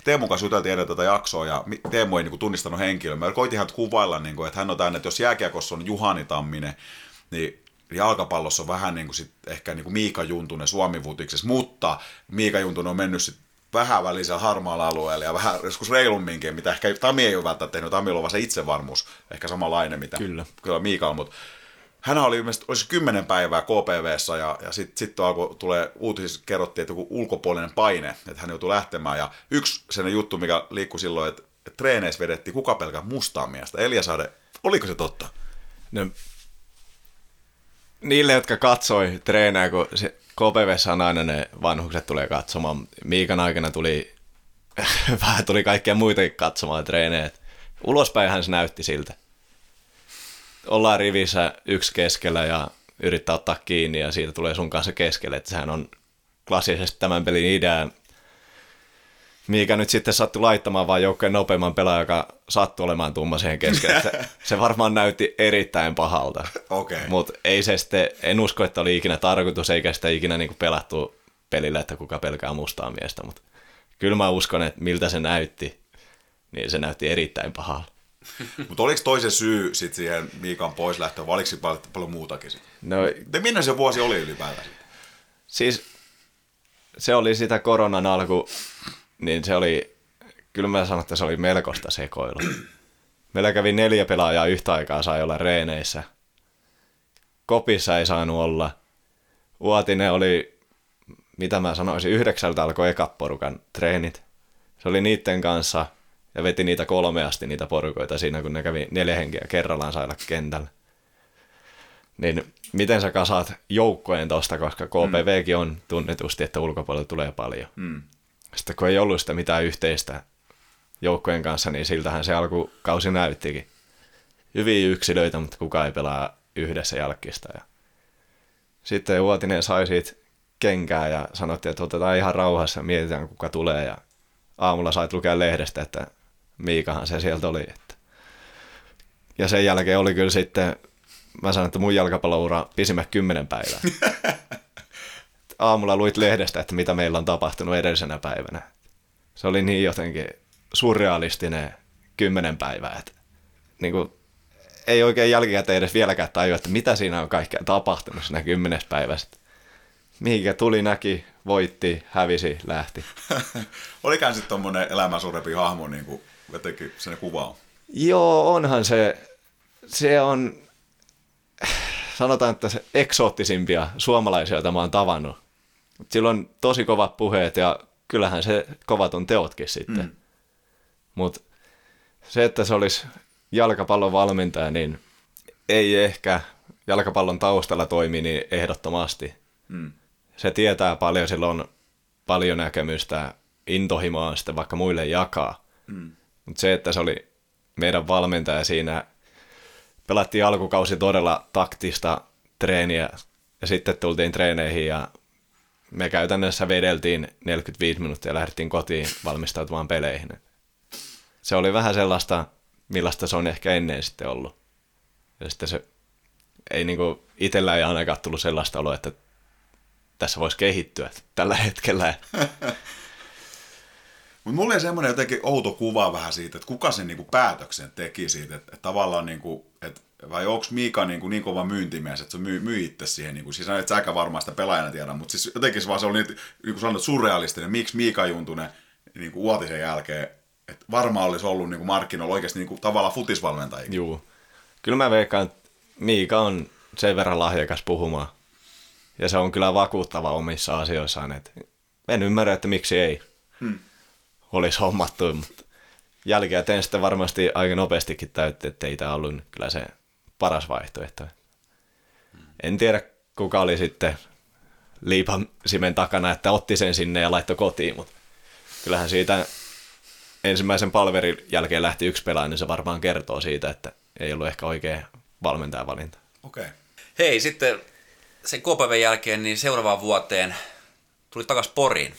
Teemu kanssa juteltiin ennen tätä jaksoa ja Teemu ei niin kuin, tunnistanut henkilöä. Mä koitin hän kuvailla, niin kuin, että hän on tänne, että jos jääkiekossa on Juhani Tamminen, niin jalkapallossa on vähän niin kuin sit ehkä niin kuin Miika Juntunen suomi mutta Miika Juntunen on mennyt sit vähän välisellä harmaalla alueella ja vähän joskus reilumminkin, mitä ehkä Tami ei ole välttämättä tehnyt. Tami on se itsevarmuus, ehkä samanlainen, mitä kyllä, kyllä Miika on, mutta hän oli ilmeisesti, olisi kymmenen päivää KPVssä ja, ja sitten sit alkoi, tulee uutisissa kerrottiin, että joku ulkopuolinen paine, että hän joutui lähtemään ja yksi sellainen juttu, mikä liikkui silloin, että, että treeneissä vedettiin kuka pelkää mustaa miestä. Eliasade, oliko se totta? No, niille, jotka katsoi treenejä, kun se KPVssä on aina ne vanhukset tulee katsomaan. Miikan aikana tuli *laughs* vähän tuli kaikkia muitakin katsomaan treenejä. Ulospäinhän se näytti siltä. Ollaan rivissä yksi keskellä ja yrittää ottaa kiinni ja siitä tulee sun kanssa keskelle. Että sehän on klassisesti tämän pelin idea mikä nyt sitten sattui laittamaan vaan joukkojen nopeamman pelaajan, joka sattui olemaan tumma siihen keskelle. Se, se varmaan näytti erittäin pahalta. Okay. Mutta ei se sitten, en usko, että oli ikinä tarkoitus, eikä sitä ikinä niinku pelattu pelillä, että kuka pelkää mustaa miestä. Mutta kyllä mä uskon, että miltä se näytti, niin se näytti erittäin pahalta. *laughs* Mutta oliko toisen syy sit siihen Miikan pois lähtöön, vai oliko paljon, paljon muutakin sit? No, De, minne se vuosi oli ylipäätään? Siis se oli sitä koronan alku niin se oli, kyllä mä sanon, että se oli melkoista sekoilu. Meillä kävi neljä pelaajaa yhtä aikaa, sai olla reeneissä. Kopissa ei saanut olla. Uotinen oli, mitä mä sanoisin, yhdeksältä alkoi ekaporukan treenit. Se oli niiden kanssa ja veti niitä kolmeasti niitä porukoita siinä, kun ne kävi neljä henkeä kerrallaan saada kentällä. Niin miten sä kasaat joukkojen tosta, koska KPVkin on tunnetusti, että ulkopuolella tulee paljon. Mm sitten kun ei ollut sitä mitään yhteistä joukkojen kanssa, niin siltähän se alkukausi näyttikin. Hyviä yksilöitä, mutta kukaan ei pelaa yhdessä jalkista. Ja sitten Uotinen sai siitä kenkää ja sanottiin, että otetaan ihan rauhassa mietitään kuka tulee. Ja aamulla sait lukea lehdestä, että Miikahan se sieltä oli. Että. Ja sen jälkeen oli kyllä sitten, mä sanoin, että mun jalkapalloura pisimmät kymmenen päivää. *laughs* aamulla luit lehdestä, että mitä meillä on tapahtunut edellisenä päivänä. Se oli niin jotenkin surrealistinen kymmenen päivää, että niin kuin, ei oikein jälkikäteen edes vieläkään tajua, että mitä siinä on kaikkea tapahtunut siinä kymmenes päivästä. Mihinkä tuli, näki, voitti, hävisi, lähti. *laughs* Olikään sitten tuommoinen elämän suurempi hahmo, niin kuin jotenkin sen kuva on? Joo, onhan se. Se on, *sighs* sanotaan, että se eksoottisimpia suomalaisia, joita mä oon tavannut. Sillä on tosi kovat puheet ja kyllähän se kovat on teotkin sitten. Mm. Mutta se, että se olisi jalkapallon valmentaja, niin ei ehkä jalkapallon taustalla toimi niin ehdottomasti. Mm. Se tietää paljon, sillä on paljon näkemystä, intohimoa sitten vaikka muille jakaa. Mm. Mutta se, että se oli meidän valmentaja siinä, pelattiin alkukausi todella taktista treeniä ja sitten tultiin treeneihin ja me käytännössä vedeltiin 45 minuuttia ja lähdettiin kotiin valmistautumaan peleihin. Se oli vähän sellaista, millaista se on ehkä ennen sitten ollut. Ja sitten se ei niinku, itsellä ei ainakaan tullut sellaista oloa, että tässä voisi kehittyä tällä hetkellä. *laughs* Mutta mulla oli semmoinen jotenkin outo kuva vähän siitä, että kuka sen niinku päätöksen teki siitä, että, että tavallaan niinku, että vai onko Miika niin, kuin niin kova myyntimies, että se myy, myy itse siihen, niin kuin, siis et säkään varmaan sitä pelaajana tiedä, mutta siis jotenkin se vaan se oli niin, niin kuin sanot, surrealistinen, miksi Miika Juntunen niin kuin Uotisen jälkeen, että varmaan olisi ollut niin kuin markkinoilla oikeasti niin kuin, tavallaan futisvalmentajia. Joo. Kyllä mä veikkaan, että Miika on sen verran lahjakas puhumaan. Ja se on kyllä vakuuttava omissa asioissaan. Että en ymmärrä, että miksi ei hmm. olisi hommattu, mutta jälkikäteen sitten varmasti aika nopeastikin täytti, että ei tämä ollut kyllä se paras vaihtoehto. En tiedä, kuka oli sitten liipasimen takana, että otti sen sinne ja laittoi kotiin, mutta kyllähän siitä ensimmäisen palverin jälkeen lähti yksi pelaaja, niin se varmaan kertoo siitä, että ei ollut ehkä oikea valmentajan valinta. Okei. Okay. Hei, sitten sen KPV jälkeen niin seuraavaan vuoteen tuli takaisin Poriin.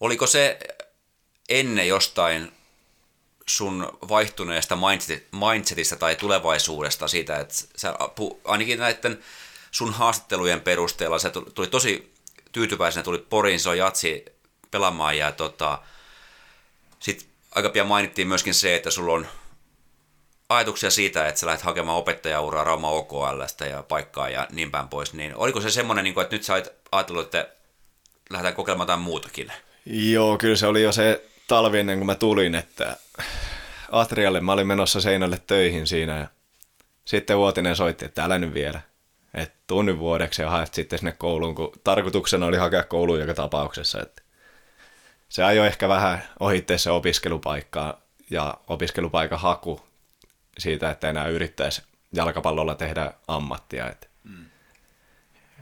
Oliko se ennen jostain sun vaihtuneesta mindsetista tai tulevaisuudesta siitä, että sä, ainakin näiden sun haastattelujen perusteella se tuli tosi tyytyväisenä, tuli Poriin, se on jatsi pelaamaan ja tota, sitten aika pian mainittiin myöskin se, että sulla on ajatuksia siitä, että sä lähdet hakemaan opettajauraa Rauma OKLstä ja paikkaa ja niin päin pois, niin oliko se semmoinen, niin että nyt sä ajatellut, että lähdetään kokeilemaan jotain muutakin? Joo, kyllä se oli jo se talvi ennen kuin mä tulin, että Atrialle mä olin menossa seinälle töihin siinä ja sitten Uotinen soitti, että älä nyt vielä. Että tunnin vuodeksi ja haet sitten sinne kouluun, kun tarkoituksena oli hakea kouluun joka tapauksessa. Että se ajoi ehkä vähän ohitteessa se opiskelupaikkaa ja opiskelupaikan haku siitä, että enää yrittäisi jalkapallolla tehdä ammattia. Että mm.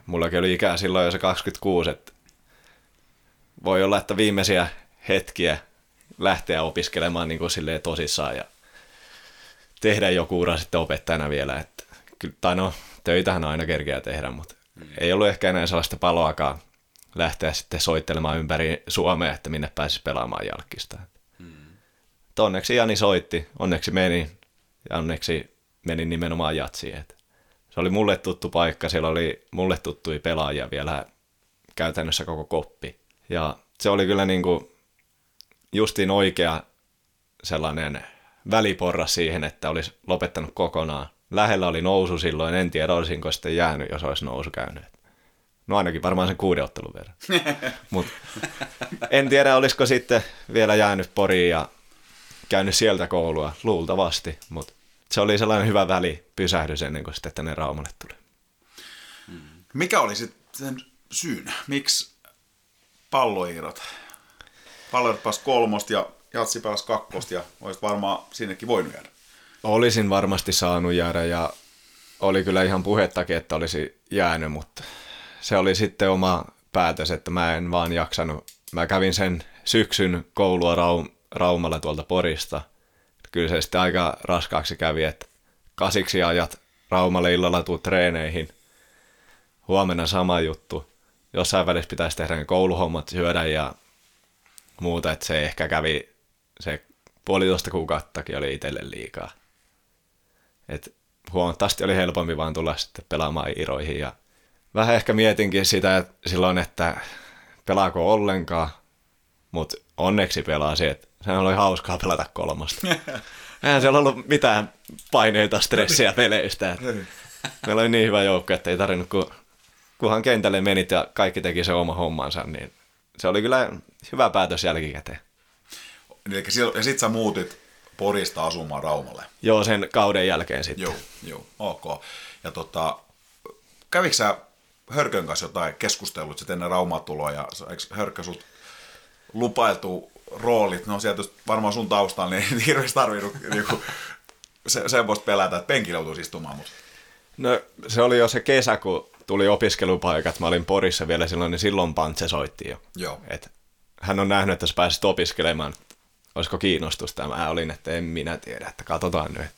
Mullakin oli ikää silloin jo se 26, että voi olla, että viimeisiä hetkiä lähteä opiskelemaan niin kuin silleen tosissaan ja tehdä joku ura sitten opettajana vielä. Että, tai no, töitähän aina kerkeä tehdä, mutta mm. ei ollut ehkä enää sellaista paloakaan lähteä sitten soittelemaan ympäri Suomea, että minne pääsisi pelaamaan jalkista. Mm. Onneksi Jani soitti, onneksi meni ja onneksi meni nimenomaan jatsiin. Että se oli mulle tuttu paikka, siellä oli mulle tuttui pelaajia vielä käytännössä koko koppi. Ja se oli kyllä niin kuin justiin oikea sellainen väliporra siihen, että olisi lopettanut kokonaan. Lähellä oli nousu silloin, en tiedä olisinko sitten jäänyt, jos olisi nousu käynyt. No ainakin varmaan sen kuuden ottelun verran. *laughs* Mut en tiedä, olisiko sitten vielä jäänyt Poriin ja käynyt sieltä koulua, luultavasti. Mutta se oli sellainen hyvä väli pysähdys ennen kuin sitten tänne Raumalle tuli. Mikä oli sitten syynä? Miksi palloiirot Pallerit pääsi kolmosta ja Jatsi pääsi kakkosta ja olisit varmaan sinnekin voinut jäädä. Olisin varmasti saanut jäädä ja oli kyllä ihan puhettakin, että olisi jäänyt, mutta se oli sitten oma päätös, että mä en vaan jaksanut. Mä kävin sen syksyn koulua Raum- Raumalla tuolta Porista. Kyllä se sitten aika raskaaksi kävi, että kasiksi ajat Raumalle illalla tuu treeneihin. Huomenna sama juttu. Jossain välissä pitäisi tehdä kouluhommat, syödä ja muuta, että se ehkä kävi, se puolitoista kuukauttakin oli itselle liikaa. Et huomattavasti oli helpompi vaan tulla sitten pelaamaan iroihin ja vähän ehkä mietinkin sitä että silloin, että pelaako ollenkaan, mutta onneksi pelasi, että sehän oli hauskaa pelata kolmasta. *laughs* Eihän siellä ollut mitään paineita, stressiä peleistä. Meillä oli niin hyvä joukko, että ei tarvinnut, kun, kunhan kentälle menit ja kaikki teki se oma hommansa, niin se oli kyllä hyvä päätös jälkikäteen. Eli ja sit sä muutit Porista asumaan Raumalle. Joo, sen kauden jälkeen sitten. Joo, joo, ok. Ja tota, kävikö sä Hörkön kanssa jotain keskustelut sitten ennen Raumaa tuloa, ja eikö Hörkkö sut lupailtu roolit, no sieltä varmaan sun taustalla, niin ei hirveästi tarvinnut niinku, se, semmoista pelätä, että penkillä joutuisi istumaan. Mutta. No se oli jo se kesä, kun tuli opiskelupaikat, mä olin Porissa vielä silloin, niin silloin Pantse soitti jo. Joo. Et hän on nähnyt, että sä pääsit opiskelemaan olisiko kiinnostusta. Mä olin, että en minä tiedä, että katsotaan nyt.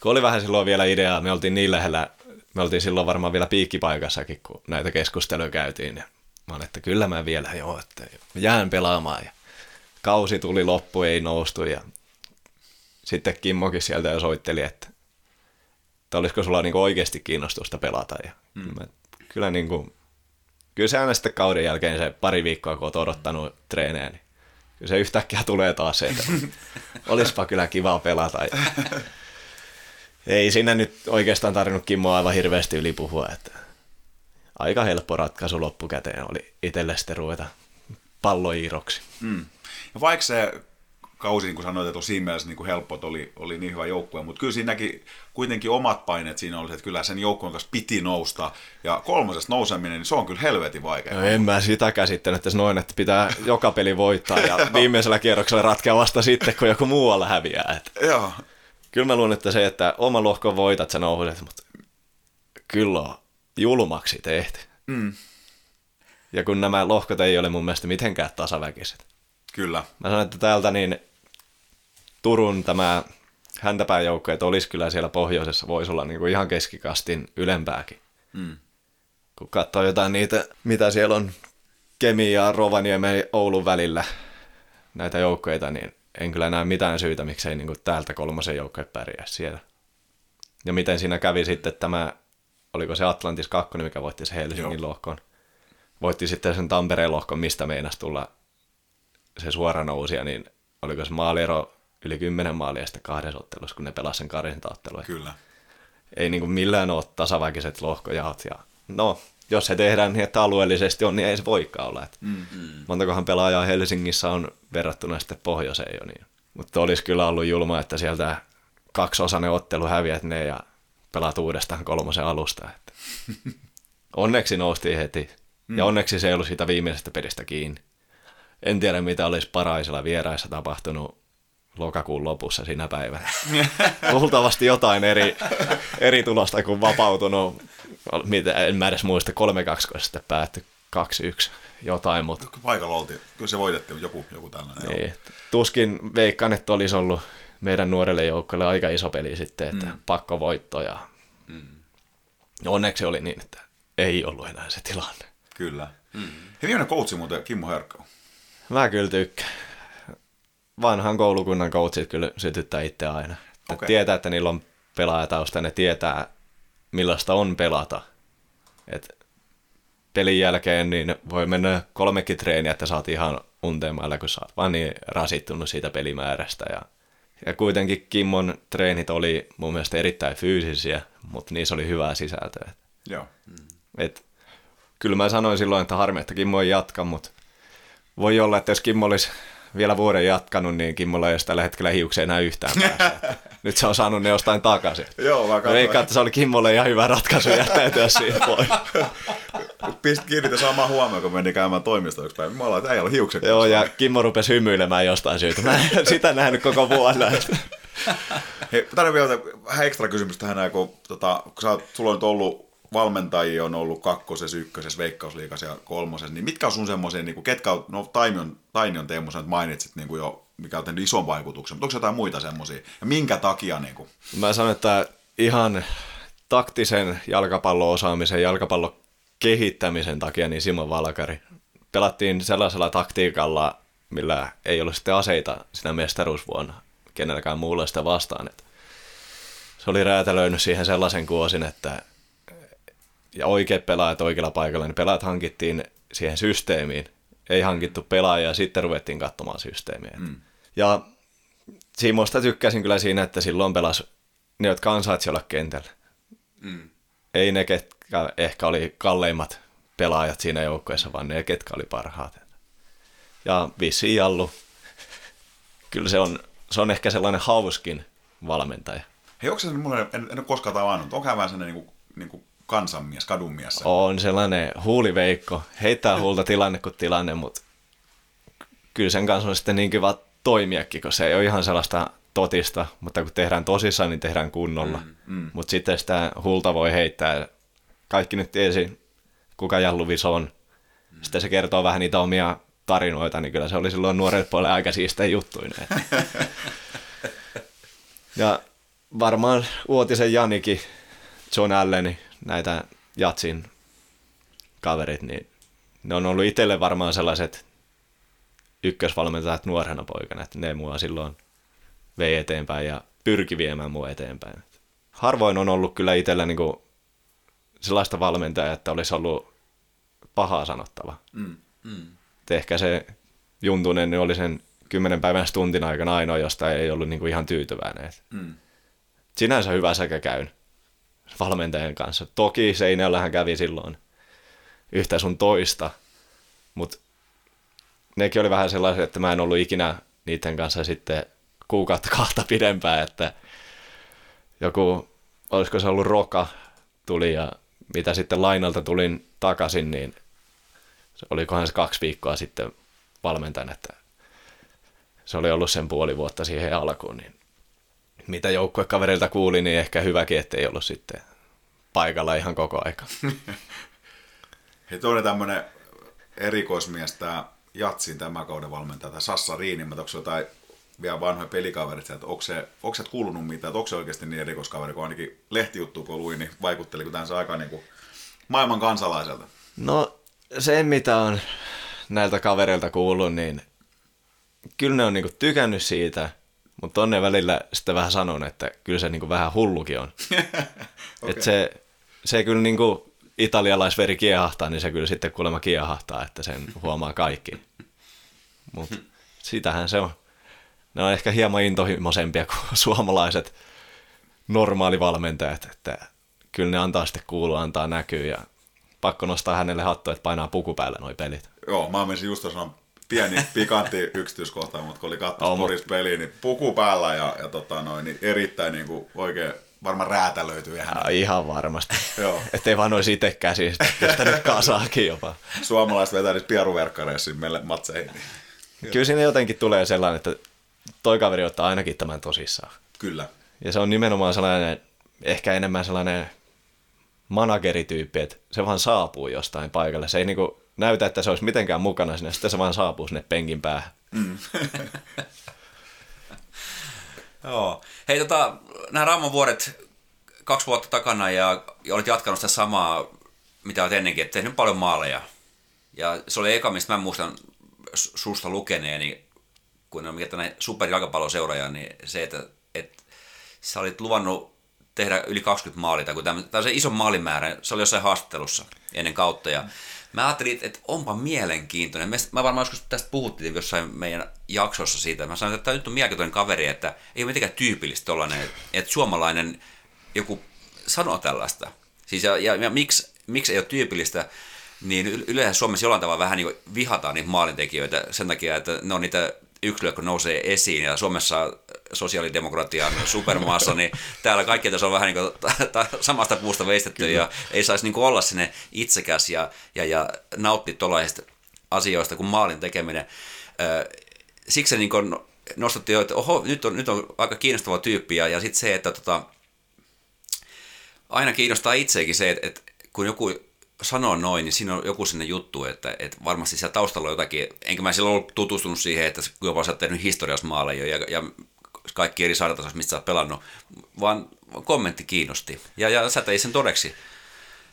Kun oli vähän silloin vielä ideaa, me oltiin niin lähellä, me oltiin silloin varmaan vielä piikkipaikassakin, kun näitä keskusteluja käytiin. Ja mä olin, että kyllä mä vielä joo, että jään pelaamaan. Ja kausi tuli loppu, ei noustu ja sitten Kimmokin sieltä jo soitteli, että, että olisiko sulla niinku oikeasti kiinnostusta pelata. Ja mm. mä, kyllä, niinku, kyllä se aina sitten kauden jälkeen se pari viikkoa, kun olet odottanut treenejä, niin kyllä se yhtäkkiä tulee taas se, että olisipa kyllä kiva pelata. Ja ei siinä nyt oikeastaan tarvinnut Kimmo aivan hirveästi yli puhua, että aika helppo ratkaisu loppukäteen oli itselle sitten ruveta palloiiroksi. Mm. Ja vaikka se kausi, niin kuin sanoit, että on siinä mielessä niin kuin helppo, että oli, oli niin hyvä joukkue, mutta kyllä siinäkin kuitenkin omat paineet siinä oli, että kyllä sen joukkueen kanssa piti nousta, ja kolmosesta nouseminen, niin se on kyllä helvetin vaikea. No, en mä sitä käsittänyt, että noin, että pitää joka peli voittaa, ja *laughs* viimeisellä kierroksella ratkea vasta sitten, kun joku muualla häviää. Että. Joo. Kyllä mä luulen, että se, että oma lohko voitat, sä nouset, mutta kyllä on julmaksi tehty. Mm. Ja kun nämä lohkot ei ole mun mielestä mitenkään tasaväkiset. Kyllä. Mä sanon, että täältä niin Turun tämä häntäpään joukko, että olisi kyllä siellä pohjoisessa, voisi olla niin kuin ihan keskikastin ylempääkin. Mm. Kun katsoo jotain niitä, mitä siellä on Kemi ja Rovaniemen Oulun välillä, näitä joukkoita, niin en kyllä näe mitään syytä, miksei niin kuin täältä kolmosen joukkoja pärjää siellä. Ja miten siinä kävi sitten tämä, oliko se Atlantis 2, mikä voitti se Helsingin Joo. lohkon. Voitti sitten sen Tampereen lohkon, mistä meinasi tulla se suora nousia, niin oliko se maaliero yli 10 maalia sitten kahdessa ottelussa, kun ne pelasivat sen karsintaottelua. Kyllä. Ei niin kuin millään ole tasaväkiset lohkojaot. Ja no, jos se tehdään niin, että alueellisesti on, niin ei se voikaan olla. Että mm-hmm. Montakohan pelaajaa Helsingissä on verrattuna sitten pohjoiseen jo. Niin. Mutta olisi kyllä ollut julma, että sieltä kaksiosainen ottelu häviät ne ja pelaat uudestaan kolmosen alusta. Että. *laughs* onneksi noustiin heti. Mm. Ja onneksi se ei ollut siitä viimeisestä pelistä kiinni. En tiedä, mitä olisi paraisella vieraissa tapahtunut lokakuun lopussa siinä päivänä. *laughs* Luultavasti jotain eri, eri tulosta kuin vapautunut, mitä, en mä edes muista, 3-2, kun sitten päättyi 2-1 jotain, mutta... Paikalla oltiin, kyllä se voitettiin joku, joku tällainen. Niin. Tuskin veikkaan, että olisi ollut meidän nuorelle joukkoille aika iso peli sitten, että mm. pakko voitto ja mm. onneksi oli niin, että ei ollut enää se tilanne. Kyllä. Mm. Hei, viimeinen koutsi muuten Kimmo Herkko. Mä kyllä tykkään. Vanhan koulukunnan coachit kyllä sytyttää itse aina. Okay. Tietää, että niillä on pelaajatausta, ne tietää millaista on pelata. Et pelin jälkeen niin voi mennä kolmekin treeniä, että saat ihan unteemailla, kun sä oot vaan niin rasittunut siitä pelimäärästä. Ja, ja kuitenkin Kimmon treenit oli mun mielestä erittäin fyysisiä, mutta niissä oli hyvää sisältöä. Joo. Et, kyllä mä sanoin silloin, että harmi, että Kimmo ei jatka, mutta voi olla, että jos Kimmo olisi vielä vuoden jatkanut, niin Kimmolla ei ole tällä hetkellä hiuksia enää yhtään päässä. *laughs* Nyt se on saanut ne jostain takaisin. Joo, mä Veikkaan, että se oli Kimmolle ihan hyvä ratkaisu jättäytyä siitä pois. *laughs* Pist kiinnitin samaa huomioon, kun meni käymään toimistoon yksi päivä. Mä ollaan, että ei ole hiukset. Joo, ja Kimmo rupesi hymyilemään jostain syytä. Mä en sitä nähnyt koko vuonna. Hei, tänne vielä vähän ekstra kysymys tähän, kun, tota, kun sä, sulla on nyt ollut valmentajia on ollut kakkosessa, ykkösessä, veikkausliikassa ja kolmosessa, niin mitkä on sun semmoisia, niin kuin, ketkä on, no Taimion, Taimion Teemu, sä mainitsit niin kuin jo, mikä on tehnyt ison vaikutuksen, mutta onko jotain muita semmoisia, ja minkä takia? Niin kuin? Mä sanon, että ihan taktisen jalkapallo-osaamisen, jalkapallon kehittämisen takia, niin Simon Valkari. Pelattiin sellaisella taktiikalla, millä ei ollut sitten aseita siinä mestaruusvuonna kenelläkään muulla sitä vastaan. Että se oli räätälöinyt siihen sellaisen kuosin, että ja oikeat pelaajat oikealla paikalla, niin pelaajat hankittiin siihen systeemiin. Ei hankittu pelaajia ja sitten ruvettiin katsomaan systeemiä. Mm. Ja Simosta tykkäsin kyllä siinä, että silloin pelasi ne, jotka ansaitsi olla kentällä. Mm. Ei ne, ketkä ehkä oli kalleimmat pelaajat siinä joukkueessa, vaan ne, ketkä oli parhaat. Ja Vissi Jallu, kyllä se on, se on ehkä sellainen hauskin valmentaja. Hei, onko se mulle, en, en ole koskaan tavannut, onko hän vähän sellainen niin kuin, niin kuin kansanmies, kadunmies. On sellainen huuliveikko. Heittää huulta tilanne kuin tilanne, mutta kyllä sen kanssa on sitten niin kiva toimiakin, kun se ei ole ihan sellaista totista, mutta kun tehdään tosissaan, niin tehdään kunnolla. Mm, mm. Mutta sitten sitä huulta voi heittää. Kaikki nyt tiesi, kuka Jalluvis on. Mm. Sitten se kertoo vähän niitä omia tarinoita, niin kyllä se oli silloin nuorelle puolelle aika siistejä juttuja. *laughs* ja varmaan Uotisen Janikin, John Alleni, näitä Jatsin kaverit, niin ne on ollut itselle varmaan sellaiset ykkösvalmentajat nuorena poikana, että ne mua silloin vei eteenpäin ja pyrki viemään mua eteenpäin. Harvoin on ollut kyllä itsellä niin kuin sellaista valmentajaa, että olisi ollut pahaa sanottava. Mm, mm. ehkä se Juntunen niin oli sen kymmenen päivän stuntin aikana ainoa, josta ei ollut niin kuin ihan tyytyväinen. Mm. Sinänsä hyvä säkä käyn valmentajan kanssa. Toki Seinäjällähän kävi silloin yhtä sun toista, mutta nekin oli vähän sellaisia, että mä en ollut ikinä niiden kanssa sitten kuukautta kahta pidempään, että joku, olisiko se ollut Roka, tuli ja mitä sitten lainalta tulin takaisin, niin se olikohan se kaksi viikkoa sitten valmentajan, että se oli ollut sen puoli vuotta siihen alkuun, niin mitä joukkuekaverilta kuuli, niin ehkä hyväkin, ettei ollut sitten paikalla ihan koko aika. *laughs* Hei, toinen tämmöinen erikoismies, tämä Jatsin tämän kauden valmentaja, tämä Sassa Riini, onko se jotain vielä vanhoja pelikaverit, että onko, se, onko se kuulunut mitään, että onko se oikeasti niin erikoiskaveri, kun ainakin lehtijuttu kun luin, niin vaikutteli kun tämän aika niin kuin maailman kansalaiselta? No se, mitä on näiltä kavereilta kuullut, niin kyllä ne on niinku tykännyt siitä, mutta tonne välillä sitten vähän sanon, että kyllä se niinku vähän hullukin on. okay. *laughs* Et se, se kyllä niinku italialaisveri kiehahtaa, niin se kyllä sitten kuulemma kiehahtaa, että sen huomaa kaikki. Mutta sitähän se on. Ne on ehkä hieman intohimoisempia kuin *laughs* suomalaiset normaalivalmentajat, että kyllä ne antaa sitten kuulua, antaa näkyä ja pakko nostaa hänelle hattu, että painaa puku päälle noi pelit. Joo, mä menisin just sanoa pieni pikantti *laughs* yksityiskohta, mutta kun oli katsonut oh, peliä, niin puku päällä ja, ja tota noin, niin erittäin niin kuin oikein varmaan räätälöityy ihan. Ja, ihan varmasti. *laughs* Joo. Että ei vaan olisi itse käsistä, pistänyt kasaakin jopa. Suomalaiset vetäisi pieruverkkareissa meille matseihin. Niin. Kyllä siinä jotenkin tulee sellainen, että toi kaveri ottaa ainakin tämän tosissaan. Kyllä. Ja se on nimenomaan sellainen, ehkä enemmän sellainen managerityyppi, että se vaan saapuu jostain paikalle. Se ei niinku näytä, että se olisi mitenkään mukana sinne, sitten se vaan saapuu sinne penkin päähän. Mm. *laughs* Joo. Hei, tota, nämä Raamon vuodet kaksi vuotta takana ja, olet jatkanut sitä samaa, mitä olet ennenkin, että tehnyt paljon maaleja. Ja se oli eka, mistä mä muistan susta lukeneeni, kun on miettinyt superjalkapalloseuraaja, niin se, että, että sä olit luvannut tehdä yli 20 maalia, tai kun tämä on se iso maalimäärä, se oli jossain haastattelussa ennen kautta, ja mä ajattelin, että onpa mielenkiintoinen. Mä varmaan joskus tästä puhuttiin jossain meidän jaksossa siitä. Mä sanoin, että tämä nyt on mielenkiintoinen kaveri, että ei ole mitenkään tyypillistä tollainen, että suomalainen joku sanoo tällaista. Siis ja, ja, ja miksi, miksi ei ole tyypillistä, niin yleensä Suomessa jollain tavalla vähän niin vihataan niitä maalintekijöitä sen takia, että ne on niitä yksilöä, kun nousee esiin, ja Suomessa sosiaalidemokratian supermaassa, niin täällä kaikki tässä on vähän niin kuin samasta puusta veistetty, Kyllä. ja ei saisi niin olla sinne itsekäs ja, ja, ja nauttia tuollaisista asioista kuin maalin tekeminen. Siksi se niin nostatti jo, että oho, nyt on, nyt on aika kiinnostava tyyppi, ja, ja sitten se, että tota, aina kiinnostaa itseäkin se, että, että kun joku sanoo noin, niin siinä on joku sinne juttu, että, että varmasti siellä taustalla on jotakin, enkä mä silloin ollut tutustunut siihen, että jopa sä oot tehnyt historiasmaaleja ja, ja kaikki eri sarjatasoissa, mistä sä oot pelannut, vaan kommentti kiinnosti. Ja, ja sä teit sen todeksi.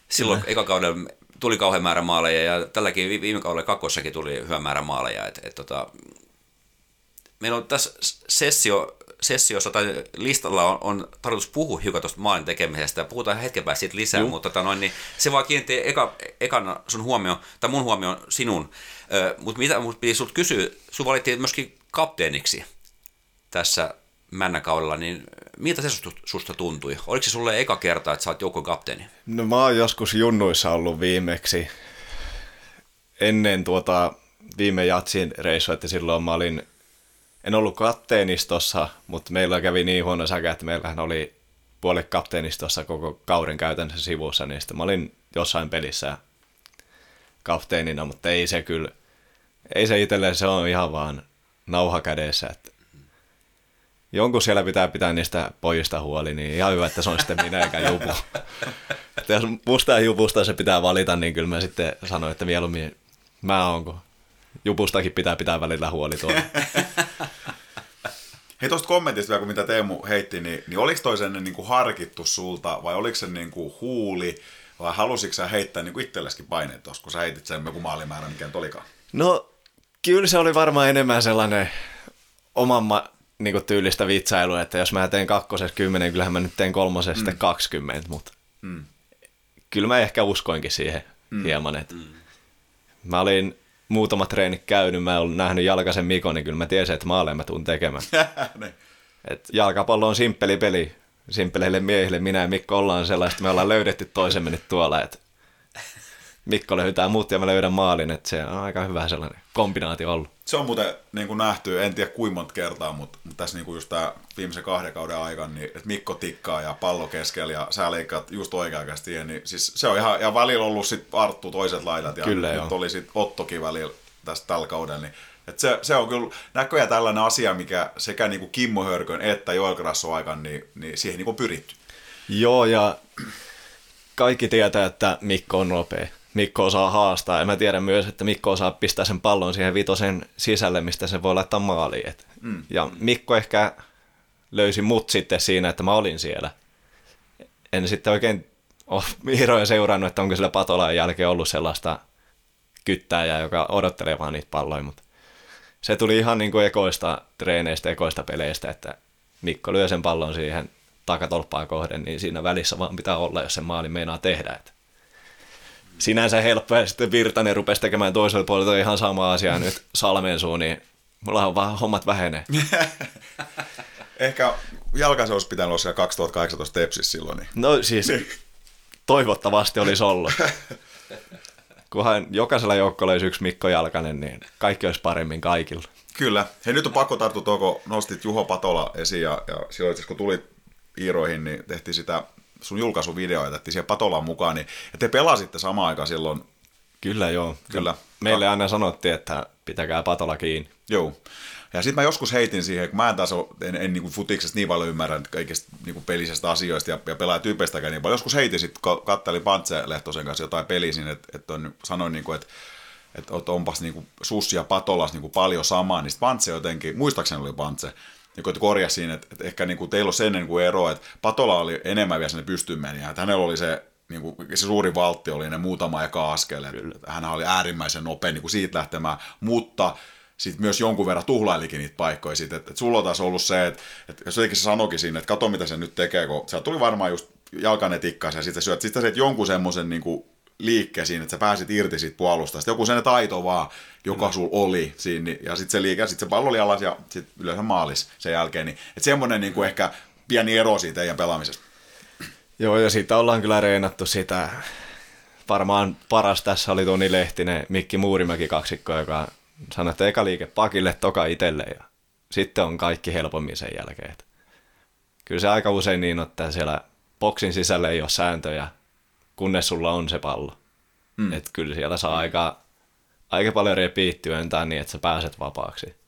Silloin Kyllä. eka kaudella tuli kauhean määrä maaleja ja tälläkin viime kaudella kakkossakin tuli hyvä määrä maaleja. Et, et, tota, meillä on tässä sessio sessiossa tai listalla on, on tarkoitus puhua hiukan tuosta maalin tekemisestä ja puhutaan hetken päästä siitä lisää, Juh. mutta tota noin, niin se vaan kiinnitti eka, ekana sun huomio, tai mun huomio sinun. Mutta mitä mun piti sulta kysyä, sun valittiin myöskin kapteeniksi tässä männäkaudella, niin miltä se susta, tuntui? Oliko se sulle eka kerta, että sä oot joukon kapteeni? No mä oon joskus junnuissa ollut viimeksi ennen tuota viime jatsin reissua, että silloin mä olin en ollut kapteenistossa, mutta meillä kävi niin huono säkä, että meillähän oli puolet kapteenistossa koko kauden käytännössä sivussa, niin sitten mä olin jossain pelissä kapteenina, mutta ei se kyllä, ei se itselleen, se on ihan vaan nauha kädessä, että jonkun siellä pitää pitää niistä pojista huoli, niin ihan hyvä, että se on sitten minä eikä Jupu. *laughs* jos musta ja Jupusta se pitää valita, niin kyllä mä sitten sanoin, että mieluummin mä oon, kun Jupustakin pitää pitää välillä huoli tuolla. *laughs* Hei tuosta kommentista vielä, kun mitä Teemu heitti, niin, niin oliko toi sen niin kuin harkittu sulta vai oliko se niin kuin huuli vai halusitko sä heittää niin kuin itselleskin paineet tuossa, kun sä heitit sen joku maalimäärä, mikä nyt olikaan? No, kyllä se oli varmaan enemmän sellainen oman ma- niin kuin tyylistä vitsailua, että jos mä teen kakkosessa 10, kyllähän mä nyt teen kolmosessa mm. sitten 20, mutta Mm. kyllä mä ehkä uskoinkin siihen mm. hieman, että mm. mä olin muutama treeni käynyt, mä olen nähnyt Jalkasen Mikon, niin kyllä mä tiesin, että maaleja mä tuun tekemään. *laughs* Niin. Et jalkapallo on simppeli peli. Simppeleille miehille minä ja Mikko ollaan sellaista, me ollaan löydetty toisemme nyt tuolla, että Mikko löytää muut ja mä löydän maalin, että se on aika hyvä sellainen kombinaatio ollut. Se on muuten niin kuin nähty, en tiedä kuinka monta kertaa, mutta, mutta tässä niin kuin just tämä viimeisen kahden kauden aikana, niin että Mikko tikkaa ja pallo keskellä ja sä leikkaat just oikeakäisesti siihen, niin siis se on ihan, ja välillä ollut sit Arttu toiset laidat ja Kyllä, nyt oli sit Ottokin välillä tästä tällä kaudella, niin et se, se, on kyllä näköjään tällainen asia, mikä sekä niin kuin Kimmo Hörkön että Joel Grasso aikana, niin, niin siihen niin kuin pyritty. Joo, ja kaikki tietää, että Mikko on nopea. Mikko osaa haastaa, ja mä tiedän myös, että Mikko osaa pistää sen pallon siihen vitosen sisälle, mistä se voi laittaa maaliin. Et. Mm. Ja Mikko ehkä löysi mut sitten siinä, että mä olin siellä. En sitten oikein ole hiroja seurannut, että onko sillä Patolan jälkeen ollut sellaista kyttäjää, joka odottelee vaan niitä palloja, mutta se tuli ihan niin kuin ekoista treeneistä, ekoista peleistä, että Mikko lyö sen pallon siihen takatolppaa kohden, niin siinä välissä vaan pitää olla, jos se maali meinaa tehdä. Että sinänsä helppo, ja sitten Virtanen rupesi tekemään toisella puolella ihan sama asia nyt Salmeen suun, niin mulla on vaan hommat vähenee. *laughs* Ehkä jalkansa olisi pitänyt olla siellä 2018 Tepsissä silloin, niin No siis toivottavasti olisi ollut. *laughs* Kunhan jokaisella joukkoilla olisi yksi Mikko Jalkanen, niin kaikki olisi paremmin kaikilla. Kyllä. Hei, nyt on pakko tarttua tuohon, kun nostit Juho Patola esiin ja, ja silloin itse kun tulit Iiroihin, niin tehtiin sitä sun julkaisuvideo ja tehtiin siihen Patolan mukaan, niin ja te pelasitte samaan aikaan silloin, Kyllä joo. Kyllä. Meille aina sanottiin, että pitäkää patola kiinni. joo. Ja sitten mä joskus heitin siihen, kun mä en taas ole, en, en niin futiksesta niin paljon ymmärrä kaikista niin pelisestä asioista ja, ja pelaajatyypeistäkään niin paljon. Joskus heitin sitten, kun kattelin Pantse Lehtosen kanssa jotain peliä että, että on, sanoin, niin kuin, että että että onpas niin kuin Sussi ja Patolas niin kuin paljon samaa, niin sitten Pantse jotenkin, muistaakseni oli Pantse, niin kuin korjasi siinä, että, että ehkä niin kuin teillä on sen niin kuin ero, että Patola oli enemmän vielä sinne pystymään, ja että hänellä oli se, niin kuin, se suuri valtti oli ne muutama eka askel, että hän oli äärimmäisen nopea niin kuin siitä lähtemään, mutta sitten myös jonkun verran tuhlailikin niitä paikkoja siitä, että, että sulla on taas ollut se, että, että jos jotenkin se sanoikin siinä, että kato mitä se nyt tekee, kun se tuli varmaan just jalkainen tikkaisi ja sitten syöt, sitten sä teet jonkun semmoisen niin kuin liikkeen siinä, että sä pääsit irti siitä puolustasta. Joku sen taito vaan, joka sulla oli siinä, niin- ja sitten se liike, sitten se pallo oli alas ja sitten yleensä maalis sen jälkeen. Niin, että semmoinen niin kuin ehkä pieni ero siitä teidän pelaamisesta. Joo, ja siitä ollaan kyllä reenattu sitä. Varmaan paras tässä oli Toni Lehtinen, Mikki Muurimäki kaksikko, joka sanoi, että eka liike pakille, toka itselle ja sitten on kaikki helpommin sen jälkeen. Kyllä se aika usein niin, on, että siellä boksin sisällä ei ole sääntöjä, kunnes sulla on se pallo. Mm. Et kyllä siellä saa aika, aika paljon repiittyöntää niin, että sä pääset vapaaksi.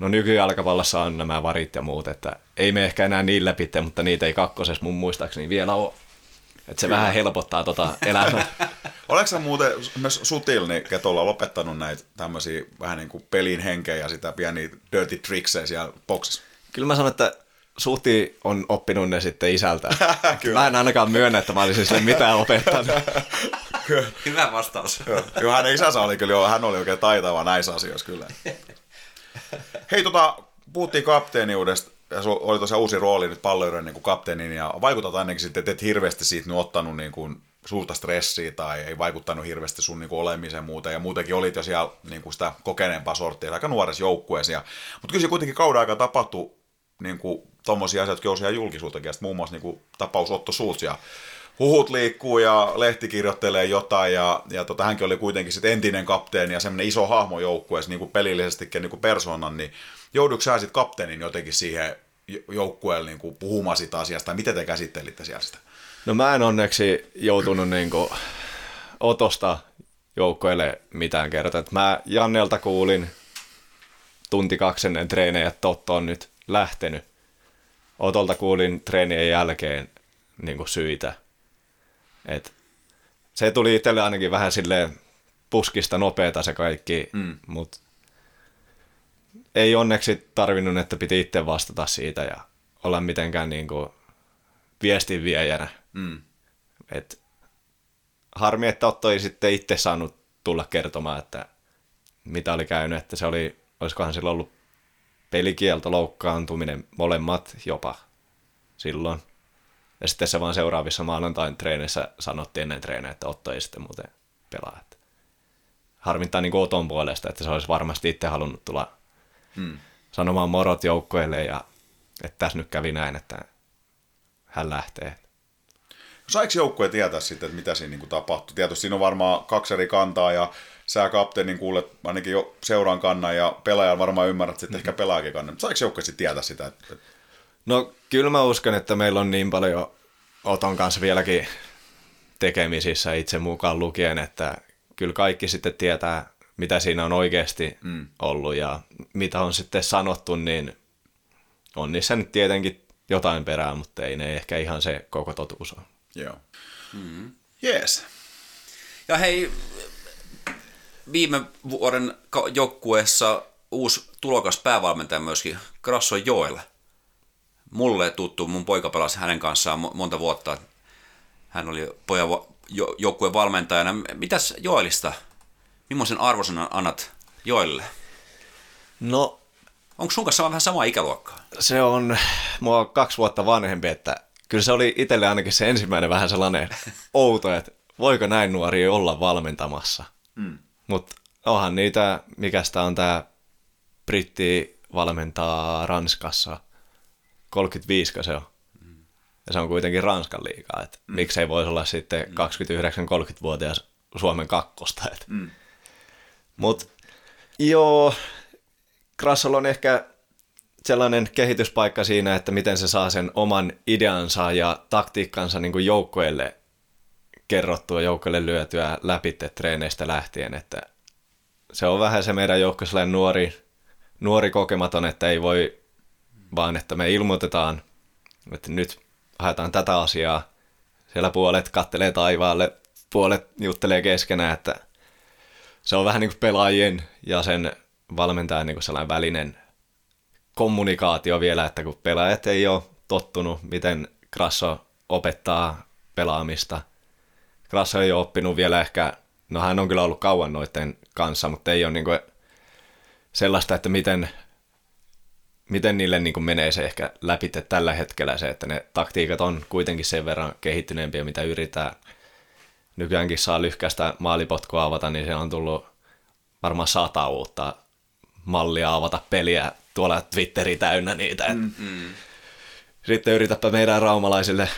No nykyjalkapallossa on nämä varit ja muut, että ei me ehkä enää niin läpi, mutta niitä ei kakkosessa mun muistaakseni vielä ole. Että se Kyllä. vähän helpottaa tota elämää. *laughs* Oletko muuten myös Sutil, niin Ketolla lopettanut näitä tämmöisiä vähän niin kuin pelin henkeä ja sitä pieniä dirty tricksejä siellä boksissa? Kyllä mä sanon, että Suti on oppinut ne sitten isältä. *laughs* Kyllä. mä en ainakaan myönnä, että mä olisin sille mitään opettanut. *laughs* Hyvä vastaus. Joo, Joo, hänen isänsä oli kyllä, hän oli oikein taitava näissä asioissa kyllä. *laughs* Hei, tota, puhuttiin kapteeniudesta, ja sulla oli tosiaan uusi rooli nyt palloiren niin kapteenin, ja vaikutat ainakin sitten, että et hirveästi siitä nyt ottanut niin kuin suurta stressiä tai ei vaikuttanut hirveästi sun niin kuin olemiseen muuten, ja muutenkin olit jo siellä niin kuin sitä kokeneempaa sorttia aika nuoressa joukkueessa. Mutta kyllä se kuitenkin kauden aikaa tapahtui niin kuin tommosia asioita, jotka jousi ihan julkisuutenkin, ja muun muassa niin kuin tapaus Otto Schultz, ja huhut liikkuu ja lehti kirjoittelee jotain ja, ja tota, hänkin oli kuitenkin sit entinen kapteeni ja semmoinen iso hahmo joukkueessa niin kuin pelillisestikin niin kuin persoonan, niin joudutko sä sitten kapteenin jotenkin siihen jo- joukkueelle niin kuin puhumaan siitä asiasta, miten te käsittelitte siellä sitä? No mä en onneksi joutunut niinku otosta joukkoille mitään kertaa. Mä Jannelta kuulin tunti kaksi ennen treenejä, että Totto on nyt lähtenyt. Otolta kuulin treenien jälkeen niin syitä. Et se tuli itselle ainakin vähän silleen puskista nopeeta se kaikki, mm. mutta ei onneksi tarvinnut, että piti itse vastata siitä ja olla mitenkään niin kuin viestinviejänä. Mm. Et harmi, että Otto ei sitten itse saanut tulla kertomaan, että mitä oli käynyt, että se oli, olisikohan sillä ollut pelikielto, loukkaantuminen, molemmat jopa silloin. Ja sitten se vaan seuraavissa maanantain treeneissä sanottiin ennen treenejä, että Otto ei sitten muuten pelaa. Harmittaa niin Oton puolesta, että se olisi varmasti itse halunnut tulla hmm. sanomaan morot joukkoille ja että tässä nyt kävi näin, että hän lähtee. Saiko joukkue tietää sitten, että mitä siinä niin kuin tapahtui? Tietysti siinä on varmaan kaksi eri kantaa ja sä kapteenin kuulet ainakin jo seuraan kannan ja pelaajan varmaan ymmärrät sitten mm-hmm. ehkä pelaajakin kannan. Mutta saiko joukkue sitten tietää sitä? Että... No kyllä mä uskon, että meillä on niin paljon Oton kanssa vieläkin tekemisissä itse mukaan lukien, että kyllä kaikki sitten tietää, mitä siinä on oikeasti mm. ollut ja mitä on sitten sanottu, niin on niissä nyt tietenkin jotain perää, mutta ei ne ehkä ihan se koko totuus ole. Joo. Mm. Yes. Ja hei, viime vuoden joukkueessa uusi tulokas päävalmentaja myöskin, Grasso Joel. Mulle tuttu, mun poika pelasi hänen kanssaan monta vuotta. Hän oli pojan jo, joukkueen valmentajana. Mitäs Joelista, millaisen arvosanan annat Joelle? No, Onko sun kanssa vähän sama ikäluokkaa? Se on mua kaksi vuotta vanhempi, että kyllä se oli itselle ainakin se ensimmäinen vähän sellainen *laughs* outo, että voiko näin nuori olla valmentamassa. Mm. Mutta onhan niitä, mikä sitä on tämä britti valmentaa Ranskassa, 35 se on. Ja se on kuitenkin Ranskan liikaa, että mm. miksei voisi olla sitten 29-30-vuotias Suomen kakkosta. Mm. Mutta joo, Krassol on ehkä sellainen kehityspaikka siinä, että miten se saa sen oman ideansa ja taktiikkansa niin kuin kerrottua, joukkoille lyötyä läpi treeneistä lähtien, että se on vähän se meidän joukko nuori, nuori kokematon, että ei voi vaan, että me ilmoitetaan, että nyt haetaan tätä asiaa. Siellä puolet kattelee taivaalle, puolet juttelee keskenään, että se on vähän niin kuin pelaajien ja sen valmentajan niin kuin sellainen välinen kommunikaatio vielä, että kun pelaajat ei ole tottunut, miten Grasso opettaa pelaamista. Grasso ei ole oppinut vielä ehkä, no hän on kyllä ollut kauan noiden kanssa, mutta ei ole niin kuin sellaista, että miten, miten niille niin kuin menee se ehkä läpi tällä hetkellä se, että ne taktiikat on kuitenkin sen verran kehittyneempiä, mitä yritetään. Nykyäänkin saa lyhkäistä maalipotkua avata, niin se on tullut varmaan sata uutta mallia avata peliä tuolla Twitteri täynnä niitä. Mm, mm. Sitten yritäpä meidän raumalaisille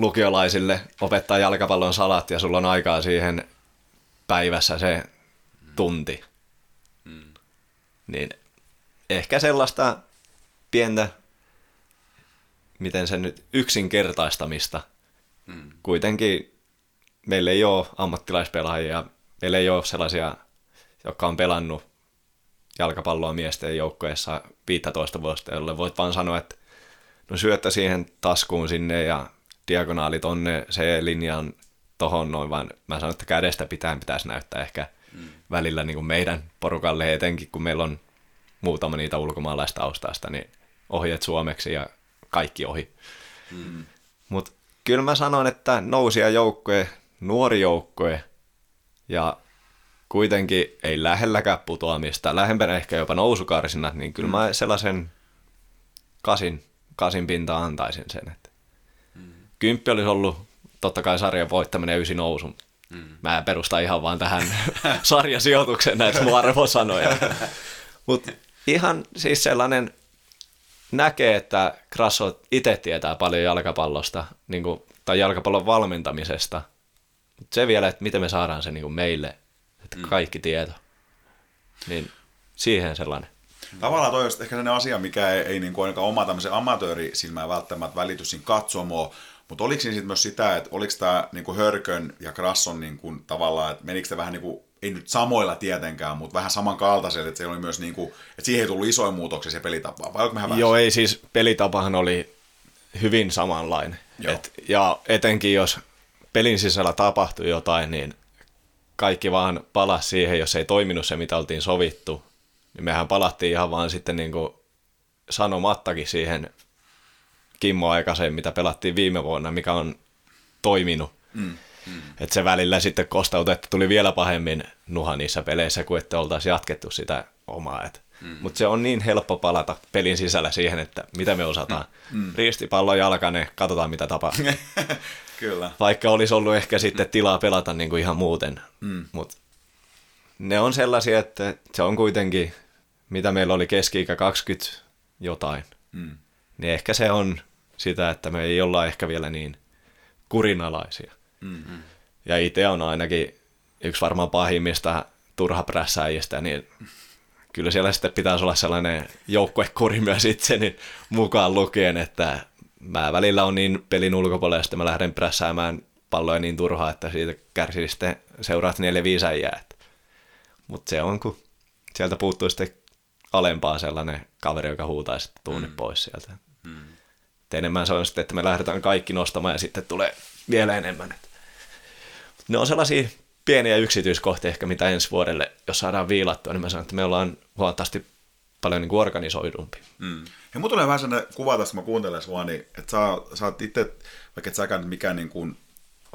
lukiolaisille opettaa jalkapallon salat ja sulla on aikaa siihen päivässä se tunti. Niin ehkä sellaista pientä, miten se nyt, yksinkertaistamista. Kuitenkin meillä ei ole ammattilaispelaajia, meillä ei ole sellaisia, jotka on pelannut jalkapalloa miesten joukkoessa 15 vuotta, jolle voit vaan sanoa, että no syöttä siihen taskuun sinne ja diagonaalit tonne se linjan tohon noin, vaan mä sanon, että kädestä pitää pitäisi näyttää ehkä mm. välillä niin kuin meidän porukalle etenkin, kun meillä on muutama niitä ulkomaalaistaustasta, niin ohjeet suomeksi ja kaikki ohi. Mm. Mutta kyllä mä sanon, että nousia joukkoje, nuori joukkoje ja kuitenkin ei lähelläkään putoamista, lähempänä ehkä jopa nousukarsina, niin kyllä mm. mä sellaisen kasin, kasin pinta antaisin sen. Kymppi olisi ollut totta kai sarjan voittaminen ja ysi nousu. Mm. Mä perustan ihan vaan tähän *laughs* sarjasijoitukseen näitä mun arvosanoja. *laughs* Mutta ihan siis sellainen näkee, että Krasso itse tietää paljon jalkapallosta niin kuin, tai jalkapallon valmentamisesta. Mut se vielä, että miten me saadaan se niin kuin meille että mm. kaikki tieto. Niin siihen sellainen. Tavallaan toi on ehkä sellainen asia, mikä ei, ei niin kuin ainakaan oma tämmöisen amatöörisilmään välttämättä välity siinä katsomoa, mutta oliko siinä sitten myös sitä, että oliko tämä niin kuin Hörkön ja Krasson niin kuin, tavallaan, että menikö se vähän niin kuin, ei nyt samoilla tietenkään, mutta vähän samankaltaisella, että se oli myös niin kuin, että siihen ei tullut isoja muutoksia se pelitapa, vai mehän Joo, ei siis pelitapahan oli hyvin samanlainen. Et, ja etenkin jos pelin sisällä tapahtui jotain, niin kaikki vaan palas siihen, jos ei toiminut se, mitä oltiin sovittu. Niin mehän palattiin ihan vaan sitten niin kuin sanomattakin siihen Kimmo aikaiseen, mitä pelattiin viime vuonna, mikä on toiminut. Mm. Mm. Että se välillä sitten kostautui, että tuli vielä pahemmin nuha niissä peleissä, kuin että oltaisiin jatkettu sitä omaa. Mm. Mutta se on niin helppo palata pelin sisällä siihen, että mitä me osataan. Mm. Ristipallo jalkane, katsotaan mitä tapahtuu. *laughs* Kyllä. Vaikka olisi ollut ehkä sitten tilaa pelata niin kuin ihan muuten. Mm. Mutta ne on sellaisia, että se on kuitenkin, mitä meillä oli keski-ikä 20 jotain. Mm. Niin ehkä se on sitä, että me ei olla ehkä vielä niin kurinalaisia. Mm-hmm. Ja itse on ainakin yksi varmaan pahimmista turhaprässäjistä, niin kyllä siellä sitten pitäisi olla sellainen joukkuekuri myös itseni mukaan lukien, että mä välillä on niin pelin ulkopuolella sitten mä lähden prässäämään palloja niin turhaa, että siitä kärsii sitten seuraat neljä viisi äijää. Mutta se on, kun sieltä puuttuu sitten alempaa sellainen kaveri, joka huutaa sitten tuunne mm. pois sieltä. Mm. Enemmän se on sitten, että me lähdetään kaikki nostamaan ja sitten tulee vielä enemmän. Ne on sellaisia pieniä yksityiskohtia ehkä, mitä ensi vuodelle, jos saadaan viilattua, niin mä sanon, että me ollaan huomattavasti paljon niin organisoidumpi. Mm. Ja mun tulee vähän sellainen kuva tässä, mä kuuntelen sua, niin, että sä, sä oot itse, vaikka et säkään mikään niin kuin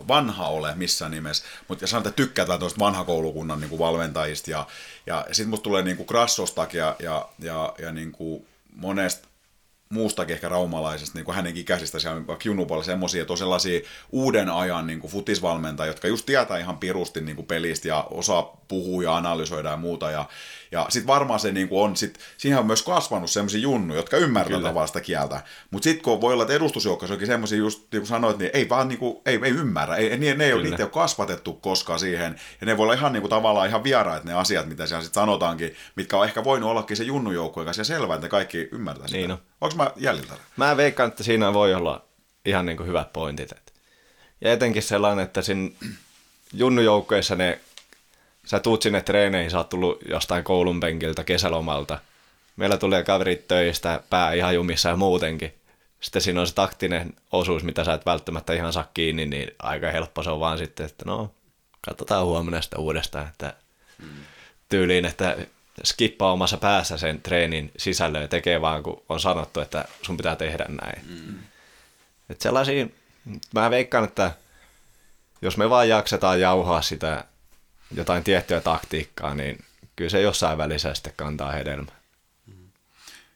vanha ole missään nimessä, mutta jos sanotaan, että tykkää tuosta vanhakoulukunnan niin kuin valmentajista, ja, ja sitten musta tulee niin kuin Krassostakin ja, ja, ja, ja niin kuin monesta muustakin ehkä raumalaisesta, niin kuin hänen ikäisistä siellä vaikka Junupalla semmoisia, että on sellaisia uuden ajan niin futisvalmentajia, jotka just tietää ihan pirusti niin kuin pelistä ja osaa puhua ja analysoida ja muuta. Ja, ja sitten varmaan se niin kuin on, sit, siinä on myös kasvanut semmoisia junnuja, jotka ymmärtää tavallaan sitä kieltä. Mutta sitten kun voi olla, että edustusjoukkoissa onkin semmoisia, just niin kuin sanoit, niin ei vaan niin kuin, ei, ei ymmärrä. Ei, ne, ne ei ole, niitä ei ole kasvatettu koskaan siihen. Ja ne voi olla ihan niin kuin, tavallaan ihan vieraat ne asiat, mitä siellä sitten sanotaankin, mitkä on ehkä voinut ollakin se junnujoukkojen kanssa. Ja selvä, että ne kaikki ymmärtää sitä. Niin on. Onko mä jäljiltä? Mä veikkaan, että siinä voi olla ihan niin kuin hyvät pointit. Ja etenkin sellainen, että siinä junnujoukkoissa ne sä tuut sinne treeneihin, sä oot tullut jostain koulun penkiltä kesälomalta. Meillä tulee kaverit töistä, pää ihan jumissa ja muutenkin. Sitten siinä on se taktinen osuus, mitä sä et välttämättä ihan saa kiinni, niin aika helppo se on vaan sitten, että no, katsotaan huomenna sitä uudestaan, että tyyliin, että skippaa omassa päässä sen treenin sisällön ja tekee vaan, kun on sanottu, että sun pitää tehdä näin. Mm. Että sellaisia, mä veikkaan, että jos me vaan jaksetaan jauhaa sitä jotain tiettyä taktiikkaa, niin kyllä se jossain välissä sitten kantaa hedelmää.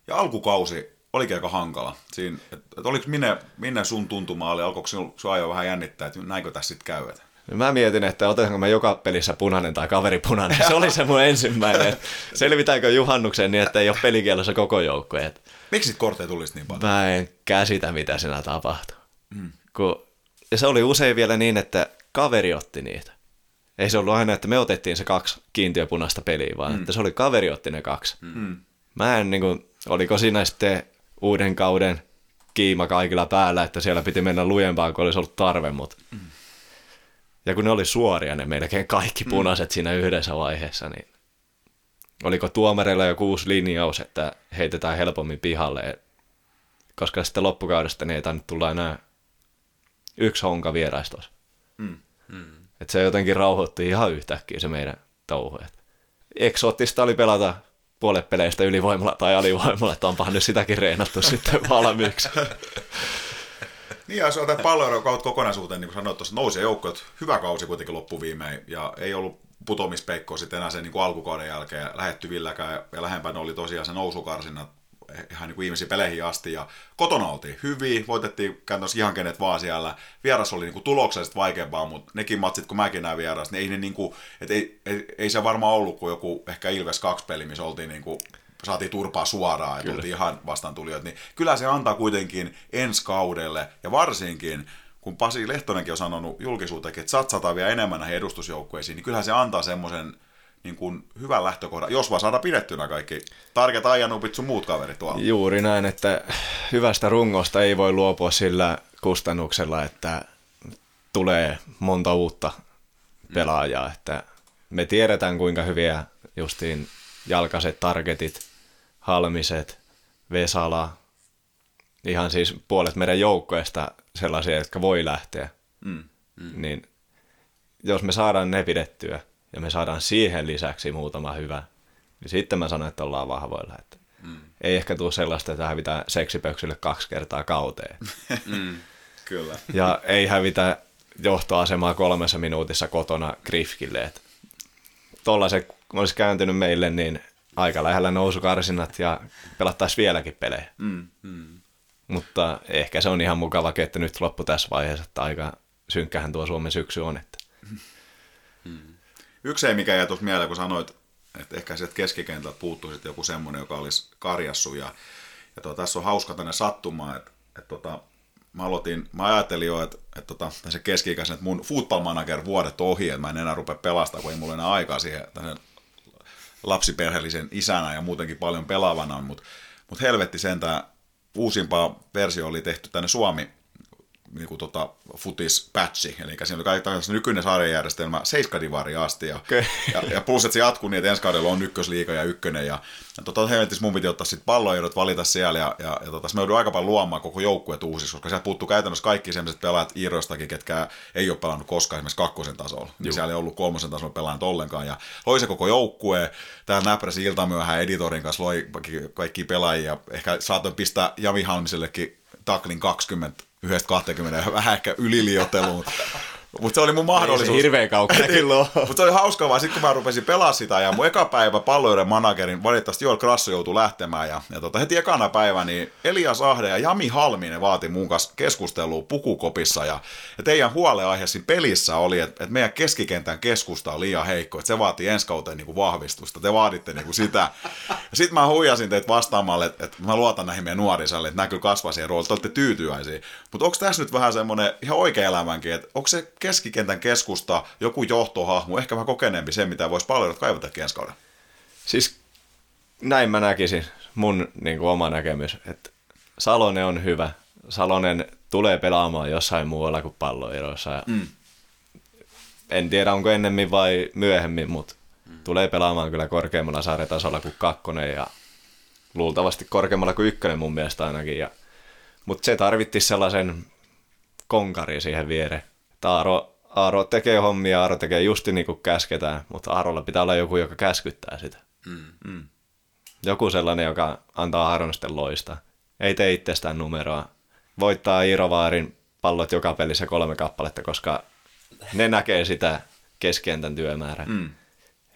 Ja alkukausi olikin aika hankala. Siinä, et, et oliko minne, minne sun tuntuma oli, alkoiko sinua jo vähän jännittää, että näinkö tässä sitten käy? Mä mietin, että otanko mä joka pelissä punainen tai kaveri punainen. Se oli se mun ensimmäinen. *laughs* Selvitäänkö juhannukseen niin, että ei ole pelikielossa koko joukkoja. Miksi kortteja tulisi niin paljon? Mä en käsitä, mitä siinä tapahtuu. Mm. Kun, ja se oli usein vielä niin, että kaveri otti niitä ei se ollut aina, että me otettiin se kaksi kiintiöpunaista peliä, vaan mm. että se oli kaveri otti ne kaksi. Mm. Mä en niin kuin, oliko siinä sitten uuden kauden kiima kaikilla päällä, että siellä piti mennä lujempaan, kun olisi ollut tarve, mutta... Mm. Ja kun ne oli suoria, ne melkein kaikki mm. punaiset mm. siinä yhdessä vaiheessa, niin oliko tuomareilla jo kuusi linjaus, että heitetään helpommin pihalle, koska sitten loppukaudesta niin ei tainnut tulla enää yksi honka vieraistos. Mm. Mm. Että se jotenkin rauhoitti ihan yhtäkkiä se meidän touhu. Eksoottista oli pelata puolet peleistä ylivoimalla tai alivoimalla, että onpahan nyt sitäkin reenattu sitten valmiiksi. *laughs* Niin, jos otat pallon kokonaisuuteen, niin kuin sanoit tuossa, nousi joukko, hyvä kausi kuitenkin loppuviimein, ja ei ollut putomispeikkoa sitten enää sen niin kuin alkukauden jälkeen lähettyvilläkään, ja lähempänä oli tosiaan se nousukarsinat ihan niin kuin viimeisiin peleihin asti. Ja kotona oltiin hyviä, voitettiin käytännössä ihan kenet vaan siellä. Vieras oli niin kuin tuloksellisesti vaikeampaa, mutta nekin matsit, kun mäkin näin vieras, niin ei, ne niin kuin, et ei, ei, ei, se varmaan ollut kuin joku ehkä Ilves 2 peli, missä oltiin niin kuin, saatiin turpaa suoraan ja tultiin ihan vastaan tulijoita, niin kyllä se antaa kuitenkin ensi kaudelle ja varsinkin kun Pasi Lehtonenkin on sanonut julkisuuteen, että satsataan vielä enemmän näihin edustusjoukkueisiin, niin kyllähän se antaa semmoisen niin kuin hyvän lähtökohdan, jos vaan saada pidettynä kaikki tarket ajanupit sun muut kaverit tuolla. Juuri näin, että hyvästä rungosta ei voi luopua sillä kustannuksella, että tulee monta uutta pelaajaa, mm. että me tiedetään kuinka hyviä justiin jalkaiset targetit, halmiset, Vesala, ihan siis puolet meidän joukkoista sellaisia, jotka voi lähteä, mm. Mm. niin jos me saadaan ne pidettyä, ja me saadaan siihen lisäksi muutama hyvä, niin sitten mä sanon, että ollaan vahvoilla. Että mm. Ei ehkä tule sellaista, että hävitään seksipöksylle kaksi kertaa kauteen. *laughs* Mm. Kyllä. Ja ei hävitä johtoasemaa kolmessa minuutissa kotona Grifkille. Että tollaset olisi kääntynyt meille, niin aika lähellä nousukarsinnat ja pelattaisiin vieläkin pelejä. Mm. Mm. Mutta ehkä se on ihan mukava, että nyt loppu tässä vaiheessa, että aika synkkähän tuo Suomen syksy on. Että. Yksi ei mikä jäi tuossa mieleen, kun sanoit, että ehkä sieltä keskikentältä puuttuisi joku semmoinen, joka olisi karjassu. Ja, ja tuo, tässä on hauska tänne sattumaan, että, että tota, mä aloitin, mä ajattelin jo, että, että, että se keski että mun football manager vuodet ohi, että mä en enää rupea pelastamaan, kun ei mulla enää aikaa siihen lapsiperheellisen isänä ja muutenkin paljon pelaavana, mutta mut helvetti sentään uusimpaa versio oli tehty tänne Suomi niin kuin tota, futis-patchi, eli siinä oli kaikki nykyinen sarjajärjestelmä seiskadivari asti, ja, okay. ja, ja, plus, että se jatkuu niin, että ensi kaudella on ykkösliiga ja ykkönen, ja, ja tota, helvetis mun piti ottaa sitten palloehdot, valita siellä, ja, ja, ja tota, me joudun aika paljon luomaan koko joukkueet uusiksi, koska sieltä puuttuu käytännössä kaikki sellaiset pelaajat Iirostakin, ketkä ei ole pelannut koskaan esimerkiksi kakkosen tasolla, niin siellä ei ollut kolmosen tasolla pelannut ollenkaan, ja loi se koko joukkue, täällä näpräsi iltamyöhään editorin kanssa loi kaikki pelaajia, ehkä saatoin pistää Jami Halmisellekin taklin 20 yhdestä 20 ja vähän ehkä yliliotteluun. Mutta se oli mun mahdollisuus. Ei se hirveän kaukana *laughs* kyllä Mutta se oli hauskaa vaan sitten kun mä rupesin pelaa sitä ja mun eka päivä palloiden managerin, valitettavasti Joel Krasso joutui lähtemään ja, ja tota, heti ekana päivä niin Elias Ahde ja Jami Halminen vaati mun kanssa keskustelua pukukopissa ja, ja teidän huoleaiheesi pelissä oli, että, että meidän keskikentän keskusta on liian heikko, että se vaatii ensi kauteen niin kuin vahvistusta, te vaaditte niin kuin sitä. Ja sitten mä huijasin teitä vastaamalle, että, että mä luotan näihin meidän nuorisalle, että nämä kyllä kasvaa siihen rooliin, te olette tyytyväisiä. Mutta onko tässä nyt vähän semmoinen ihan oikea elämänkin, että onko se keskikentän keskusta, joku johtohahmo, ehkä vähän kokeneempi se, mitä voisi paljon kaivata ensi kauden? Siis näin mä näkisin, mun niin kuin oma näkemys, että Salonen on hyvä. Salonen tulee pelaamaan jossain muualla kuin palloeroissa. Mm. En tiedä, onko ennemmin vai myöhemmin, mutta mm. tulee pelaamaan kyllä korkeammalla sarjatasolla kuin kakkonen ja luultavasti korkeammalla kuin ykkönen mun mielestä ainakin. Ja, mutta se tarvitti sellaisen konkari siihen viereen. Taaro, Aaro tekee hommia, Aaro tekee justi niin kuin käsketään, mutta Aarolla pitää olla joku, joka käskyttää sitä. Mm. Mm. Joku sellainen, joka antaa Aaron sitten loista. Ei tee itsestään numeroa. Voittaa Irovaarin pallot joka pelissä kolme kappaletta, koska ne näkee sitä keskentän työmäärää. Mm.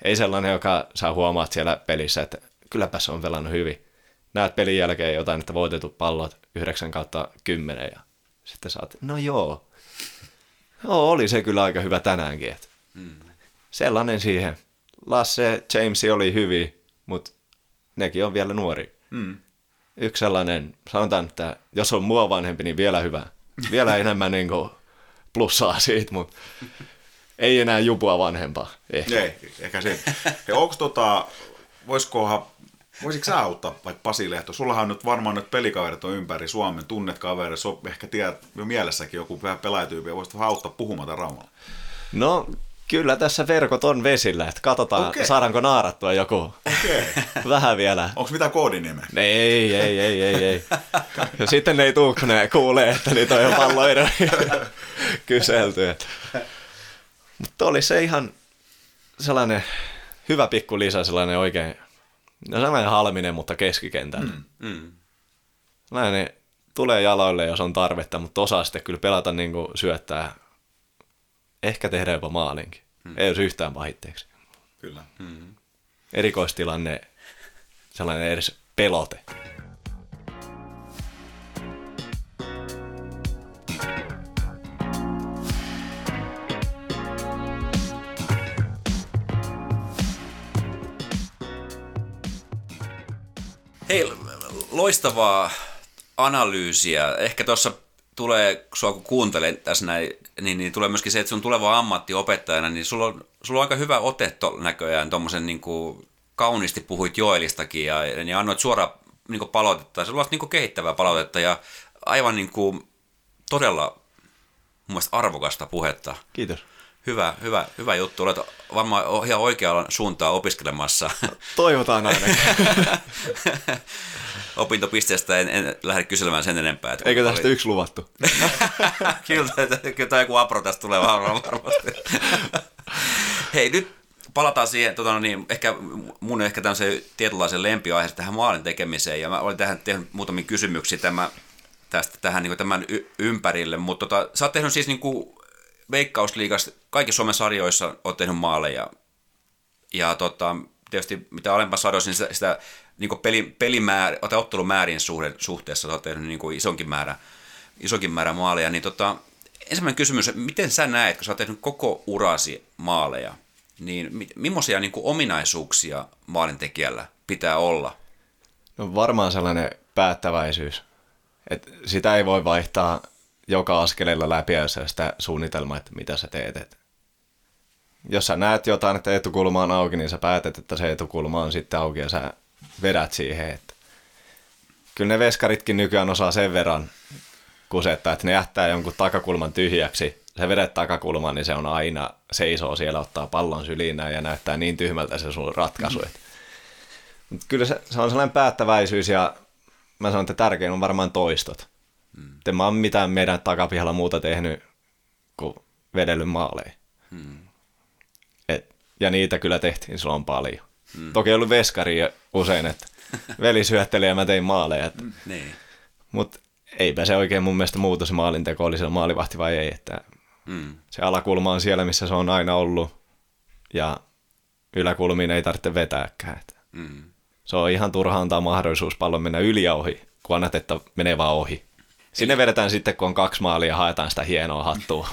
Ei sellainen, joka saa huomaat siellä pelissä, että kylläpä se on pelannut hyvin. Näet pelin jälkeen jotain, että voitetut pallot 9 kautta 10 ja sitten saat, no joo, Joo, oli se kyllä aika hyvä tänäänkin. Että. Mm. Sellainen siihen. Lasse, James oli hyvin, mutta nekin on vielä nuori. Mm. Yksi sellainen, sanotaan, että jos on mua vanhempi, niin vielä hyvä. Vielä *laughs* enemmän niin kuin plussaa siitä, mutta ei enää jupua vanhempaa. Ehkä. Ei, ehkä se. onko tota, voisikohan Voisitko sä auttaa vaikka Pasi Lehto? Sullahan on nyt varmaan nyt pelikaverit on ympäri Suomen, tunnet kaverit, so, ehkä tiedät jo mielessäkin joku pelaajatyyppi, ja voisit auttaa puhumaan Raumalla. No, kyllä tässä verkot on vesillä, että katsotaan, okay. saadaanko naarattua joku. Okay. *laughs* Vähän vielä. Onko mitä koodinimeä? Ei, ei, ei, ei, ei. Ja sitten ne ei tuu, kun ne kuulee, että niitä on jo palloida *laughs* kyselty. Mutta oli se ihan sellainen hyvä pikku lisä, sellainen oikein No sellainen halminen, mutta keskikentällä. Mm, mm. Sellainen tulee jaloille, jos on tarvetta, mutta osaa sitten kyllä pelata niin kuin syöttää. Ehkä tehdä jopa maalinkin. Mm. Ei olisi yhtään pahitteeksi. Kyllä. Mm. Erikoistilanne, sellainen edes pelote. Hei, loistavaa analyysiä. Ehkä tuossa tulee, sua kun kuuntelen tässä näin, niin, niin tulee myöskin se, että sun tuleva ammattiopettajana, niin sulla on, sulla on aika hyvä ote to, näköjään tuommoisen niin kauniisti puhuit Joelistakin ja, ja annoit suoraan niin palautetta. Se on niin kehittävää palautetta ja aivan niin kuin, todella mun mielestä arvokasta puhetta. Kiitos. Hyvä, hyvä, hyvä juttu. Olet varmaan ihan oikealla suuntaa opiskelemassa. *laughs* Toivotaan aina. *laughs* Opintopisteestä en, en lähde kyselemään sen enempää. Että Eikö tästä oli... yksi luvattu? *laughs* kyllä, kyllä tämä joku apro tästä tulee varmasti. Hei, nyt palataan siihen, tota, no niin, ehkä mun ehkä tämmöisen tietynlaisen lempiaihe tähän maalin tekemiseen, ja mä olin tähän tehnyt muutamia kysymyksiä tämä, tästä tähän niin tämän y- ympärille, mutta tota, sä oot tehnyt siis niin kuin Veikkausliigassa, kaikissa Suomen sarjoissa oot tehnyt maaleja, ja tota, tietysti mitä alempaa sarjoissa, niin sitä, sitä niin peli, pelimäärä, tai ottelumäärien suhde, suhteessa olet tehnyt niin isonkin määrä, isonkin määrä maaleja, niin tota, ensimmäinen kysymys, miten sä näet, kun sä oot tehnyt koko urasi maaleja, niin mi- millaisia niin kuin ominaisuuksia maalintekijällä pitää olla? No varmaan sellainen päättäväisyys. Et sitä ei voi vaihtaa joka askeleella läpi, jos sitä suunnitelmaa, että mitä sä teet. Et jos sä näet jotain, että etukulma on auki, niin sä päätät, että se etukulma on sitten auki ja sä vedät siihen. Että kyllä ne veskaritkin nykyään osaa sen verran kusettaa, että ne jättää jonkun takakulman tyhjäksi. Se vedet takakulman, niin se on aina seisoo siellä, ottaa pallon syliin ja näyttää niin tyhmältä se sun ratkaisu. Mm. Mutta kyllä se, se on sellainen päättäväisyys ja mä sanon, että tärkein on varmaan toistot. Mm. En mä oon mitään meidän takapihalla muuta tehnyt kuin vedellyt maaleja. Mm. Et, ja niitä kyllä tehtiin silloin paljon. Mm. Toki ollut veskari usein, että *laughs* veli syötteli ja mä tein maaleja. Mm. Niin. Mutta eipä se oikein mun mielestä muutu se maalinteko, oli se maalivahti vai ei. Että mm. Se alakulma on siellä, missä se on aina ollut ja yläkulmiin ei tarvitse vetääkään. Että mm. Se on ihan turha antaa mahdollisuus pallon mennä yli ja ohi, kun annat, että menee vaan ohi. Sinne vedetään sitten, kun on kaksi maalia ja haetaan sitä hienoa hattua.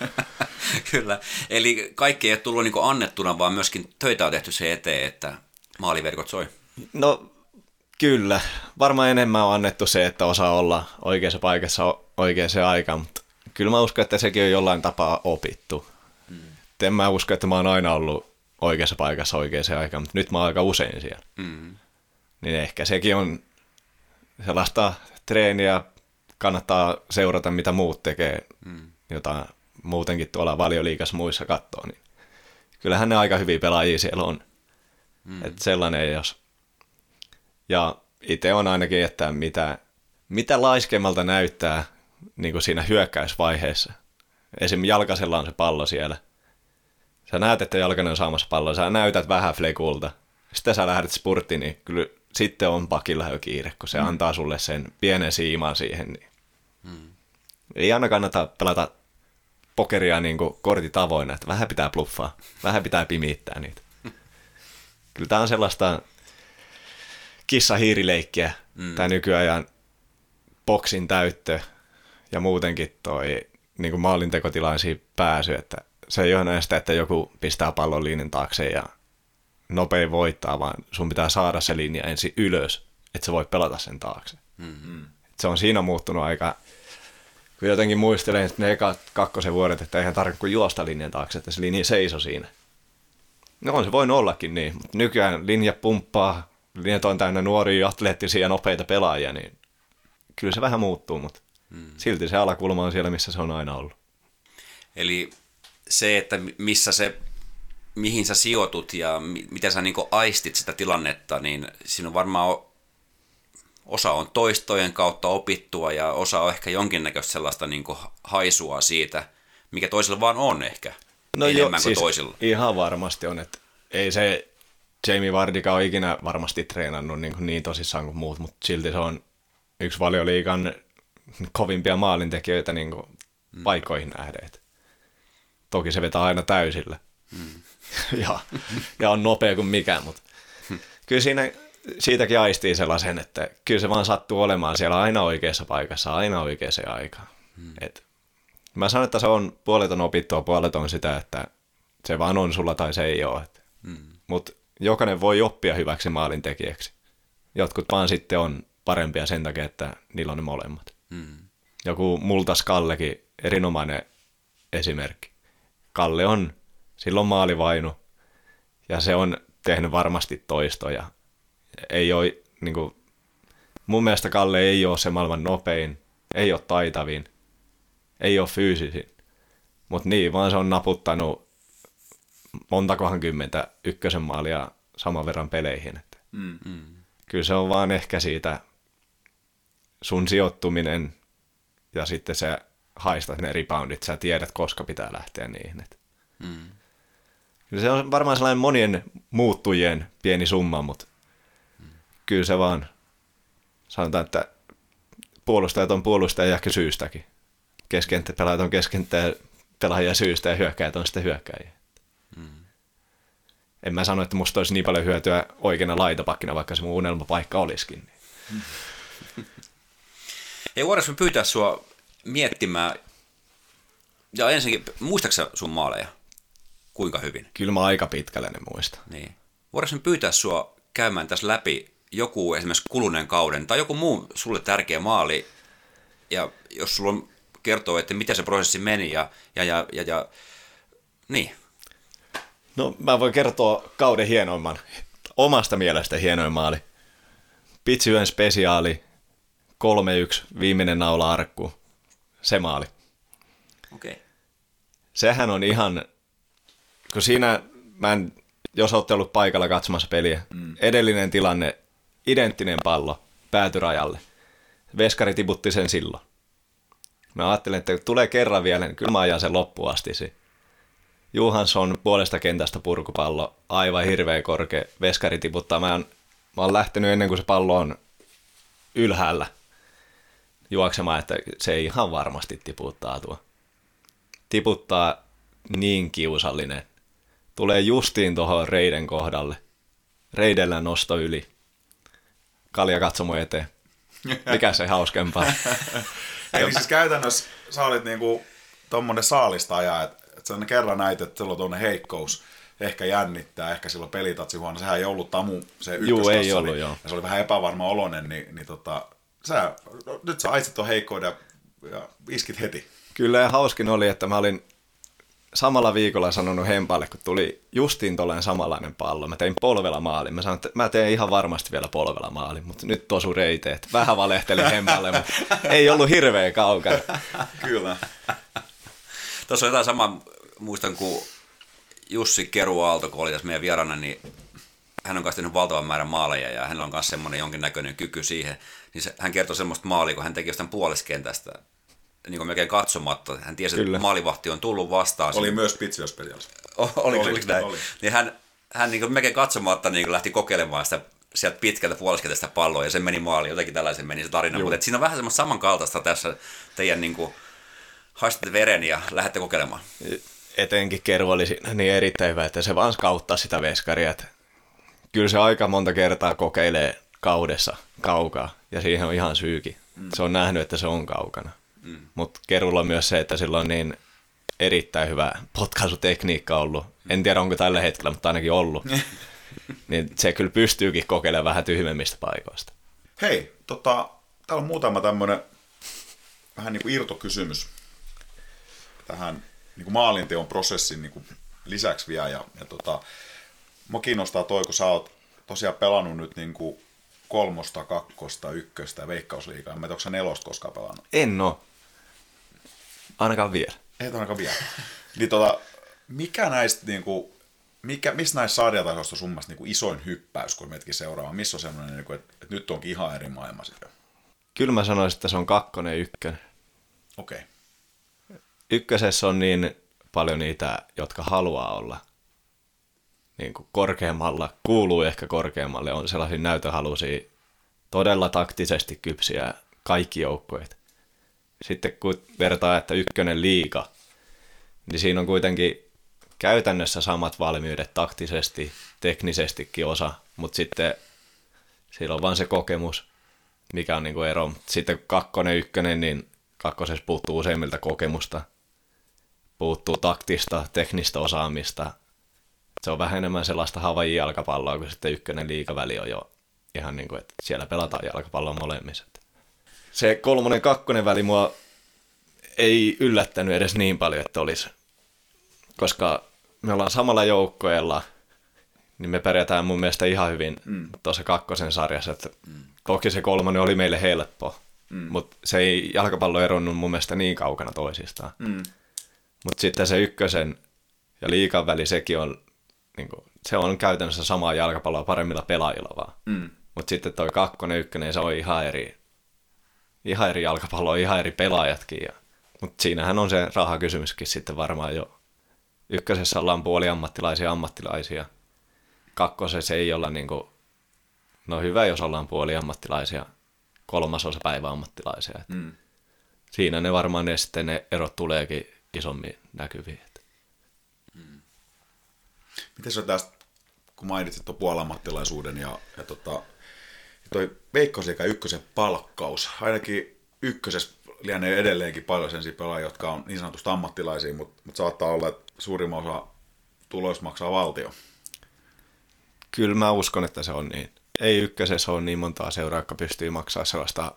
*laughs* Kyllä. Eli kaikki ei ole tullut niin annettuna, vaan myöskin töitä on tehty se eteen, että maaliverkot soi. No kyllä. Varmaan enemmän on annettu se, että osaa olla oikeassa paikassa oikeaan aikaan, mutta kyllä mä uskon, että sekin on jollain tapaa opittu. Hmm. En mä usko, että mä oon aina ollut oikeassa paikassa oikeaan aikaan, mutta nyt mä oon aika usein siellä. Hmm. Niin ehkä sekin on sellaista treeniä, kannattaa seurata, mitä muut tekee, hmm. jota muutenkin tuolla valioliikassa muissa katsoo, niin kyllähän ne aika hyviä pelaajia siellä on. Mm. Että sellainen jos... Ja itse on ainakin, että mitä, mitä laiskemmalta näyttää niin kuin siinä hyökkäysvaiheessa. Esim. Jalkasella on se pallo siellä. Sä näet, että Jalkanen on saamassa palloa, sä näytät vähän flekulta. Sitten sä lähdet spurttiin, niin kyllä sitten on pakilla jo kiire, kun se mm. antaa sulle sen pienen siiman siihen. Niin. Mm. Ei aina kannata pelata pokeria niin kuin kortit avoinna, että vähän pitää bluffaa, vähän pitää pimittää niitä. *laughs* Kyllä tämä on sellaista kissa-hiirileikkiä, mm. tämä nykyajan boksin täyttö ja muutenkin toi niin kuin maalintekotilaisiin pääsy, että se ei ole näin sitä, että joku pistää pallon liinin taakse ja nopein voittaa, vaan sun pitää saada se linja ensin ylös, että sä voit pelata sen taakse. Mm-hmm. Se on siinä muuttunut aika kun jotenkin muistelen ne ekat kakkosen vuodet, että eihän tarvitse kuin juosta linjan taakse, että se linja seisoi siinä. No on se voinut ollakin niin, mutta nykyään linja pumppaa, linjat on täynnä nuoria, atleettisia ja nopeita pelaajia, niin kyllä se vähän muuttuu, mutta hmm. silti se alakulma on siellä, missä se on aina ollut. Eli se, että missä se, mihin sä sijoitut ja miten sä niin aistit sitä tilannetta, niin siinä on varmaan osa on toistojen kautta opittua ja osa on ehkä jonkinnäköistä sellaista niin haisua siitä, mikä toisella vaan on ehkä no enemmän jo, kuin siis toisilla. Ihan varmasti on, että ei se Jamie Vardika ole ikinä varmasti treenannut niin, niin tosissaan kuin muut, mutta silti se on yksi valioliikan kovimpia maalintekijöitä niin kuin mm. paikoihin nähden. Toki se vetää aina täysillä. Mm. *laughs* ja, ja on nopea kuin mikään, mutta kyllä siinä siitäkin aistii sellaisen, että kyllä se vaan sattuu olemaan siellä aina oikeassa paikassa, aina oikeaan aikaan. Hmm. Et mä sanon, että se on puoleton opittua, puoleton sitä, että se vaan on sulla tai se ei ole. Hmm. Mutta jokainen voi oppia hyväksi maalintekijäksi. Jotkut vaan sitten on parempia sen takia, että niillä on ne molemmat. Hmm. Joku Multas Kallekin, erinomainen esimerkki. Kalle on, silloin maalivainu, ja se on tehnyt varmasti toistoja ei ole, niin kuin, mun mielestä Kalle ei ole se maailman nopein, ei ole taitavin, ei ole fyysisin. Mutta niin, vaan se on naputtanut montakohan kymmentä ykkösen maalia saman verran peleihin. Että mm, mm. Kyllä se on vaan ehkä siitä sun sijoittuminen ja sitten se haistat ne reboundit, sä tiedät koska pitää lähteä niihin. Että. Mm. Kyllä se on varmaan sellainen monien muuttujien pieni summa, mutta kyllä se vaan, sanotaan, että puolustajat on puolustajia ehkä syystäkin. Keskenttä, pelaajat on keskenttä pelaajia syystä ja hyökkäjät on sitten hyökkäjiä. En mä sano, että musta olisi niin paljon hyötyä oikeana laitapakkina, vaikka se mun unelmapaikka olisikin. Mm. Ei voidaanko me pyytää sua miettimään, ja ensinnäkin, muistaaksä sun maaleja? Kuinka hyvin? Kyllä mä aika pitkälle ne muista. Niin. Voidaanko pyytää sua käymään tässä läpi joku esimerkiksi kuluneen kauden tai joku muu sulle tärkeä maali, ja jos sulla on kertoo, että miten se prosessi meni ja, ja, ja, ja, ja niin. No mä voin kertoa kauden hienoimman, omasta mielestä hienoin maali. Pitsyön spesiaali, 3-1, viimeinen naula arkku, se maali. Okei. Okay. Sehän on ihan, kun siinä, mä en, jos olette ollut paikalla katsomassa peliä, mm. edellinen tilanne, identtinen pallo, päätyrajalle. Veskari tiputti sen silloin. Mä ajattelin, että tulee kerran vielä, niin kyllä mä ajan sen loppuun asti. Juhansson puolesta kentästä purkupallo, aivan hirveä korkea, veskari tiputtaa. Mä oon, mä oon lähtenyt ennen kuin se pallo on ylhäällä juoksemaan, että se ei ihan varmasti tiputtaa tuo. Tiputtaa niin kiusallinen. Tulee justiin tuohon reiden kohdalle. Reidellä nosto yli. Kalja katsomo eteen. Mikä se hauskempaa. *laughs* Eli siis käytännössä sä olit niinku tommonen saalistaja, että et kerran näit, että sulla on tuonne heikkous, ehkä jännittää, ehkä silloin pelitatsi huono. Sehän ei ollut tamu se. Joo, ei ollut, joo. Ja se oli vähän epävarma olonen, niin, niin tota, sä, no, nyt sä aistit tuon heikkouden ja, ja iskit heti. Kyllä ja hauskin oli, että mä olin samalla viikolla sanonut Hempalle, kun tuli justiin tolleen samanlainen pallo. Mä tein polvella maalin. Mä sanoin, että mä teen ihan varmasti vielä polvella maalin, mutta nyt tosu reiteet. Vähän valehtelin Hempalle, mutta ei ollut hirveä kaukana. Kyllä. Tuossa on jotain samaa, muistan, kun Jussi Keru Aalto, kun oli tässä meidän vierana, niin hän on kanssa tehnyt valtavan määrän maaleja ja hänellä on myös semmoinen jonkinnäköinen kyky siihen. Niin se, hän kertoi semmoista maalia, kun hän teki jostain puoleskentästä niin kuin melkein katsomatta. Hän tiesi, Kyllä. että maalivahti on tullut vastaan. Oli myös Pitsiospelialissa. oli, oli, oli, näin? Oli. Niin hän, hän niin kuin melkein katsomatta niin kuin lähti kokeilemaan sitä sieltä pitkältä puoliskentältä sitä palloa ja se meni maaliin. Jotenkin tällaisen meni se tarina. Mutta siinä on vähän semmoista samankaltaista tässä teidän niin kuin, haistatte veren ja lähdette kokeilemaan. Etenkin Keru oli niin erittäin hyvä, että se vaan skauttaa sitä veskaria. Että kyllä se aika monta kertaa kokeilee kaudessa kaukaa ja siihen on ihan syykin. Mm. Se on nähnyt, että se on kaukana. Mm. Mutta Kerulla myös se, että sillä on niin erittäin hyvä potkaisutekniikka ollut. En tiedä, onko tällä hetkellä, mutta ainakin ollut. *laughs* niin se kyllä pystyykin kokeilemaan vähän tyhmemmistä paikoista. Hei, tota, täällä on muutama tämmöinen vähän niin kuin irtokysymys tähän niin kuin maalinteon prosessin niin kuin lisäksi vielä. Ja, ja tota, mua kiinnostaa toi, kun sä oot tosiaan pelannut nyt niin kuin kolmosta, kakkosta, ykköstä ja veikkausliikaa. Mä en onko nelosta koskaan pelannut? En oo. Ainakaan vielä. Ei ainakaan vielä. *laughs* niin tota, mikä näistä niinku, mikä, missä näissä sarjatasoista summasta niinku isoin hyppäys, kun metkin seuraamaan? Missä on semmoinen, niinku, että, että nyt onkin ihan eri maailma sitten? Kyllä mä sanoisin, että se on kakkonen ykkönen. Okei. Okay. Ykkösessä on niin paljon niitä, jotka haluaa olla niin kuin korkeammalla, kuuluu ehkä korkeammalle, on sellaisia näytöhaluisia, todella taktisesti kypsiä kaikki joukkueet sitten kun vertaa, että ykkönen liika, niin siinä on kuitenkin käytännössä samat valmiudet taktisesti, teknisestikin osa, mutta sitten siellä on vain se kokemus, mikä on niin kuin ero. Sitten kakkonen, ykkönen, niin kakkosessa puuttuu useimmilta kokemusta, puuttuu taktista, teknistä osaamista. Se on vähän enemmän sellaista Havaijin jalkapalloa, kun sitten ykkönen liikaväli on jo ihan niin kuin, että siellä pelataan jalkapalloa molemmissa se kolmonen kakkonen väli mua ei yllättänyt edes niin paljon, että olisi. Koska me ollaan samalla joukkoella, niin me pärjätään mun mielestä ihan hyvin mm. tuossa kakkosen sarjassa. Että mm. Toki se kolmonen oli meille helppo, mm. mutta se ei jalkapallo eronnut mun mielestä niin kaukana toisistaan. Mm. Mutta sitten se ykkösen ja liikan väli, sekin on, niin kuin, se on käytännössä samaa jalkapalloa paremmilla pelaajilla vaan. Mm. Mutta sitten toi kakkonen, ykkönen, se on ihan eri, ihan eri jalkapallo, ihan eri pelaajatkin. Ja, mutta siinähän on se rahakysymyskin sitten varmaan jo ykkösessä ollaan puoli ammattilaisia ammattilaisia. Kakkosessa ei olla niin kuin, no hyvä, jos ollaan puoli ammattilaisia, kolmasosa päivä ammattilaisia. Mm. Siinä ne varmaan ne sitten ne erot tuleekin isommin näkyviin. Miten sä tästä, kun mainitsit tuon puolammattilaisuuden ja, ja tota, toi Veikkosikä ykkösen palkkaus, ainakin ykkösessä lienee edelleenkin paljon sen pelaajia, jotka on niin sanotusti ammattilaisia, mutta, mutta saattaa olla, että suurimman osa tuloista maksaa valtio. Kyllä mä uskon, että se on niin. Ei ykkösessä ole niin montaa seuraa, jotka pystyy maksaa sellaista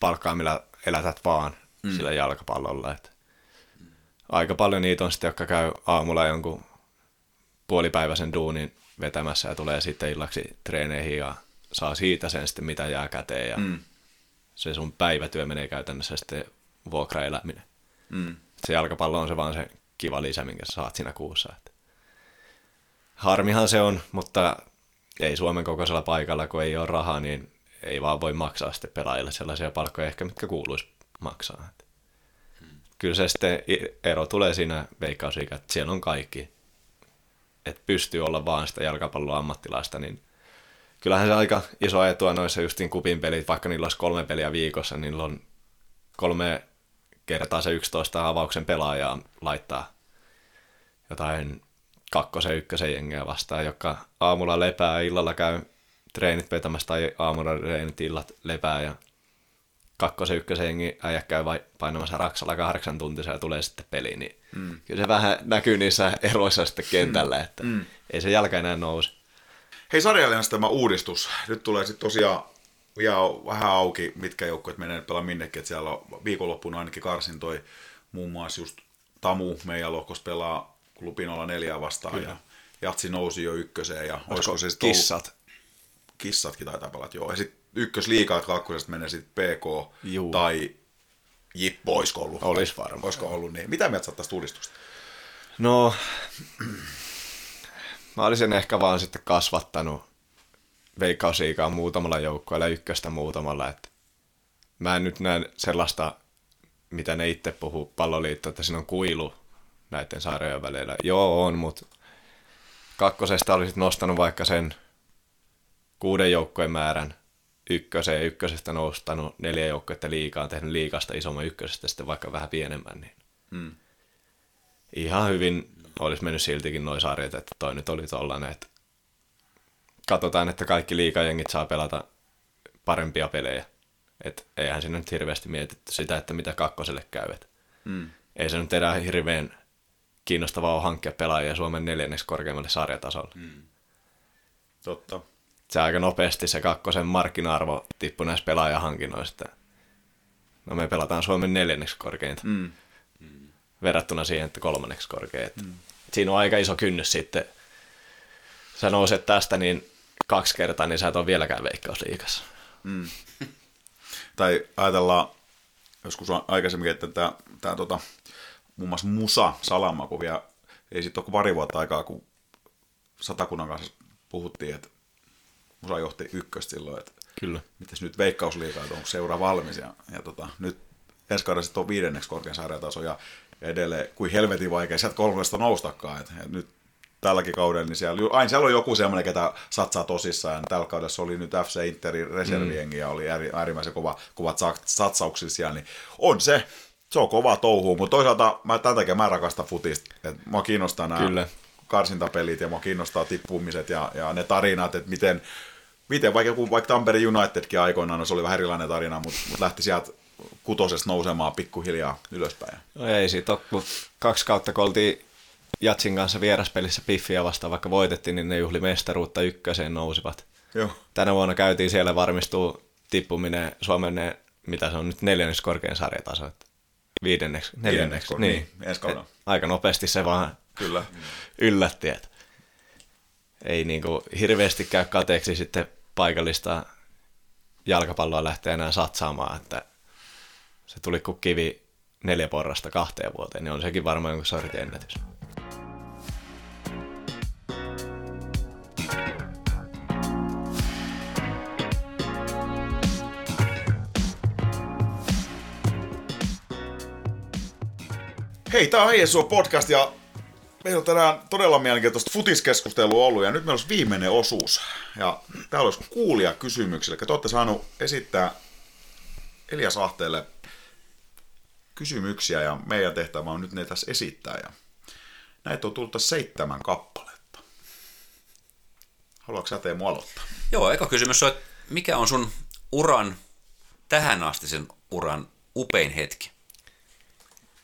palkkaa, millä elätät vaan mm. sillä jalkapallolla. Että aika paljon niitä on sitten, jotka käy aamulla jonkun puolipäiväisen duunin vetämässä ja tulee sitten illaksi treeneihin ja saa siitä sen sitten, mitä jää käteen. Ja mm. se sun päivätyö menee käytännössä sitten vuokraeläminen. Mm. Se jalkapallo on se vaan se kiva lisä, minkä sä saat siinä kuussa. Että harmihan se on, mutta ei Suomen kokoisella paikalla, kun ei ole rahaa, niin ei vaan voi maksaa sitten pelaajille sellaisia palkkoja ehkä, mitkä kuuluisi maksaa. Että kyllä se sitten ero tulee siinä veikkausikä, että siellä on kaikki. Että pystyy olla vaan sitä jalkapalloa ammattilaista, niin kyllähän se aika iso etua noissa justiin kupin pelit, vaikka niillä olisi kolme peliä viikossa, niin niillä on kolme kertaa se 11 avauksen pelaajaa laittaa jotain kakkosen, ykkösen jengeä vastaan, joka aamulla lepää, illalla käy treenit vetämässä tai aamulla treenit, illat lepää ja kakkosen, ykkösen jengi äijä käy vai painamassa raksalla kahdeksan tuntia ja tulee sitten peli, niin mm. kyllä se vähän näkyy niissä eroissa sitten kentällä, mm. että mm. ei se jalka enää nouse. Hei sarjallinen tämä uudistus. Nyt tulee sitten tosiaan vielä vähän auki, mitkä joukkueet menee pelaa minnekin. Että siellä on viikonloppuna ainakin karsin toi muun muassa just Tamu meidän lohkos pelaa klubin olla neljää vastaan. Kyllä. Ja Jatsi nousi jo ykköseen. Ja olisiko se kissat? Ollut, kissatkin taitaa pelata, joo. Ja sitten ykkösliikaa, että kakkosesta menee sitten PK Juu. tai Jippo, olisiko ollut? Olisi varmaan. Olisiko ollut niin. Mitä mieltä sä tästä uudistusta? No, mä olisin ehkä vaan sitten kasvattanut veikkausliikaa muutamalla joukkueella ykköstä muutamalla. Että mä en nyt näe sellaista, mitä ne itse puhuu palloliitto, että siinä on kuilu näiden sarjojen välillä. Joo, on, mutta kakkosesta olisit nostanut vaikka sen kuuden joukkojen määrän ykköseen ja ykkösestä nostanut neljä joukkoetta liikaa, tehnyt liikasta isomman ykkösestä sitten vaikka vähän pienemmän, niin hmm. ihan hyvin olisi mennyt siltikin noin sarjat, että toi nyt oli tollanen, että katsotaan, että kaikki liikajengit saa pelata parempia pelejä. Et eihän siinä nyt hirveästi mietitty sitä, että mitä kakkoselle käy. Et hmm. Ei se nyt enää hirveän kiinnostavaa ole hankkia pelaajia Suomen neljänneksi korkeammalle sarjatasolle. Hmm. Totta. Se aika nopeasti se kakkosen markkina-arvo tippui näissä pelaajahankinnoista. No me pelataan Suomen neljänneksi korkeinta. Hmm verrattuna siihen, että kolmanneksi korkea. Mm. Siinä on aika iso kynnys sitten. Sä nouset tästä niin kaksi kertaa, niin sä et ole vieläkään veikkausliikassa. Mm. *laughs* tai ajatellaan joskus aikaisemmin, että tämä, tämä tota, muun muassa Musa Salama, kun vielä ei sitten ole pari vuotta aikaa, kun Satakunnan kanssa puhuttiin, että Musa johti ykköstä silloin, että Kyllä. mitäs nyt veikkausliikaa, onko seura valmis, ja, ja tota, nyt ensi kaudella on viidenneksi korkean sarjataso, ja ja edelleen kuin helvetin vaikea sieltä kolmesta noustakaan. Et, et nyt tälläkin kaudella, niin siellä, aina siellä on joku semmoinen, ketä satsaa tosissaan. Tällä kaudella oli nyt FC Interin reserviengi mm. ja oli äärimmäisen kova, kovat satsauksia siellä, niin on se, se on kova touhu, mutta toisaalta mä, tämän takia mä rakastan futista. Et mua kiinnostaa nämä Kyllä. karsintapelit ja mua kiinnostaa tippumiset ja, ja ne tarinat, että miten, miten vaikka, vaikka Tampere Unitedkin aikoinaan, no se oli vähän erilainen tarina, mutta, mutta lähti sieltä kutosesta nousemaan pikkuhiljaa ylöspäin. No ei siitä ole, kun kaksi kautta kun oltiin Jatsin kanssa vieraspelissä Piffiä vastaan, vaikka voitettiin, niin ne juhli mestaruutta ykköseen nousivat. Joo. Tänä vuonna käytiin siellä varmistuu tippuminen Suomen, mitä se on nyt neljänneksi korkein sarjataso. Viidenneksi, neljänneksi. Niin, niin ensi Aika nopeasti se vaan Kyllä. yllätti, että ei niinku hirveästi käy kateeksi sitten paikallista jalkapalloa lähteä enää satsaamaan, että se tuli kuin kivi neljä porrasta kahteen vuoteen, niin on sekin varmaan jonkun sortin ennätys. Hei, tää on Heijensua podcast ja Meillä on tänään todella mielenkiintoista futiskeskustelua ollut ja nyt meillä olisi viimeinen osuus. Ja täällä olisi kuulia kysymyksiä. Eli te olette saanut esittää Elias Ahteelle kysymyksiä ja meidän tehtävä on nyt ne tässä esittää. Ja näitä on tullut seitsemän kappaletta. Haluatko sä Teemu aloittaa? Joo, eka kysymys on, että mikä on sun uran, tähän asti sen uran upein hetki?